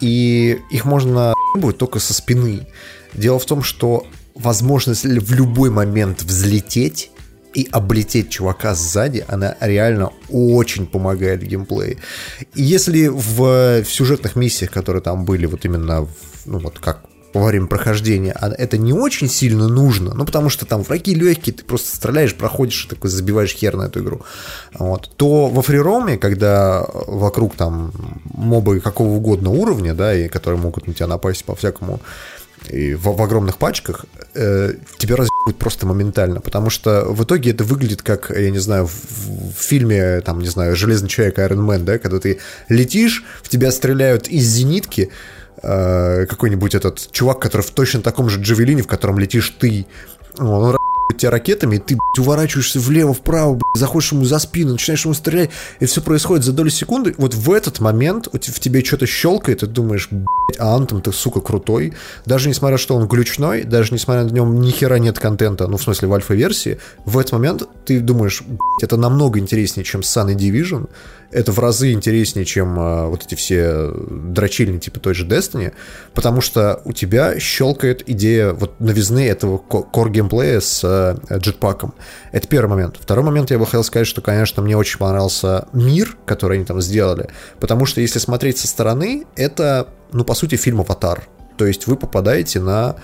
S2: и их можно будет только со спины. Дело в том, что возможность в любой момент взлететь и облететь чувака сзади, она реально очень помогает в геймплее. И если в, в сюжетных миссиях, которые там были, вот именно, в, ну вот как во время прохождения, а это не очень сильно нужно, ну, потому что там враги легкие, ты просто стреляешь, проходишь такой забиваешь хер на эту игру, вот, то во фрироме, когда вокруг там мобы какого угодно уровня, да, и которые могут на тебя напасть по всякому и в, в огромных пачках, э, тебя разъебут просто моментально, потому что в итоге это выглядит как, я не знаю, в, в фильме, там, не знаю, «Железный человек» Iron Man, да, когда ты летишь, в тебя стреляют из зенитки, э, какой-нибудь этот чувак, который в точно таком же джавелине, в котором летишь ты, он тебя ракетами, и ты, блядь, уворачиваешься влево-вправо, блядь, заходишь ему за спину, начинаешь ему стрелять, и все происходит за долю секунды. Вот в этот момент в тебе что-то щелкает, и ты думаешь, блядь, а Антом ты, сука, крутой. Даже несмотря, что он глючной, даже несмотря на нем ни хера нет контента, ну, в смысле, в альфа-версии, в этот момент ты думаешь, блядь, это намного интереснее, чем Sun Division, это в разы интереснее, чем а, вот эти все дрочильни типа той же Destiny, потому что у тебя щелкает идея вот новизны этого core геймплея с а, джетпаком. Это первый момент. Второй момент я бы хотел сказать, что, конечно, мне очень понравился мир, который они там сделали, потому что если смотреть со стороны, это, ну, по сути, фильм «Аватар». То есть вы попадаете на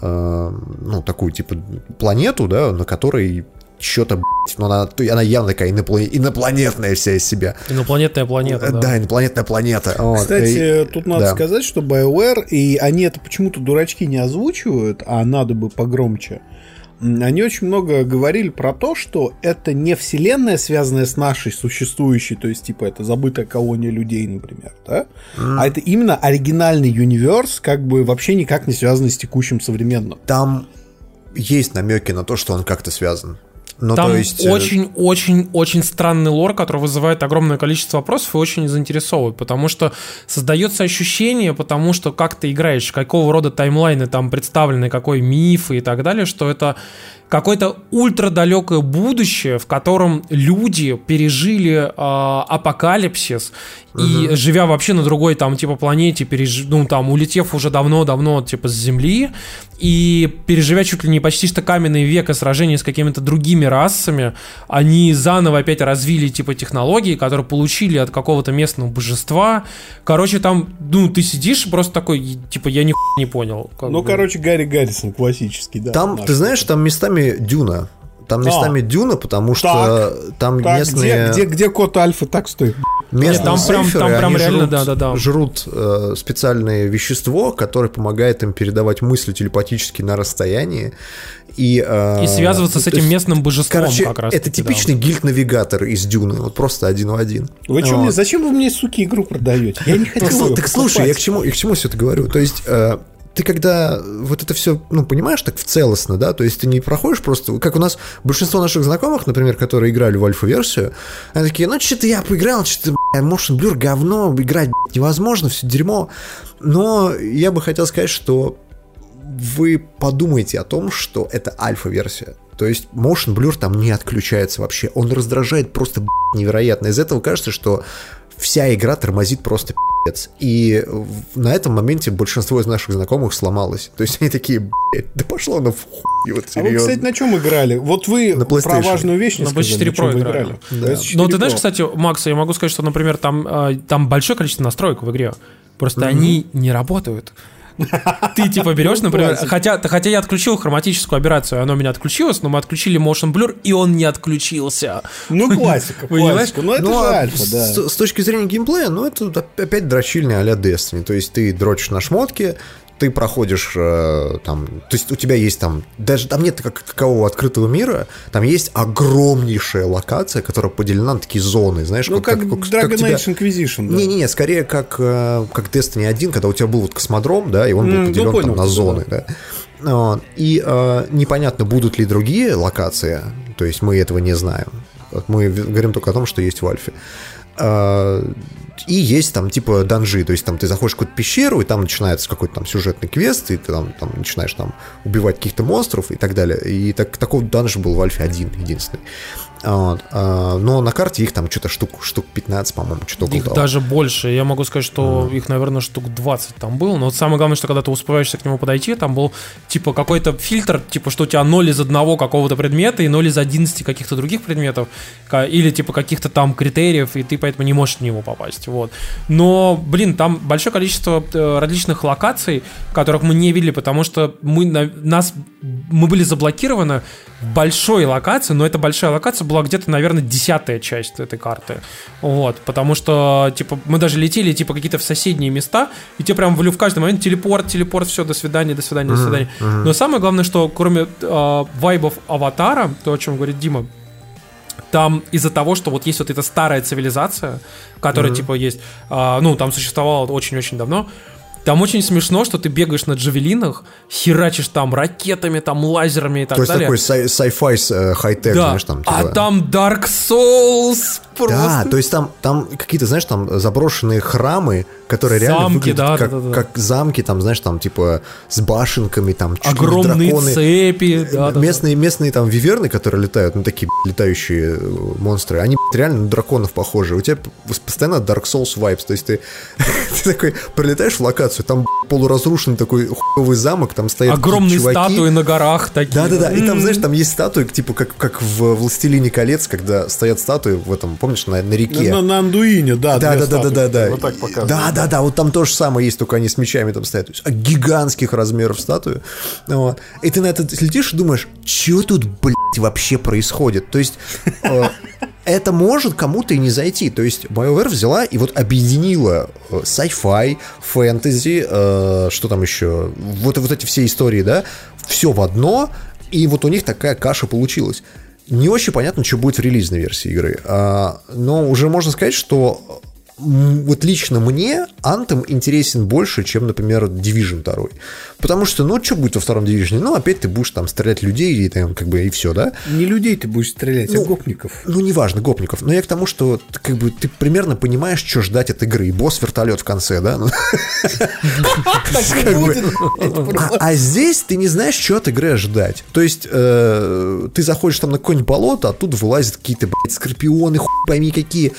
S2: э, ну, такую типа планету, да, на которой что-то, но она, она явно такая инопланетная вся из себя.
S3: Инопланетная планета,
S2: да. Да, инопланетная планета.
S4: Вот. Кстати, и, тут надо да. сказать, что BioWare, и они это почему-то дурачки не озвучивают, а надо бы погромче. Они очень много говорили про то, что это не вселенная, связанная с нашей существующей, то есть, типа, это забытая колония людей, например, да? Mm. А это именно оригинальный универс, как бы вообще никак не связанный с текущим современным.
S2: Там есть намеки на то, что он как-то связан.
S3: Ну, Там очень-очень-очень э, странный лор, который вызывает огромное количество вопросов и очень заинтересовывает, потому что создается ощущение, потому что как ты играешь, какого рода таймлайны там представлены, какой миф и так далее, что это какое-то ультрадалекое будущее, в котором люди пережили э, апокалипсис и угу. живя вообще на другой там типа планете, переж... ну там улетев уже давно-давно типа с Земли и переживя чуть ли не почти что каменный век и сражения с какими-то другими расами, они заново опять развили типа технологии, которые получили от какого-то местного божества. Короче, там, ну, ты сидишь просто такой, типа, я ни не понял.
S4: Ну, бы. короче, Гарри Гаррисон классический, да.
S2: Там, ты знаешь, там местами дюна. Там местами а, дюна, потому что так, там так, местные...
S4: Где, где, где код альфа так стоит?
S2: Местные там прям, там прям реально, жрут, да, да, да. жрут э, специальное вещество, которое помогает им передавать мысли телепатически на расстоянии. И,
S3: э, и связываться с этим есть, местным божеством
S2: короче, как раз. Это типичный да. гильд-навигатор из Дюны, вот просто один в один.
S4: Вы вот. что мне, зачем вы мне, суки, игру продаете? Я не хотел
S2: Так слушай, я к чему, я к чему все это говорю? То есть... Э, ты когда вот это все, ну, понимаешь так в целостно, да, то есть ты не проходишь просто, как у нас большинство наших знакомых, например, которые играли в альфа-версию, они такие, ну, что-то я поиграл, что-то, motion blur, говно, играть невозможно, все дерьмо, но я бы хотел сказать, что вы подумайте о том, что это альфа-версия. То есть motion blur там не отключается вообще. Он раздражает просто невероятно. Из этого кажется, что вся игра тормозит просто и на этом моменте большинство из наших знакомых сломалось. То есть они такие, блядь, да пошло на хуй, вот
S4: серьезно. А вы, кстати, на чем играли? Вот вы на про важную вещь не
S3: на сказали, 4 Pro играли. играли. Да. Но ты знаешь, кстати, Макс, я могу сказать, что, например, там, э, там большое количество настроек в игре. Просто mm-hmm. они не работают. Ты типа берешь, например, хотя, хотя я отключил хроматическую операцию, оно у меня отключилось, но мы отключили motion blur, и он не отключился.
S4: Ну, классика, <laughs> классика. Ну, это ну, же а альфа, да.
S2: С, точки зрения геймплея, ну, это опять дрочильный а-ля Destiny. То есть ты дрочишь на шмотки, ты проходишь э, там, то есть у тебя есть там, даже там нет как такового открытого мира, там есть огромнейшая локация, которая поделена на такие зоны, знаешь,
S4: ну, как, как, как Dragon как тебя... Age Inquisition,
S2: да. Не-не-не, скорее как, э, как Destiny 1, когда у тебя был вот космодром, да, и он был mm, поделен ну, понял, там, на зоны, да. да. И э, непонятно, будут ли другие локации, то есть мы этого не знаем. Мы говорим только о том, что есть в Альфе. Э, и есть там типа данжи, то есть там ты заходишь в какую-то пещеру, и там начинается какой-то там сюжетный квест, и ты там, там начинаешь там убивать каких-то монстров и так далее. И так, такой данж был в Альфе один, единственный. Вот. А, но на карте их там что-то штук, штук 15, по-моему, что-то
S3: Их
S2: того.
S3: даже больше. Я могу сказать, что их, наверное, штук 20 там было. Но вот самое главное, что когда ты успеваешься к нему подойти, там был типа какой-то фильтр, типа что у тебя 0 из одного какого-то предмета и 0 из 11 каких-то других предметов. Или типа каких-то там критериев, и ты поэтому не можешь в него попасть. Вот. Но, блин, там большое количество э, различных локаций, которых мы не видели, потому что мы, на- нас, мы были заблокированы в большой локации, но эта большая локация была где-то, наверное, десятая часть этой карты. Вот, потому что, типа, мы даже летели, типа, какие-то в соседние места, и тебе прям в каждый момент телепорт, телепорт, все, до свидания, до свидания, до свидания. Но самое главное, что кроме э, вайбов аватара, то, о чем говорит Дима, там из-за того, что вот есть вот эта старая цивилизация, которая типа есть, а, ну там существовала очень-очень давно. Там очень смешно, что ты бегаешь на джавелинах, херачишь там ракетами, там лазерами и так
S2: То есть
S3: далее.
S2: такой sci- sci-fi э, хай-тек,
S3: да.
S2: знаешь, там.
S3: А
S2: типа-
S3: там Dark Souls просто.
S2: Да, то есть там, там какие-то, знаешь, там заброшенные храмы, которые реально
S3: Замки,
S2: выглядят
S3: да,
S2: как,
S3: да, да, да.
S2: как замки, там, знаешь, там типа с башенками, там
S3: огромные
S2: драконы.
S3: цепи. да, да, да.
S2: местные, местные там виверны, которые летают, ну такие летающие э, монстры, они реально на драконов похожи. У тебя постоянно Dark Souls vibes, то есть ты, <laughs> ты такой прилетаешь в локацию, там б***ь, полуразрушенный такой хуевый замок, там стоят
S3: Огромные
S2: чуваки.
S3: статуи на горах такие.
S2: Да-да-да, и там, знаешь, там есть статуи, типа как, как в «Властелине колец», когда стоят статуи в этом, помнишь, на, на реке.
S4: На, на Андуине, да.
S2: Да,
S4: две
S2: да, да, да,
S4: статуи,
S2: да, да.
S4: Вот так показывают.
S2: Да, да, да, вот там то же самое есть, только они с мечами там стоят. То есть, а гигантских размеров статуи. Вот. И ты на это летишь и думаешь, что тут, блядь, вообще происходит? То есть, э, это может кому-то и не зайти. То есть, BioWare взяла и вот объединила э, sci-fi, фэнтези, э, что там еще, вот, вот эти все истории, да, все в одно, и вот у них такая каша получилась. Не очень понятно, что будет в релизной версии игры. А, но уже можно сказать, что вот лично мне Anthem интересен больше, чем, например, Division 2. Потому что, ну, что будет во втором Division? Ну, опять ты будешь там стрелять людей и там, как бы, и все, да?
S4: Не людей ты будешь стрелять, а
S2: Ну,
S4: гопников.
S2: Ну, неважно, гопников. Но я к тому, что как бы ты примерно понимаешь, что ждать от игры. И босс вертолет в конце, да? Ну. <laughs> А, а здесь ты не знаешь, что от игры ожидать. То есть э, ты заходишь там на какое-нибудь болото, оттуда вылазят какие-то, блядь, скорпионы, хуй пойми какие.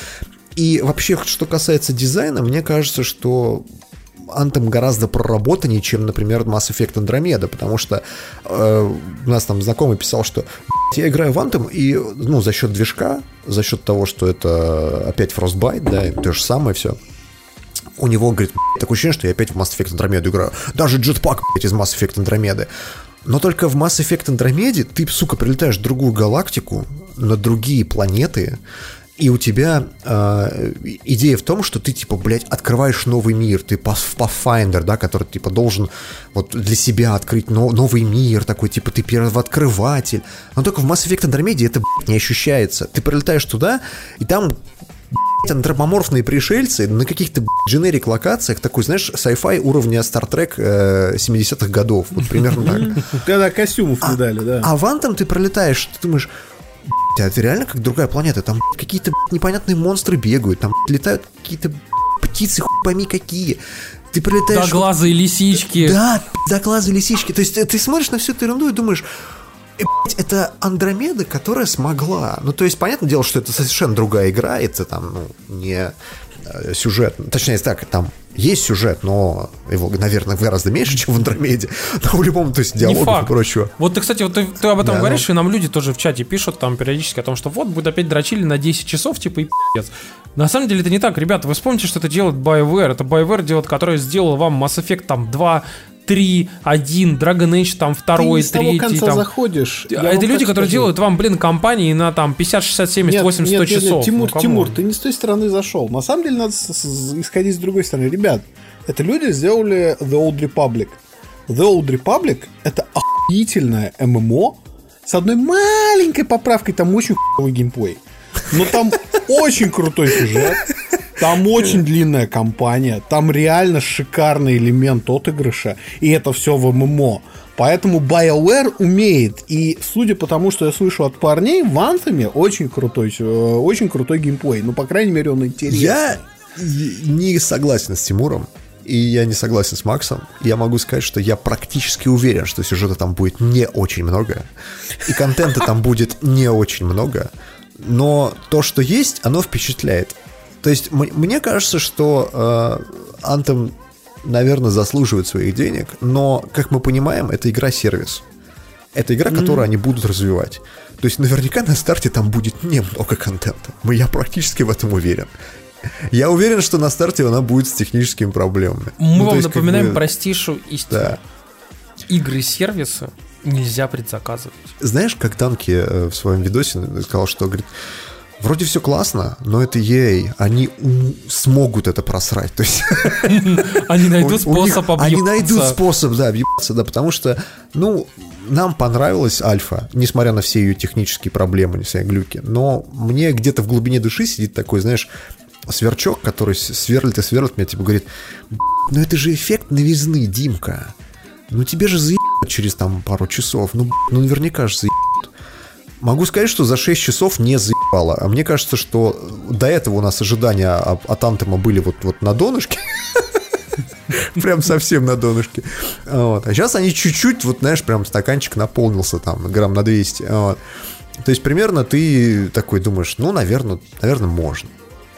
S2: И вообще, что касается дизайна, мне кажется, что Anthem гораздо проработаннее, чем, например, Mass Effect Andromeda, потому что э, у нас там знакомый писал, что «Блядь, я играю в Anthem, и ну, за счет движка, за счет того, что это опять Frostbite, да, и то же самое все, у него, говорит, «Блядь, такое ощущение, что я опять в Mass Effect Andromeda играю. Даже джетпак, блядь, из Mass Effect Andromeda. Но только в Mass Effect Andromeda ты, сука, прилетаешь в другую галактику, на другие планеты, и у тебя э, идея в том, что ты, типа, блядь, открываешь новый мир, ты Pathfinder, да, который, типа, должен вот для себя открыть но- новый мир, такой, типа, ты первооткрыватель. Но только в Mass Effect Andromeda это, блядь, не ощущается. Ты прилетаешь туда, и там блядь, антропоморфные пришельцы на каких-то дженерик локациях, такой, знаешь, sci-fi уровня Star Trek э, 70-х годов, вот примерно так.
S4: Когда костюмов не дали, да.
S2: А в Anthem ты пролетаешь, ты думаешь, «Блядь, а это реально как другая планета, там какие-то непонятные монстры бегают, там летают какие-то птицы, хуй пойми какие. Ты прилетаешь...
S3: Да, глаза и лисички.
S2: Да, заглазы лисички. То есть э, ты смотришь на всю эту ерунду и думаешь, «Э, блядь, это Андромеда, которая смогла. Ну, то есть, понятное дело, что это совершенно другая игра, это там, ну, не э, сюжет. Точнее, так, там есть сюжет, но его, наверное, гораздо меньше, <laughs> чем в Андромеде. Но в любом, то есть, диалогов и прочего.
S3: Вот ты, кстати, вот ты, ты об этом
S2: Да,
S3: говоришь, и нам люди тоже в чате пишут там периодически о том, что вот будет опять дрочили на 10 часов, типа и пи***ц. На самом деле это не так, ребята, вы вспомните, что это делает BioWare. Это BioWare делает, который сделал вам Mass Effect там 2, 3, 1, Dragon Age там
S4: Ты
S3: второй,
S4: не с того
S3: третий.
S4: конца
S3: там.
S4: заходишь. Я
S3: А это люди, которые
S4: скажу.
S3: делают вам, блин, компании на там 50, 60, 70,
S4: Нет,
S3: 80,
S4: нет,
S3: 100
S4: нет, нет,
S3: часов.
S4: Тимур,
S3: Ну.
S4: Тимур, ты не с той стороны зашел. На самом деле надо исходить с другой стороны. Ребят, это люди сделали The Old Republic. The Old Republic — это охуительное ММО с одной маленькой поправкой. Там очень хуевый геймплей. Но там <laughs> очень крутой сюжет. Там очень длинная кампания. Там реально шикарный элемент отыгрыша. И это все в ММО. Поэтому BioWare умеет. И судя по тому, что я слышу от парней, в Anthem очень крутой, э, очень крутой геймплей. Ну, по крайней мере, он интересный.
S2: Я, не согласен с Тимуром, и я не согласен с Максом. Я могу сказать, что я практически уверен, что сюжета там будет не очень много, и контента там будет не очень много, но то, что есть, оно впечатляет. То есть мне кажется, что э, Anthem, наверное, заслуживает своих денег, но, как мы понимаем, это игра-сервис. Это игра, mm-hmm. которую они будут развивать. То есть наверняка на старте там будет немного контента. Я практически в этом уверен. Я уверен, что на старте она будет с техническими проблемами.
S3: Мы ну, вам есть, напоминаем как бы... простейшую истину. Да. Игры-сервисы нельзя предзаказывать.
S2: Знаешь, как Танки э, в своем видосе сказал, что говорит, вроде все классно, но это EA, они смогут это просрать. То есть <laughs>
S3: они найдут способ объебаться.
S2: Они найдут способ, да, объебаться, да, потому что, ну, нам понравилась Альфа, несмотря на все ее технические проблемы, все глюки, но мне где-то в глубине души сидит такой, знаешь, сверчок, который сверлит и сверлит меня, типа говорит, ну это же эффект новизны, Димка. Ну тебе же заебут через там пару часов. Ну, ну наверняка же заебут. Могу сказать, что за 6 часов не заебало. А мне кажется, что до этого у нас ожидания от Антема были вот, вот на донышке. <laughs> Прям совсем на донышке. Вот. А сейчас они чуть-чуть, вот знаешь, прям стаканчик наполнился там грамм на 200. Вот. То есть примерно ты такой думаешь, ну, наверное, наверное, можно.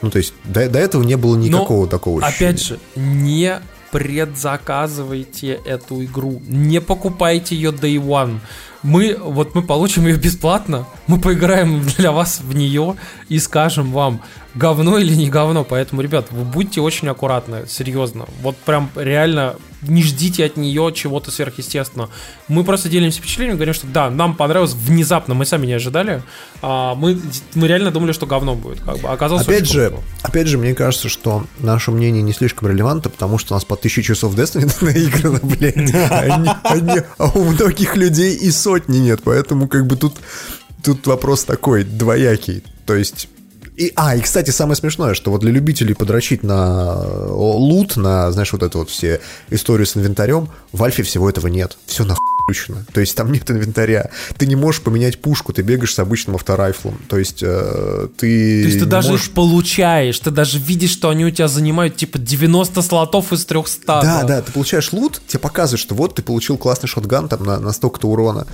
S2: Ну, то есть до, до этого не было никакого Но, такого
S3: ощущения. Опять же, не предзаказывайте эту игру. Не покупайте ее Day One. Мы, вот мы получим ее бесплатно, мы поиграем для вас в нее и скажем вам, говно или не говно. Поэтому, ребят, вы будьте очень аккуратны, серьезно. Вот прям реально не ждите от нее чего-то сверхъестественного. Мы просто делимся впечатлением, говорим, что да, нам понравилось внезапно, мы сами не ожидали. А мы, мы реально думали, что говно будет. Как бы. Оказалось,
S2: опять же, круто. опять же, мне кажется, что наше мнение не слишком релевантно, потому что у нас по тысяче часов Destiny <laughs> наиграно, блядь. А у многих людей и сотни нет, поэтому как бы тут тут вопрос такой, двоякий. То есть и, а, и, кстати, самое смешное, что вот для любителей подрочить на лут, на, знаешь, вот это вот все истории с инвентарем, в Альфе всего этого нет. Все нахуй включено. То есть там нет инвентаря. Ты не можешь поменять пушку, ты бегаешь с обычным авторайфлом. То есть э, ты...
S3: То есть ты даже можешь... получаешь, ты даже видишь, что они у тебя занимают типа 90 слотов из 300.
S2: Да, да, ты получаешь лут, тебе показывают, что вот ты получил классный шотган там на, на столько-то урона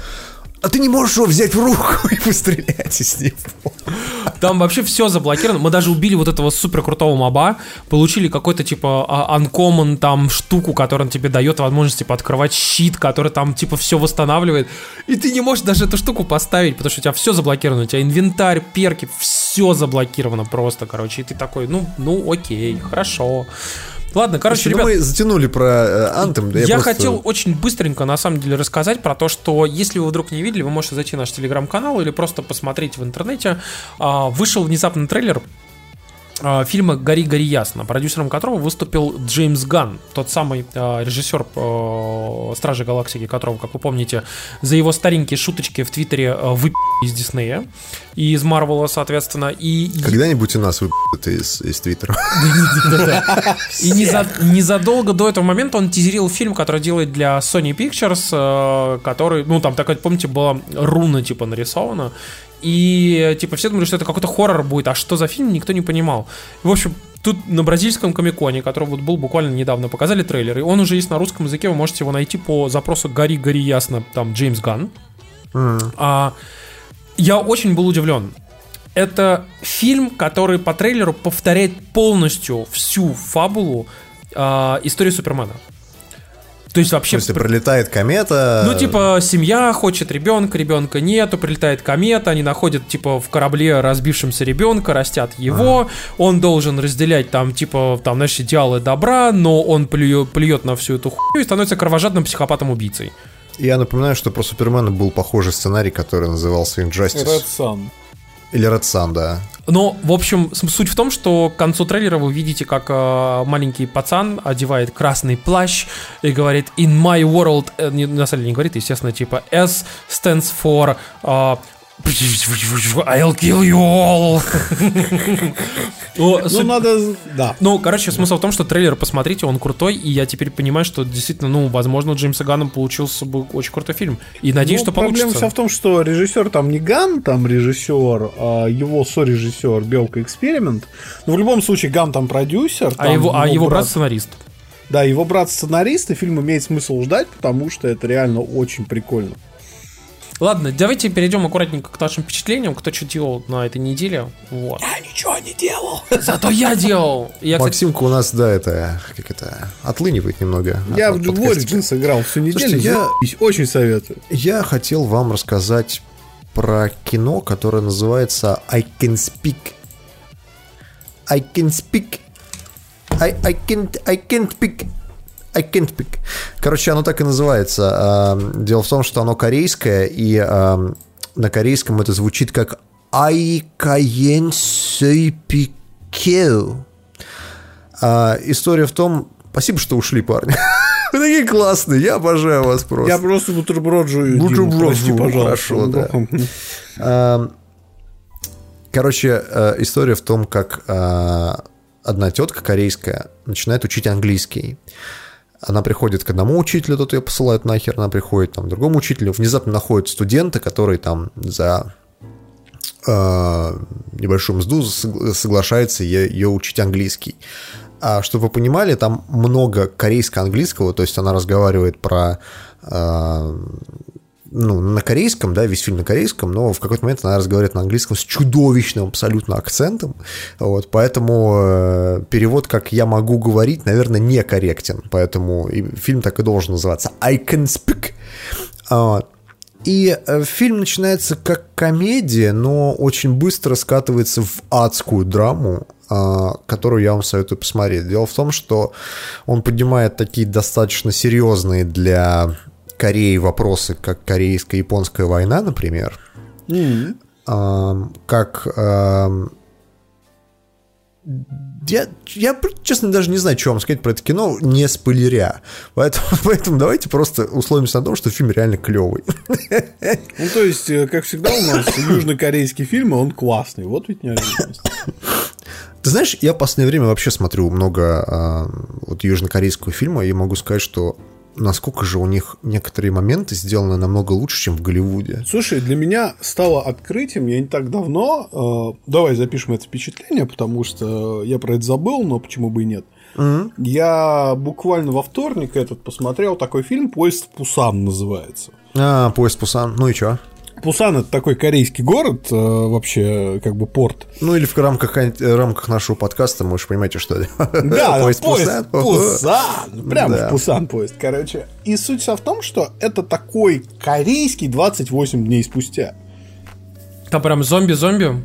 S2: а ты не можешь его взять в руку <laughs> и пострелять из него.
S3: Там вообще все заблокировано. Мы даже убили вот этого супер крутого моба, получили какой-то типа а, uncommon там штуку, которая тебе дает возможность типа открывать щит, который там типа все восстанавливает. И ты не можешь даже эту штуку поставить, потому что у тебя все заблокировано. У тебя инвентарь, перки, все заблокировано просто, короче. И ты такой, ну, ну окей, хорошо. Ладно, короче,
S2: Слушай, ну ребят, мы затянули про э, Anthem.
S3: Я, я просто... хотел очень быстренько, на самом деле, рассказать про то, что если вы вдруг не видели, вы можете зайти в наш телеграм-канал или просто посмотреть в интернете. А, вышел внезапно трейлер фильма «Гори, гори ясно», продюсером которого выступил Джеймс Ганн, тот самый э, режиссер э, «Стражи Галактики», которого, как вы помните, за его старенькие шуточки в Твиттере э, выпили из Диснея и из Марвела, соответственно. И...
S2: Когда-нибудь у нас выпьют из, из Твиттера. <laughs>
S3: И незадолго до этого момента он тизерил фильм, который делает для Sony Pictures, который, ну, там такая, помните, была руна, типа, нарисована, и, типа, все думали, что это какой-то хоррор будет, а что за фильм, никто не понимал. В общем, тут на бразильском комиконе, который вот был буквально недавно, показали трейлер, и он уже есть на русском языке, вы можете его найти по запросу «Гори, гори ясно», там, Джеймс Ганн. Mm. А, я очень был удивлен. Это фильм, который по трейлеру повторяет полностью всю фабулу а, истории Супермена.
S2: То есть вообще... То есть прилетает комета...
S3: Ну, типа, семья хочет ребенка, ребенка нету, прилетает комета, они находят, типа, в корабле разбившемся ребенка, растят его, ага. он должен разделять там, типа, там, знаешь, идеалы добра, но он плюет, плюет на всю эту хуйню и становится кровожадным психопатом-убийцей.
S2: Я напоминаю, что про Супермена был похожий сценарий, который назывался Injustice.
S4: Red Sun.
S2: Или Red Sun, да.
S3: Но, в общем, суть в том, что к концу трейлера вы видите, как э, маленький пацан одевает красный плащ и говорит «In my world...» э, не, На самом деле не говорит, естественно, типа «S stands for...» э, I'll kill you all.
S4: Ну, надо... Да.
S3: Ну, короче, смысл в том, что трейлер посмотрите, он крутой, и я теперь понимаю, что действительно, ну, возможно, у Джеймса Ганном получился бы очень крутой фильм. И надеюсь,
S4: Ну,
S3: что
S4: Проблема
S3: получится.
S4: вся в том, что режиссер там не Ган, там режиссер, а его сорежиссер Белка Эксперимент. Но в любом случае Ган там продюсер.
S3: А его, а его брат сценарист.
S4: Да, его брат сценарист, и фильм имеет смысл ждать, потому что это реально очень прикольно.
S3: Ладно, давайте перейдем аккуратненько к нашим впечатлениям, кто что делал на этой неделе. Вот.
S4: Я ничего не делал.
S3: Зато я делал. Я, кстати,
S2: Максимка у нас, да, это, как это, отлынивает немного.
S4: Я
S2: от-
S4: в. Origins играл всю неделю.
S2: Слушайте, я-
S4: Очень советую.
S2: Я хотел вам рассказать про кино, которое называется I Can Speak. I Can Speak. I, I, can't, I can't speak. I can't speak. Короче, оно так и называется. А, Дело в том, что оно корейское, и а, на корейском это звучит как I can speak. А, История в том... Спасибо, что ушли, парни. <laughs> Вы такие классные, я обожаю вас просто.
S4: Я просто бутерброд жую.
S2: Бутерброд жую,
S4: пожалуйста.
S2: хорошо, да. Короче, история в том, как одна тетка корейская начинает учить английский. Она приходит к одному учителю, тот ее посылает нахер, она приходит там, к другому учителю, внезапно находит студента, который там за э, небольшую мзду согла- соглашается ее учить английский. А чтобы вы понимали, там много корейско-английского, то есть она разговаривает про э, ну, на корейском, да, весь фильм на корейском, но в какой-то момент она разговаривает на английском с чудовищным абсолютно акцентом, вот, поэтому э, перевод как «я могу говорить», наверное, некорректен, поэтому и фильм так и должен называться «I can speak». Вот. И э, фильм начинается как комедия, но очень быстро скатывается в адскую драму, э, которую я вам советую посмотреть. Дело в том, что он поднимает такие достаточно серьезные для Кореи вопросы, как корейско-японская война, например,
S4: М.
S2: Ам, как... ам, я, я, честно, даже не знаю, что вам сказать про это кино, не спойлеря. Поэтому, <laughs> поэтому давайте просто условимся на том, что фильм реально клевый. <laughs>
S4: Ну, то есть, э, как всегда у нас южнокорейский фильм, он классный. Вот ведь неожиданность.
S2: Ты знаешь, я в последнее время вообще смотрю много а, вот южнокорейского фильма, и могу сказать, что насколько же у них некоторые моменты сделаны намного лучше, чем в Голливуде.
S4: Слушай, для меня стало открытием, я не так давно, э, давай запишем это впечатление, потому что я про это забыл, но почему бы и нет. Я буквально во вторник этот посмотрел такой фильм «Поезд в Пусан» называется.
S2: А, поезд Пусан, ну и чё?
S4: Пусан это такой корейский город, э, вообще как бы порт.
S2: Ну или в рамках, рамках нашего подкаста, вы же понимаете, что это. <laughs>
S4: Да,
S2: поезд
S4: поезд,
S2: Пусан.
S4: Пусан. Прямо
S2: Да.
S4: в Пусан поезд, короче. И суть вся в том, что это такой корейский 28 дней спустя.
S3: Там прям зомби-зомби.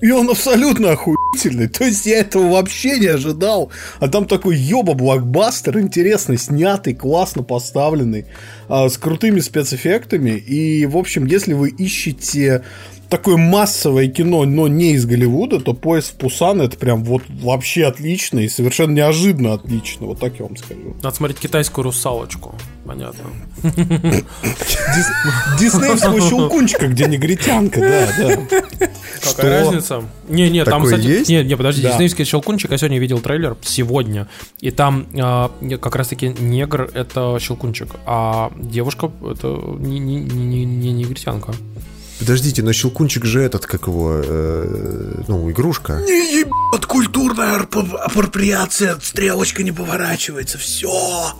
S4: И он абсолютно охуительный. То есть я этого вообще не ожидал. А там такой ёба-блокбастер, интересно снятый, классно поставленный, а, с крутыми спецэффектами. И, в общем, если вы ищете такое массовое кино, но не из Голливуда, то поезд в Пусан это прям вот вообще отлично и совершенно неожиданно отлично. Вот так я вам скажу.
S3: Надо смотреть китайскую русалочку. Понятно.
S4: Дис- Диснеевского щелкунчика, где негритянка, да, да.
S3: Какая разница? Не, не, там, кстати, не, не, подожди, диснеевский щелкунчик, я сегодня видел трейлер, сегодня, и там а, как раз-таки негр это щелкунчик, а девушка это не, не, не, не- не негритянка.
S2: Подождите, но Щелкунчик же этот, как его, э, ну, игрушка.
S4: Не ебет культурная апроприация, стрелочка не поворачивается, все.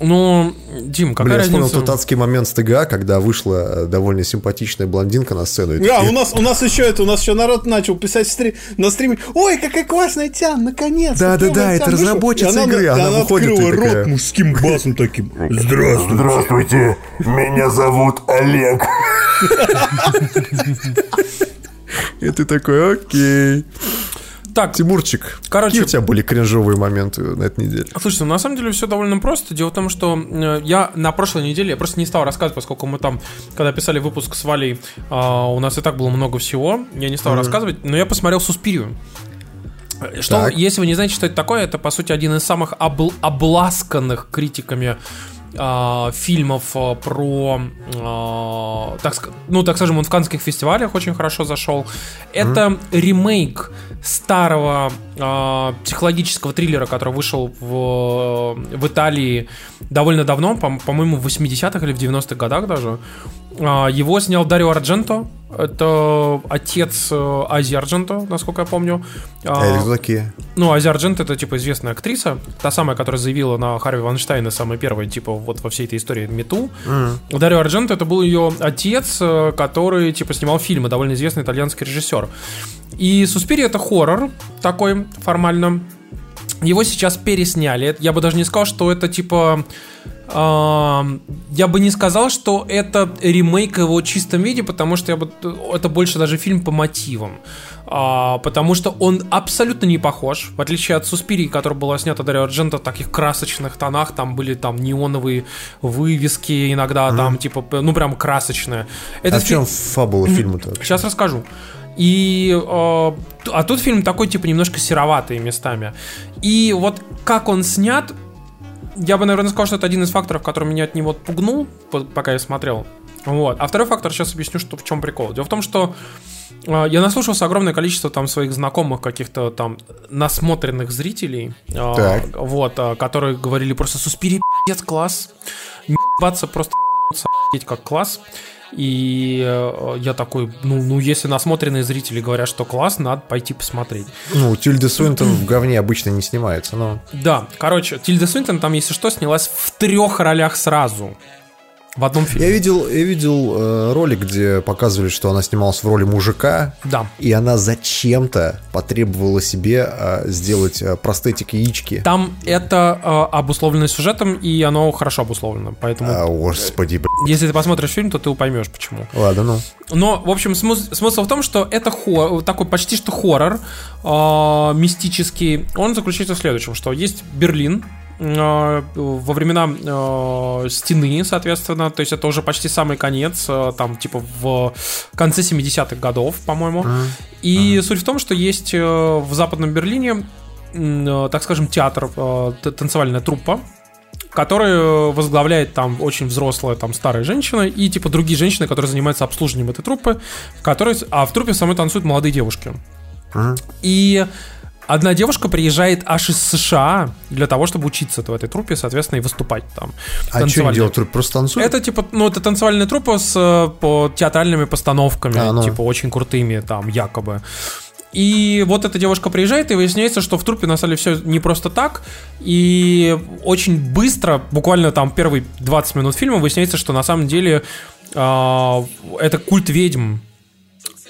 S3: Ну, Дим, какая
S2: Бля, я вспомнил
S3: разница?
S2: тот адский момент с ТГА, когда вышла э, довольно симпатичная блондинка на сцену. и
S4: Да,
S2: такие,
S4: у нас, у нас еще это, у нас еще народ начал писать стри- на стриме. Ой, какая классная тян, наконец.
S2: Да-да-да, это разработчица игры, она выходит и
S4: открыла рот
S2: такая,
S4: мужским басом таким. Здравствуй.
S1: Здравствуйте, меня зовут Олег. <laughs>
S2: И ты такой, окей.
S3: Так,
S2: Тимурчик,
S3: Короче-
S2: какие у тебя были кринжовые моменты на этой неделе?
S3: Слушайте, ну, на самом деле все довольно просто. Дело в том, что э, я на прошлой неделе, я просто не стал рассказывать, поскольку мы там, когда писали выпуск с Валей, а, у нас и так было много всего, я не стал рассказывать, но я посмотрел Суспирию. Что,
S2: Так.
S3: если вы не знаете, что это такое, это, по сути, один из самых обл- обласканных критиками а, фильмов а, про, а, так, ну, так скажем, он в каннских фестивалях очень хорошо зашел. Это ремейк старого а, психологического триллера, который вышел в, в Италии довольно давно, по- по-моему, в 80-х или в 90-х годах даже. А, Его снял Дарио Ардженто. Это отец э, Ази Ардженто, насколько я помню. А,
S2: это кто такие?
S3: ну, Ази Ардженто это, типа, известная актриса, та самая, которая заявила на Харви Ванштейна, самая первая, типа, вот во всей этой истории Мету. Дарио Ардженто это был ее отец, э, который, типа, снимал фильмы, довольно известный итальянский режиссер. И Суспири это хоррор такой формально. Его сейчас пересняли. Я бы даже не сказал, что это типа. я бы не сказал, что это ремейк в его чистом виде, потому что я бы, это больше даже фильм по мотивам. А, потому что он абсолютно не похож, в отличие от Суспирии, которая была снята Дарио Ардженто в таких красочных тонах, там были там неоновые вывески иногда, там типа, ну прям красочные.
S2: А
S3: Этот
S2: в чем фабула фильма-то?
S3: Сейчас расскажу. И, э, а тут фильм такой, типа, немножко сероватый местами. И вот как он снят, я бы, наверное, сказал, что это один из факторов, который меня от него отпугнул, по- пока я смотрел. Вот. А второй фактор, сейчас объясню, что, в чем прикол. Дело в том, что э, я наслушался огромное количество там своих знакомых, каких-то там насмотренных зрителей, э,
S2: Так.
S3: вот, э, которые говорили просто «Суспири, класс, ебаться просто как класс». И э, я такой, ну, ну, если насмотренные зрители говорят, что класс, надо пойти посмотреть.
S2: Ну, Тильда Суинтон в говне обычно не снимается, но...
S3: Да, короче, Тильда Свинтон там, если что, снялась в трех ролях сразу. В одном фильме.
S2: Я видел, я видел э, ролик, где показывали, что она снималась в роли мужика,
S3: Да.
S2: и она зачем-то потребовала себе э, сделать э, простетик яички.
S3: Там это э, обусловлено сюжетом, и оно хорошо обусловлено. Поэтому,
S2: А, господи, блин.
S3: если ты посмотришь фильм, то ты поймешь, почему.
S2: Ладно, ну.
S3: Но, в общем, смыс- смысл в том, что это хор- такой почти что хоррор э, мистический. Он заключается в следующем, что есть Берлин, во времена э, стены, соответственно, то есть это уже почти самый конец, э, там типа в конце 70-х годов, по-моему. И суть в том, что есть э, в Западном Берлине, э, так скажем, театр, э, танцевальная труппа, которую возглавляет там очень взрослая там старая женщина и типа другие женщины, которые занимаются обслуживанием этой труппы, в которой, а в труппе самой танцуют молодые девушки. И одна девушка приезжает аж из США для того, чтобы учиться в этой труппе, соответственно, и выступать там.
S2: А что делают? Только Просто танцуют?
S3: Это типа, ну, это танцевальная труппа с э, по театральными постановками,
S2: А, ну.
S3: типа очень крутыми, там, якобы. И вот эта девушка приезжает, и выясняется, что в трупе на самом деле все не просто так. И очень быстро, буквально там первые 20 минут фильма, выясняется, что на самом деле а, это культ ведьм.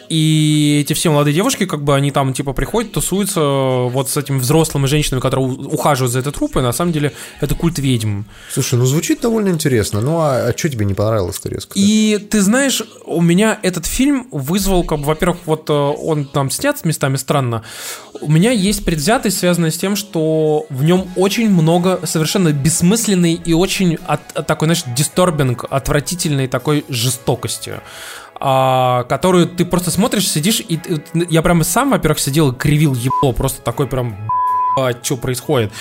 S3: И эти все молодые девушки, как бы они там типа приходят, тусуются вот с этими взрослыми женщинами, которые ухаживают за этой труппой. На самом деле это культ ведьм.
S2: Слушай, ну звучит довольно интересно. Ну, а, что тебе не понравилось-то резко?
S3: И ты знаешь, у меня этот фильм вызвал, как бы, во-первых, вот э, он там снят местами странно. У меня есть предвзятость, связанная с тем, что в нем очень много совершенно бессмысленной и очень от, от такой, знаешь, дисторбинг, отвратительной такой жестокости. А, которую ты просто смотришь, сидишь, и я прям сам, во-первых, сидел и кривил ебло, просто такой прям что происходит.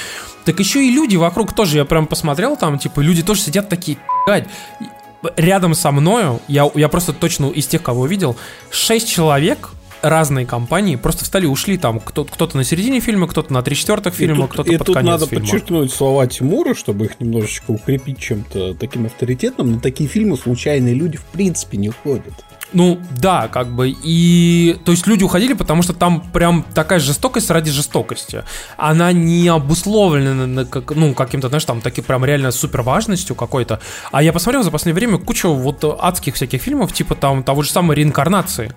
S3: Так еще и люди вокруг тоже, я прям посмотрел там, типа, люди тоже сидят такие, «Блядь». Рядом со мною, я, я просто точно из тех, кого видел, шесть человек разные компании просто встали и ушли там. Кто, кто-то на середине фильма, кто-то на три четвертых фильма, кто-то под
S4: тут
S3: конец
S4: надо
S3: фильма.
S4: подчеркнуть слова Тимура, чтобы их немножечко укрепить чем-то таким авторитетным. На такие фильмы случайные люди в принципе не ходят.
S3: Ну, да, как бы, и... То есть люди уходили, потому что там прям такая жестокость ради жестокости. Она не обусловлена, на как, ну, каким-то, знаешь, там, таким прям реально супер важностью какой-то. А я посмотрел за последнее время кучу вот адских всяких фильмов, типа там того же самой реинкарнации.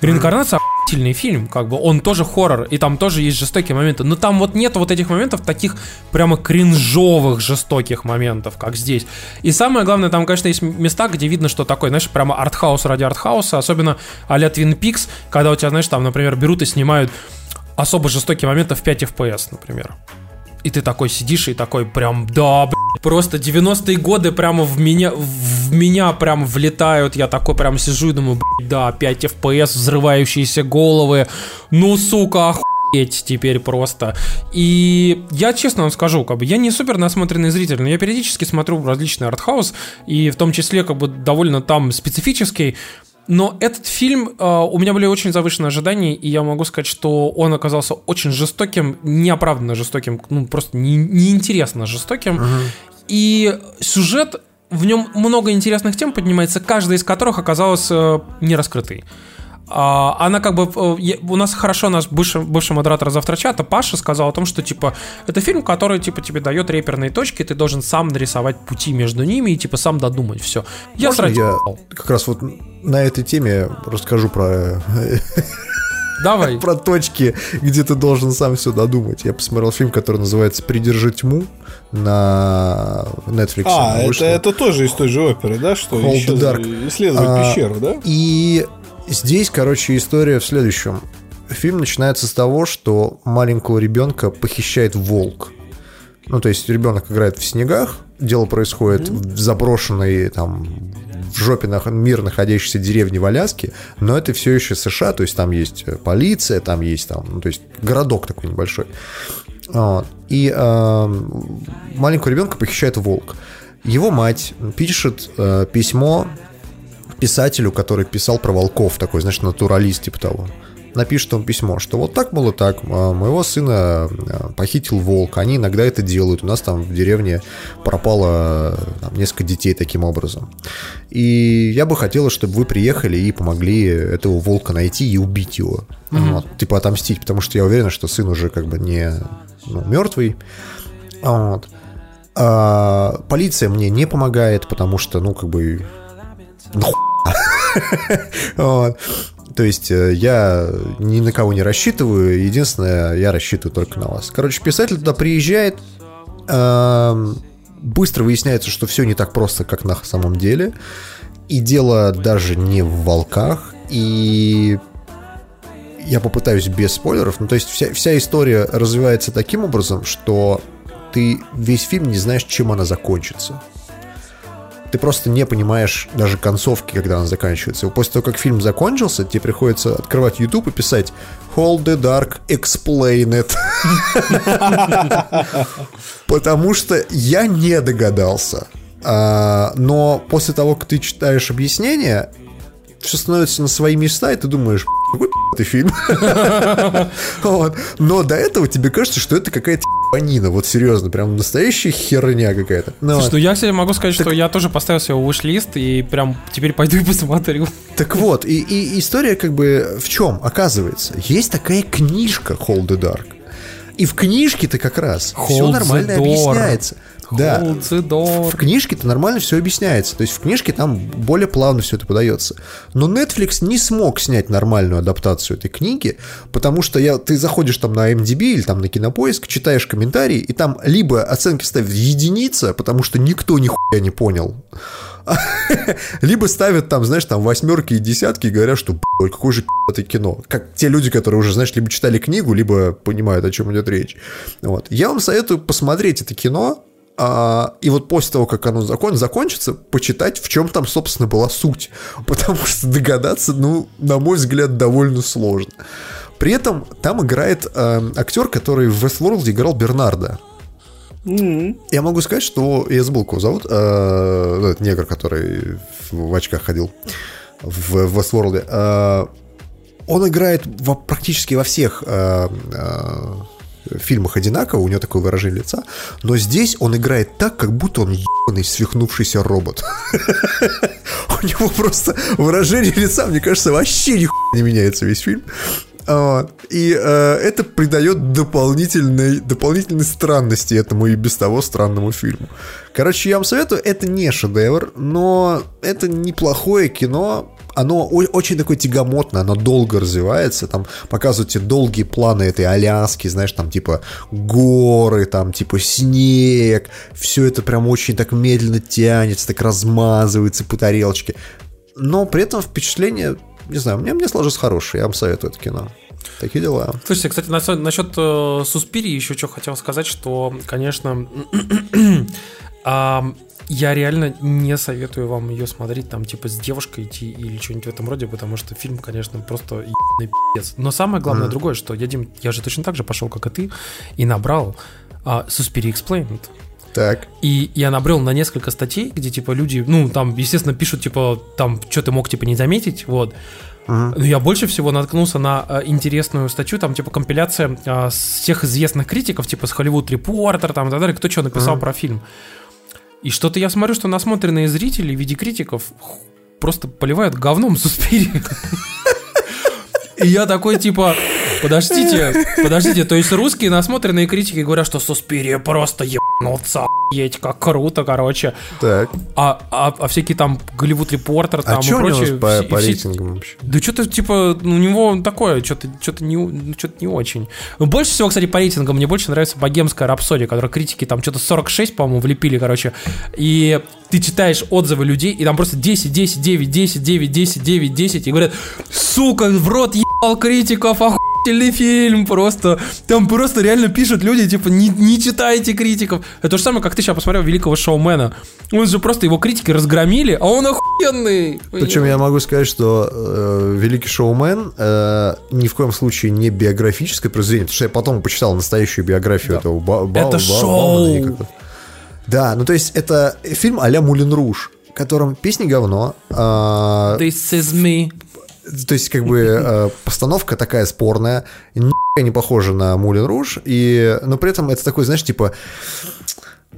S3: Реинкарнация охуительный фильм, как бы, он тоже хоррор, и там тоже есть жестокие моменты, но там вот нет вот этих моментов, таких прямо кринжовых жестоких моментов, как здесь. И самое главное, там, конечно, есть места, где видно, что такое, знаешь, прямо артхаус ради артхауса, особенно а-ля Twin Peaks, когда у тебя, знаешь, там, например, берут и снимают особо жестокие моменты в 5 FPS, например. И ты такой сидишь и такой прям, да, блядь, просто 90-е годы прямо в меня, в меня прям влетают. Я такой прям сижу и думаю, блядь, да, 5 FPS, взрывающиеся головы. Ну, сука, охуеть. теперь просто. И я честно вам скажу, как бы я не супер насмотренный зритель, но я периодически смотрю различные артхаус, и в том числе как бы довольно там специфический. Но этот фильм, э, у меня были очень завышенные ожидания, и я могу сказать, что он оказался очень жестоким, неоправданно жестоким, ну просто не, неинтересно жестоким. И сюжет, в нем много интересных тем поднимается, каждая из которых оказалась э, не раскрытой. А, она как бы... э, У нас хорошо, наш бывший, бывший модератор завтрачата Паша сказал о том, что, типа, это фильм, который, типа, тебе дает реперные точки, ты должен сам нарисовать пути между ними и, типа, сам додумать все. Я
S2: Можно
S3: сразу...
S2: я как раз вот на этой теме расскажу про,
S3: Давай. <laughs>
S2: про точки, где ты должен сам все додумать. Я посмотрел фильм, который называется «Придержи тьму» на Netflix.
S4: А, это, это тоже из той же оперы, да? Что
S2: Hold Dark.
S4: исследовать
S2: А,
S4: пещеру, да?
S2: И здесь, короче, история в следующем. Фильм начинается с того, что маленького ребенка похищает волк. Ну, то есть ребенок играет в снегах, дело происходит в заброшенной там в жопе нах- мир находящейся деревни в Аляске, но это все еще США, то есть там есть э, полиция, там есть там, ну, то есть городок такой небольшой. Вот. И э, маленького ребенка похищает волк. Его мать пишет э, письмо писателю, который писал про волков, такой, знаешь, натуралист типа того. Напишет он письмо, что вот так, и так, а, моего сына а, похитил волк, они иногда это делают, у нас там в деревне пропало там, несколько детей таким образом. И я бы хотела, чтобы вы приехали и помогли этого волка найти и убить его. Вот, типа отомстить, потому что я уверен, что сын уже как бы не ну, мертвый. Вот. А, полиция мне не помогает, потому что, ну, как бы... <laughs> То есть э, я ни на кого не рассчитываю, единственное, я рассчитываю только на вас. Короче, писатель туда приезжает, эм, быстро выясняется, что все не так просто, как на самом деле, и дело даже не в волках, и я попытаюсь без спойлеров, ну то есть вся, вся история развивается таким образом, что ты весь фильм не знаешь, чем она закончится ты просто не понимаешь даже концовки, когда она заканчивается. После того, как фильм закончился, тебе приходится открывать YouTube и писать Hold the Dark, explain it. <laughs> Потому что я не догадался. А, Но после того, как ты читаешь объяснение, все становится на свои места, и ты думаешь, какой ты фильм. <laughs> Вот. Но до этого тебе кажется, что это какая-то ебанина. Вот серьезно, прям настоящая херня какая-то. Ну,
S3: Слушай,
S2: вот.
S3: ну я, кстати, могу сказать, что я тоже поставил себе выш-лист и прям теперь пойду и посмотрю.
S2: Так вот, и, и история как бы в чем? Оказывается, есть такая книжка Hold the Dark. И в книжке-то как раз все
S3: Hold the
S2: нормально объясняется. Да.
S3: Door.
S2: В книжке-то нормально все объясняется. То есть в книжке там более плавно все это подается. Но Netflix не смог снять нормальную адаптацию этой книги, потому что я, ты заходишь там на MDB или там на Кинопоиск, читаешь комментарии, и там либо оценки ставят единица, потому что никто нихуя не понял, <laughs> либо ставят там, знаешь, там восьмерки и десятки и говорят, что «Блядь, какое же это кино. Как те люди, которые уже, знаешь, либо читали книгу, либо понимают, о чем идет речь. Вот. Я вам советую посмотреть это кино, а, и вот после того, как оно закон, закончится, почитать, в чем там, собственно, была суть. <laughs> Потому что догадаться, ну, на мой взгляд, довольно сложно. При этом там играет э, актер, который в Westworld играл Бернарда. Я могу сказать, что я забыл, кого зовут. э, ну, это негр, который в, в очках ходил в, в Westworld. Э, он играет во- практически во всех э, э, фильмах одинаково, у него такое выражение лица, но здесь он играет так, как будто он ебаный свихнувшийся робот. <laughs> У него просто выражение лица, мне кажется, вообще нихуя не меняется весь фильм. Вот. И э, это придает дополнительной, дополнительной странности этому и без того странному фильму. Короче, я вам советую, это не шедевр, но это неплохое кино. Оно очень такое тягомотное, оно долго развивается, там показывают тебе долгие планы этой Аляски, знаешь, там типа горы, там типа снег, все это прям очень так медленно тянется, так размазывается по тарелочке. Но при этом впечатление, не знаю, мне, мне сложилось хорошее, я вам советую это кино. Такие дела.
S3: Слушайте, кстати, насчет, насчет э, Суспирии еще что хотел сказать, что, конечно, <clears throat> ам, я реально не советую вам ее смотреть, там, типа, с девушкой идти или что-нибудь в этом роде, потому что фильм, конечно, просто ебаный пиздец. Но самое главное другое, что я, Дим, я же точно так же пошел, как и ты, и набрал а, Suspiria Explained.
S2: Так.
S3: И я набрел на несколько статей, где, типа, люди, ну, там, естественно, пишут, типа, там, что ты мог, типа, не заметить, вот. Но я больше всего наткнулся на э, интересную статью, там, типа, компиляция э, всех известных критиков, типа, с Hollywood Reporter, там, и так далее, кто что написал про фильм. И что-то я смотрю, что насмотренные зрители в виде критиков просто поливают говном Суспири. <laughs> И я такой, типа, подождите, подождите, то есть русские насмотренные критики говорят, что Суспирия просто ебануться, охуеть, как круто, короче.
S2: Так.
S3: А, а, а всякие там Голливуд Репортер там
S2: а
S3: и
S2: что
S3: прочее.
S2: по,
S3: все-
S2: по рейтингам вообще?
S3: да что-то типа, ну, у него такое, что-то что не, ну, что-то не очень. Больше всего, кстати, по рейтингам мне больше нравится богемская рапсодия, которая критики там что-то 46, по-моему, влепили, короче. И ты читаешь отзывы людей, и там просто 10, 10, 9, 10, 9, 10, 9, 10, и говорят, сука, в рот ебал критиков, охуительный фильм, просто. Там просто реально пишут люди, типа, не, не читайте критиков. Это то же самое, как ты сейчас посмотрел «Великого шоумена». Он же просто, его критики разгромили, а он охуенный.
S2: Причем я могу сказать, что э, Великий шоумен э, ни в коем случае не биографическое произведение, потому что я потом почитал настоящую биографию этого Ба- Ба-
S3: Это
S2: Ба-
S3: шоу.
S2: Да, ну то есть это фильм а-ля Мулин Руж, в котором песни говно. а,
S3: This is me.
S2: То есть, как бы, э, постановка такая спорная, ни не похожа на Мулен Руж, и, но при этом это такой, знаешь, типа,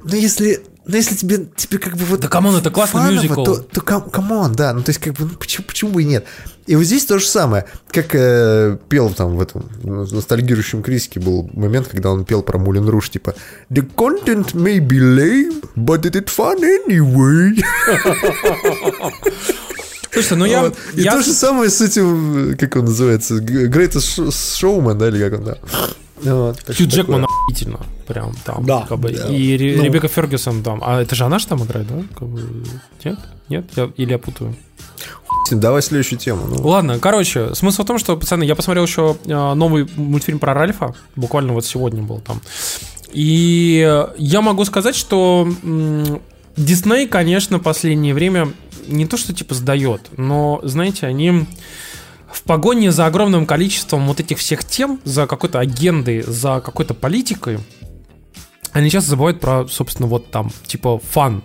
S2: ну если, ну если тебе, тебе как бы вот...
S3: Да come on, это классный
S2: фановый
S3: мюзикл.
S2: То, то come- come on, да, ну то есть, как бы, ну почему, почему бы и нет? И вот здесь то же самое, как э, пел там в этом ностальгирующем критике был момент, когда он пел про Мулен Руж, типа «The content may be lame, but it is fun anyway». <laughs>
S3: Слушай, ну я...
S2: Вот. И
S3: я-
S2: то же самое с этим, как он называется, Greatest Showman, да, или как он, да. Вот,
S3: Хью Джекман охуительно, прям там.
S4: Да,
S3: как бы,
S2: да.
S3: И Ре-
S2: Ну.
S3: Ребекка Фергюсон там. А это же она же там играет, да? Как бы, нет? Нет? Я- или я путаю?
S2: Давай следующую тему. Ну,
S3: Ладно, короче, смысл в том, что, пацаны, я посмотрел еще э, новый мультфильм про Ральфа, буквально вот сегодня был там. И я могу сказать, что Дисней, конечно, последнее время не то что типа сдает, но, знаете, они в погоне за огромным количеством вот этих всех тем, за какой-то агендой, за какой-то политикой, они часто забывают про, собственно, вот там, типа, фан.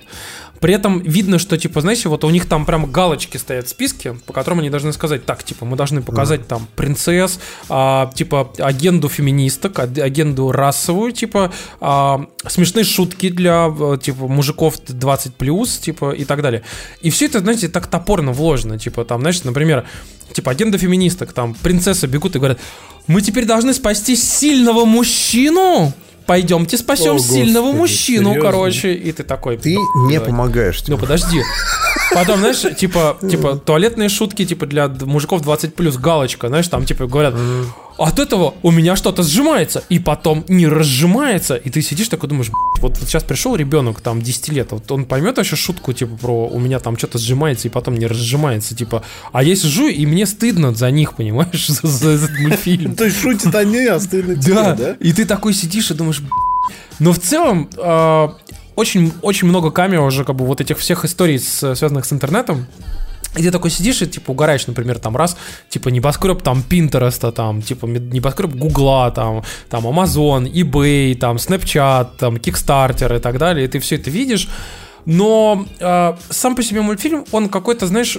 S3: При этом видно, что, типа, знаете, вот у них там прям галочки стоят в списке, по которым они должны сказать, так, типа, мы должны показать там принцесс, а, типа, агенду феминисток, аг- агенду расовую, типа, а, смешные шутки для, э, типа, мужиков 20+, типа, и так далее. И все это, знаете, так топорно вложено, типа, там, знаешь, например, типа, агенда феминисток, там, принцессы бегут и говорят, мы теперь должны спасти сильного мужчину, пойдемте спасем
S4: О,
S3: сильного
S4: Господи,
S3: мужчину,
S4: серьезно?
S3: короче, и ты такой...
S2: ты не помогаешь.
S3: Ну подожди. Потом, знаешь, типа, <laughs> типа туалетные шутки, типа для мужиков 20 плюс галочка, знаешь, там типа говорят, от этого у меня что-то сжимается, и потом не разжимается, и ты сидишь такой думаешь, «Блядь, вот сейчас пришел ребенок там 10 лет, вот он поймет вообще шутку, типа, про у меня там что-то сжимается и потом не разжимается, типа, а я сижу, и мне стыдно за них, понимаешь, <laughs> за, за этот мультфильм.
S4: То есть шутят они, а стыдно тебе,
S3: да? и ты такой сидишь и думаешь, «Б***». но в целом э, очень, очень много камео уже как бы вот этих всех историй, с- связанных с интернетом. И ты такой сидишь и, типа, угораешь, например, там раз, типа, небоскреб там Пинтереста, там, типа, небоскреб Гугла, там, там, Amazon, eBay, там, Snapchat, там, Kickstarter и так далее, и ты все это видишь, но э, сам по себе мультфильм, он какой-то, знаешь,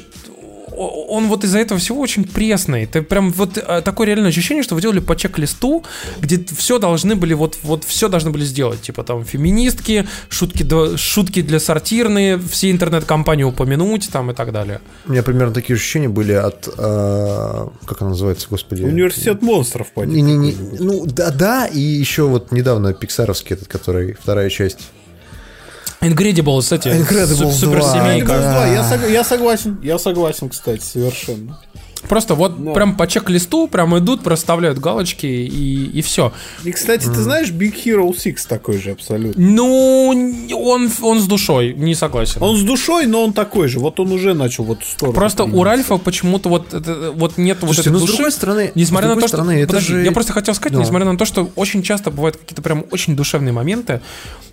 S3: он вот из-за этого всего очень пресный. Ты прям вот э, такое реальное ощущение, что вы делали по чек-листу, где все должны были вот вот все должны были сделать, типа там феминистки, шутки до- шутки для сортирные, все интернет-компании упомянуть там и так далее.
S2: У меня примерно такие ощущения были от... э, как она называется, господи?
S4: Университет монстров, поди.
S2: Не, не, не, ну да, да, и еще вот недавно пиксаровский этот, который вторая часть.
S3: Incredibles, эти
S2: Incredibles
S3: су- суперсемейка.
S2: два,
S4: Incredibles
S2: да.
S4: 2, я, сог- я согласен, я согласен, кстати, совершенно.
S3: Просто вот прям по чек-листу прям идут, проставляют галочки и, и все.
S4: И, кстати, ты знаешь, Big Hero 6 такой же абсолютно.
S3: Ну, он, он с душой, не согласен.
S4: Он с душой, но он такой же. Вот он уже начал вот сторону.
S3: Просто у. Ральфа почему-то вот, это- вот нет вот
S2: Слушайте,
S3: этой
S2: ну, с
S3: души.
S2: другой стороны-
S3: несмотря
S2: с
S3: на
S2: другой
S3: то, что...
S2: стороны, это
S3: Подожди,
S2: же-
S3: я просто хотел сказать,
S2: Ну.
S3: несмотря на то, что очень часто бывают какие-то прям очень душевные моменты,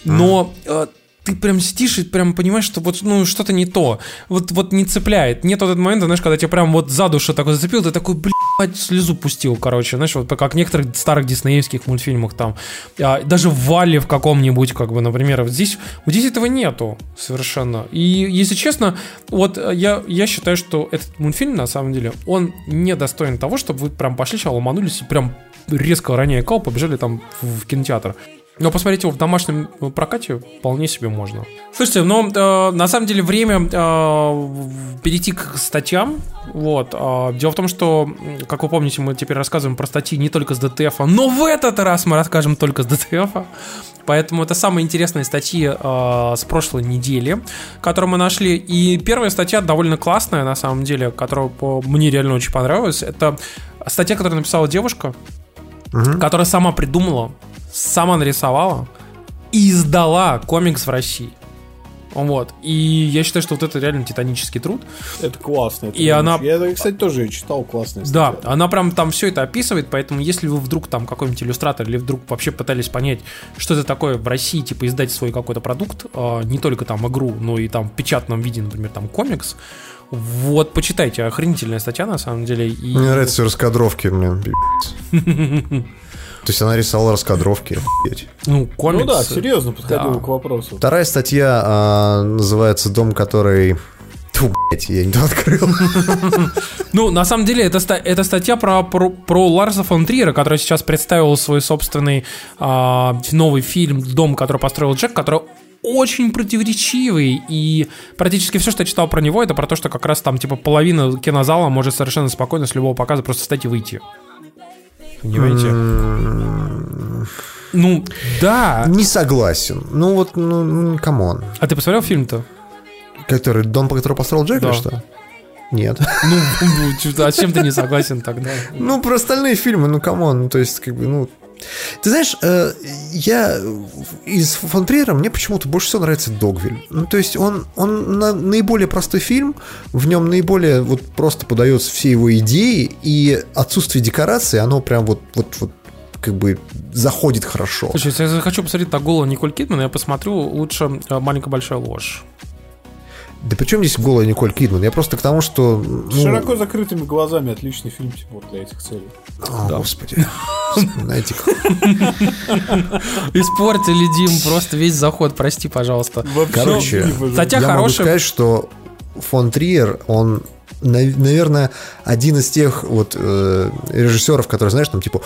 S3: но э, ты прям сидишь и прям понимаешь, что вот ну что-то не то. Вот, вот не цепляет. Нет вот этот момент, знаешь, когда тебя прям вот за душу такой зацепил, ты такой, блядь, слезу пустил, короче. Знаешь, вот как в некоторых старых диснеевских мультфильмах там. А, даже в Вале в каком-нибудь, как бы, например. Вот здесь, вот здесь этого нету совершенно. И, если честно, вот я, я считаю, что этот мультфильм, на самом деле, он не достоин того, чтобы вы прям пошли сейчас ломанулись и прям резко роняя кал, побежали там в кинотеатр. Но посмотреть его в домашнем прокате вполне себе можно. Слушайте, но э, на самом деле время э, перейти к статьям. Вот. Э, дело в том, что, как вы помните, мы теперь рассказываем про статьи не только с DTF, но в этот раз мы расскажем только с DTF. Поэтому это самые интересные статьи э, с прошлой недели, которые мы нашли. И первая статья довольно классная, на самом деле, которая по, мне реально очень понравилась. Это статья, которую написала девушка, угу. которая сама придумала сама нарисовала и издала комикс в России. Вот. И я считаю, что вот это реально титанический труд.
S4: Это классно. Это
S3: и она...
S4: Я, кстати, тоже читал классные
S3: Да, она прям там все это описывает, поэтому если вы вдруг там какой-нибудь иллюстратор или вдруг вообще пытались понять, что это такое в России, типа издать свой какой-то продукт, а, не только там игру, но и там в печатном виде, например, там комикс, вот, почитайте, охренительная статья на самом деле. И...
S2: Мне нравятся раскадровки, блин, <laughs> То есть она рисовала раскадровки.
S3: Ну, комикс.
S4: Ну да, серьезно подходила да. к вопросу.
S2: Вторая статья а, называется «Дом, который...» Фу, блядь, я не то открыл. <laughs>
S3: Ну, на самом деле, это, это статья про, про, про Ларса фон Триера, который сейчас представил свой собственный а, новый фильм «Дом, который построил Джек», который очень противоречивый, и практически все, что я читал про него, это про то, что как раз там, типа, половина кинозала может совершенно спокойно с любого показа просто встать и выйти. Понимаете? Ну, да.
S2: Не согласен. Ну вот, ну, come on.
S3: А ты посмотрел фильм-то?
S2: Который, дом, по которому построил Джек, да. что? Нет.
S3: Ну, <laughs> а чем ты не согласен тогда?
S2: Ну, про остальные фильмы, ну, come on, ну, то есть, как бы, ну, ты знаешь, э, я из фон Триера мне почему-то больше всего нравится Догвиль. Ну, то есть он, он на, наиболее простой фильм, в нем наиболее вот просто подаются все его идеи, и отсутствие декорации, оно прям вот, вот, вот как бы заходит хорошо.
S3: Слушай, если я хочу посмотреть на голову Николь Кидман, я посмотрю лучше э, «Маленькая большая ложь».
S2: Да при чем здесь голая Николь Кидман? Я просто к тому, что...
S4: Ну... Широко закрытыми глазами отличный фильм Тимур для этих целей.
S2: О, да. господи. <laughs> Знаете
S3: Испортили, Дим, просто весь заход, прости, пожалуйста.
S2: Короче, я могу сказать, что фон Триер, он наверное, один из тех вот э, режиссеров, которые, знаешь, там типа,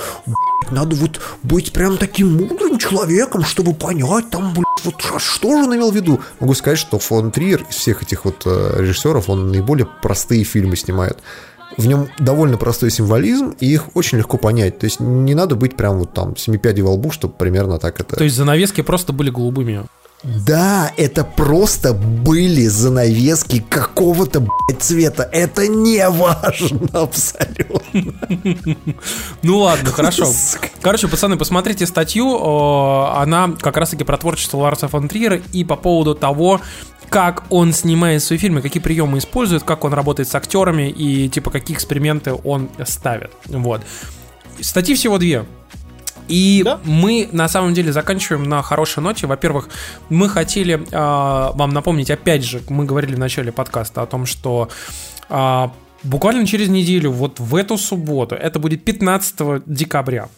S2: надо вот быть прям таким мудрым человеком, чтобы понять, там, блядь, вот что же он имел в виду. Могу сказать, что фон Триер из всех этих вот э, режиссеров, он наиболее простые фильмы снимает. В нем довольно простой символизм, и их очень легко понять. То есть не надо быть прям вот там семипядей во лбу, чтобы примерно так это...
S3: То есть занавески просто были голубыми.
S2: Да, это просто были занавески какого-то, блядь, цвета. Это не важно <laughs> абсолютно.
S3: Ну ладно, хорошо. Короче, пацаны, посмотрите статью. Она как раз-таки про творчество Ларса фон Триера и по поводу того, как он снимает свои фильмы, какие приемы использует, как он работает с актерами и типа какие эксперименты он ставит. Вот. Статьи всего две. И да? мы на самом деле заканчиваем на хорошей ноте. Во-первых, мы хотели э, вам напомнить, опять же, мы говорили в начале подкаста о том, что э, буквально через неделю, вот в эту субботу, это будет 15 декабря,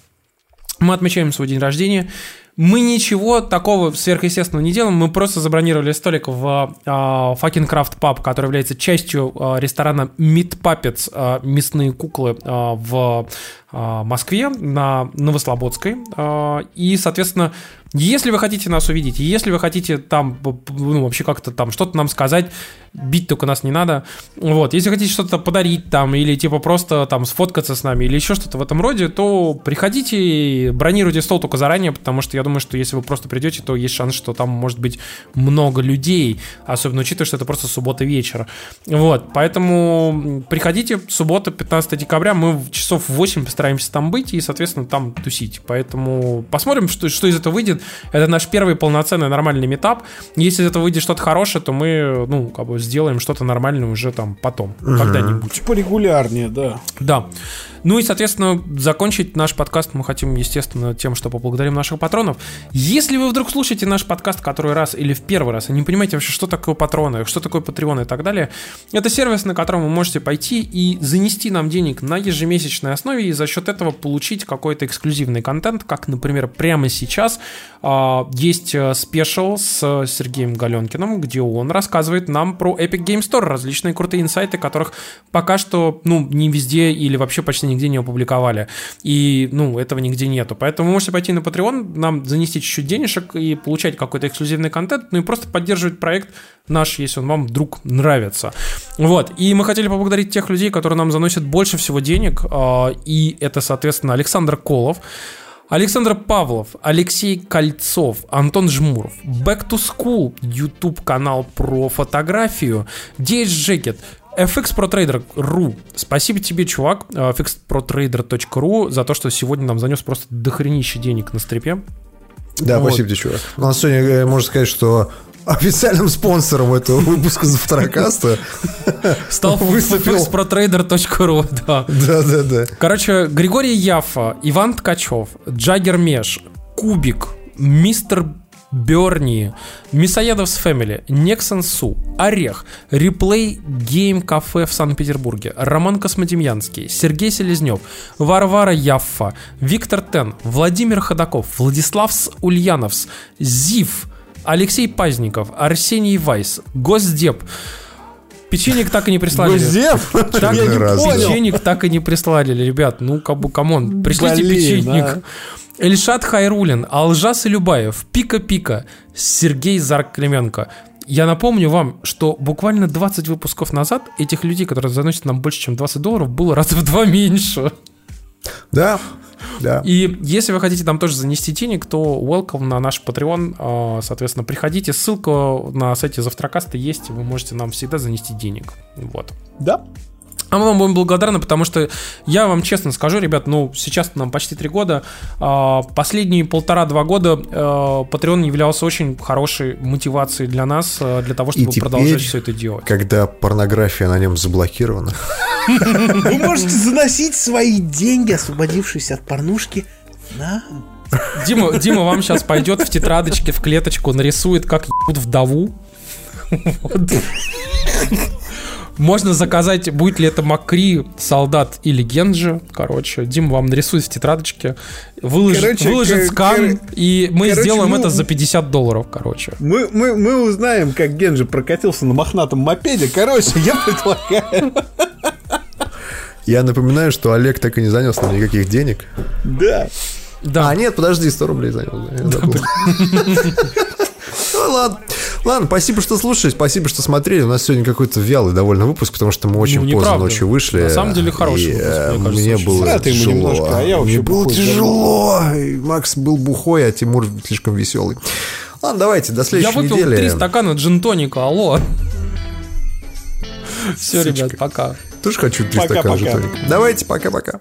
S3: мы отмечаем свой день рождения. Мы ничего такого сверхъестественного не делаем, мы просто забронировали столик в э, Fucking Craft Pub, который является частью э, ресторана Meat Puppets, э, мясные куклы э, в Москве на Новослободской. Э, и, соответственно, если вы хотите нас увидеть, если вы хотите там, ну, вообще как-то там что-то нам сказать, бить только нас не надо. Вот, если хотите что-то подарить там, или типа просто там сфоткаться с нами, или еще что-то в этом роде, то приходите, бронируйте стол только заранее, потому что я думаю, что если вы просто придете, то есть шанс, что там может быть много людей, особенно учитывая, что это просто суббота вечер. Вот, поэтому приходите, суббота, 15 декабря, мы часов в 8 постараемся постараемся там быть и, соответственно, там тусить. Поэтому посмотрим, что, что из этого выйдет. Это наш первый полноценный нормальный метап. Если из этого выйдет что-то хорошее, то мы, ну, как бы сделаем что-то нормальное уже там потом, когда-нибудь.
S4: Порегулярнее, да.
S3: Да. Ну и, соответственно, закончить наш подкаст мы хотим, естественно, тем, что поблагодарим наших патронов. Если вы вдруг слушаете наш подкаст который раз или в первый раз и не понимаете вообще, что такое патроны, что такое патреон и так далее, это сервис, на котором вы можете пойти и занести нам денег на ежемесячной основе и за счет этого получить какой-то эксклюзивный контент, как, например, прямо сейчас а, есть э, спешл с Сергеем Галенкиным, где он рассказывает нам про Epic Game Store, различные крутые инсайты, которых пока что, ну, не везде или вообще почти нигде не опубликовали. И, ну, этого нигде нету. Поэтому вы можете пойти на Patreon, нам занести чуть-чуть денежек и получать какой-то эксклюзивный контент, ну и просто поддерживать проект наш, если он вам вдруг нравится. Вот. И мы хотели поблагодарить тех людей, которые нам заносят больше всего денег. А, это, соответственно, Александр Колов, Александр Павлов, Алексей Кольцов, Антон Жмуров, Back to School, YouTube канал про фотографию, DH Jacket, fxprotrader.ru. Спасибо тебе, чувак, fxprotrader.ru за то, что сегодня нам занес просто дохренище денег на стрипе.
S2: Да, вот. спасибо тебе, чувак. У нас сегодня, э, можно сказать, что официальным спонсором этого выпуска Завтракаста
S3: стал fxprotrader.ru, да.
S2: Да, да, да.
S3: Короче, Григорий Яфа, Иван Ткачев, Джаггер Меш, Кубик, Мистер Берни, Мисоедовс Фэмили, Нексон Су, Орех, Реплей Гейм Кафе в Санкт-Петербурге, Роман Космодемьянский, Сергей Селезнев, Варвара Яффа, Виктор Тен, Владимир Ходаков, Владислав Ульяновс, Зив, Алексей Пазников, Арсений Вайс, Госдеп, Печенек так и не прислали.
S4: Гузев?
S3: Так, я не Печенек так и не прислали, ребят. Ну, как бы, come on, пришлите Блин, печенек. А? Эльшат Хайрулин, Алжас Илюбаев, Пика-Пика, Сергей Зарк-Клименко. Я напомню вам, что буквально 20 выпусков назад этих людей, которые заносят нам больше, чем 20 долларов, было раз в два меньше.
S2: Да, да.
S3: И если вы хотите там тоже занести денег, то welcome на наш Patreon. А, соответственно, приходите. Ссылка на сайте Завтракаста есть. Вы можете нам всегда занести денег. Вот.
S4: Да.
S3: А мы вам будем благодарны, потому что я вам честно скажу, ребят, ну, сейчас нам почти три года. А, последние полтора-два года а, Patreon являлся очень хорошей мотивацией для нас, а, для того, чтобы
S2: теперь,
S3: продолжать все это делать.
S2: Когда порнография на нем заблокирована.
S4: Вы можете заносить свои деньги, освободившись от порнушки, на
S3: Дима, Дима вам сейчас пойдет в тетрадочке, в клеточку, нарисует, как ебут вдову. Вот. Можно заказать, будет ли это Макри, Солдат или Генджи. Короче, Дим вам нарисует в тетрадочке, выложит, короче, выложит скан, и мы короче, сделаем мы... это за 50 долларов, короче.
S4: Мы, мы, мы узнаем, как Генджи прокатился на мохнатом мопеде. Короче, я предлагаю...
S2: Я напоминаю, что Олег так и не занес нам никаких денег.
S4: Да.
S2: Да. А, нет, подожди, 100 рублей. Да, ну ладно. Ладно, спасибо, что слушали, спасибо, что смотрели. У нас сегодня какой-то вялый довольно выпуск, потому что мы очень ну, поздно правда. ночью вышли. На
S3: самом деле хороший и, выпуск, мне,
S2: мне кажется, было
S4: тяжело. Немножко, а я
S2: мне было тяжело. И Макс был бухой, а Тимур слишком веселый. Ладно, давайте, до следующей
S3: недели. Я выпил
S2: недели.
S3: три стакана джинтоника, алло. <laughs> Все, ребят, пока.
S2: Тоже хочу три стакана джинтоника. Давайте, пока-пока.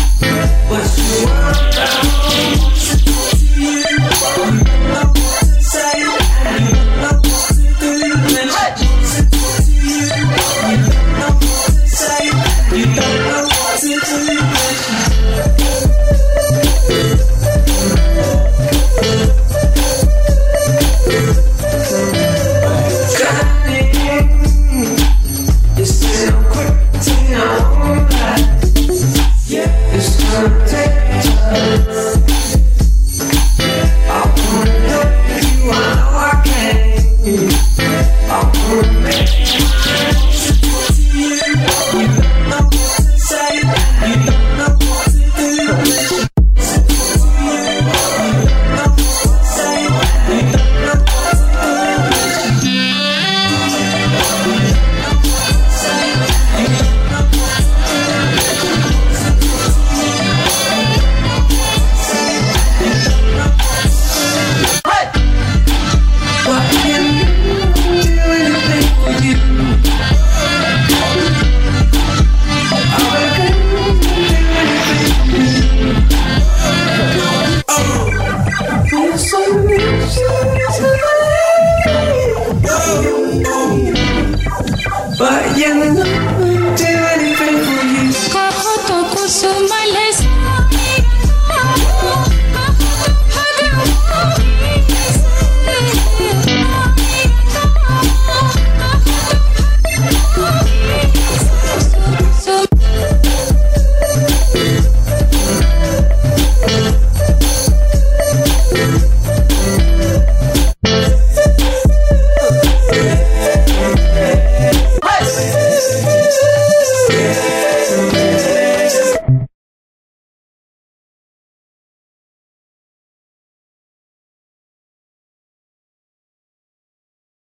S5: feeling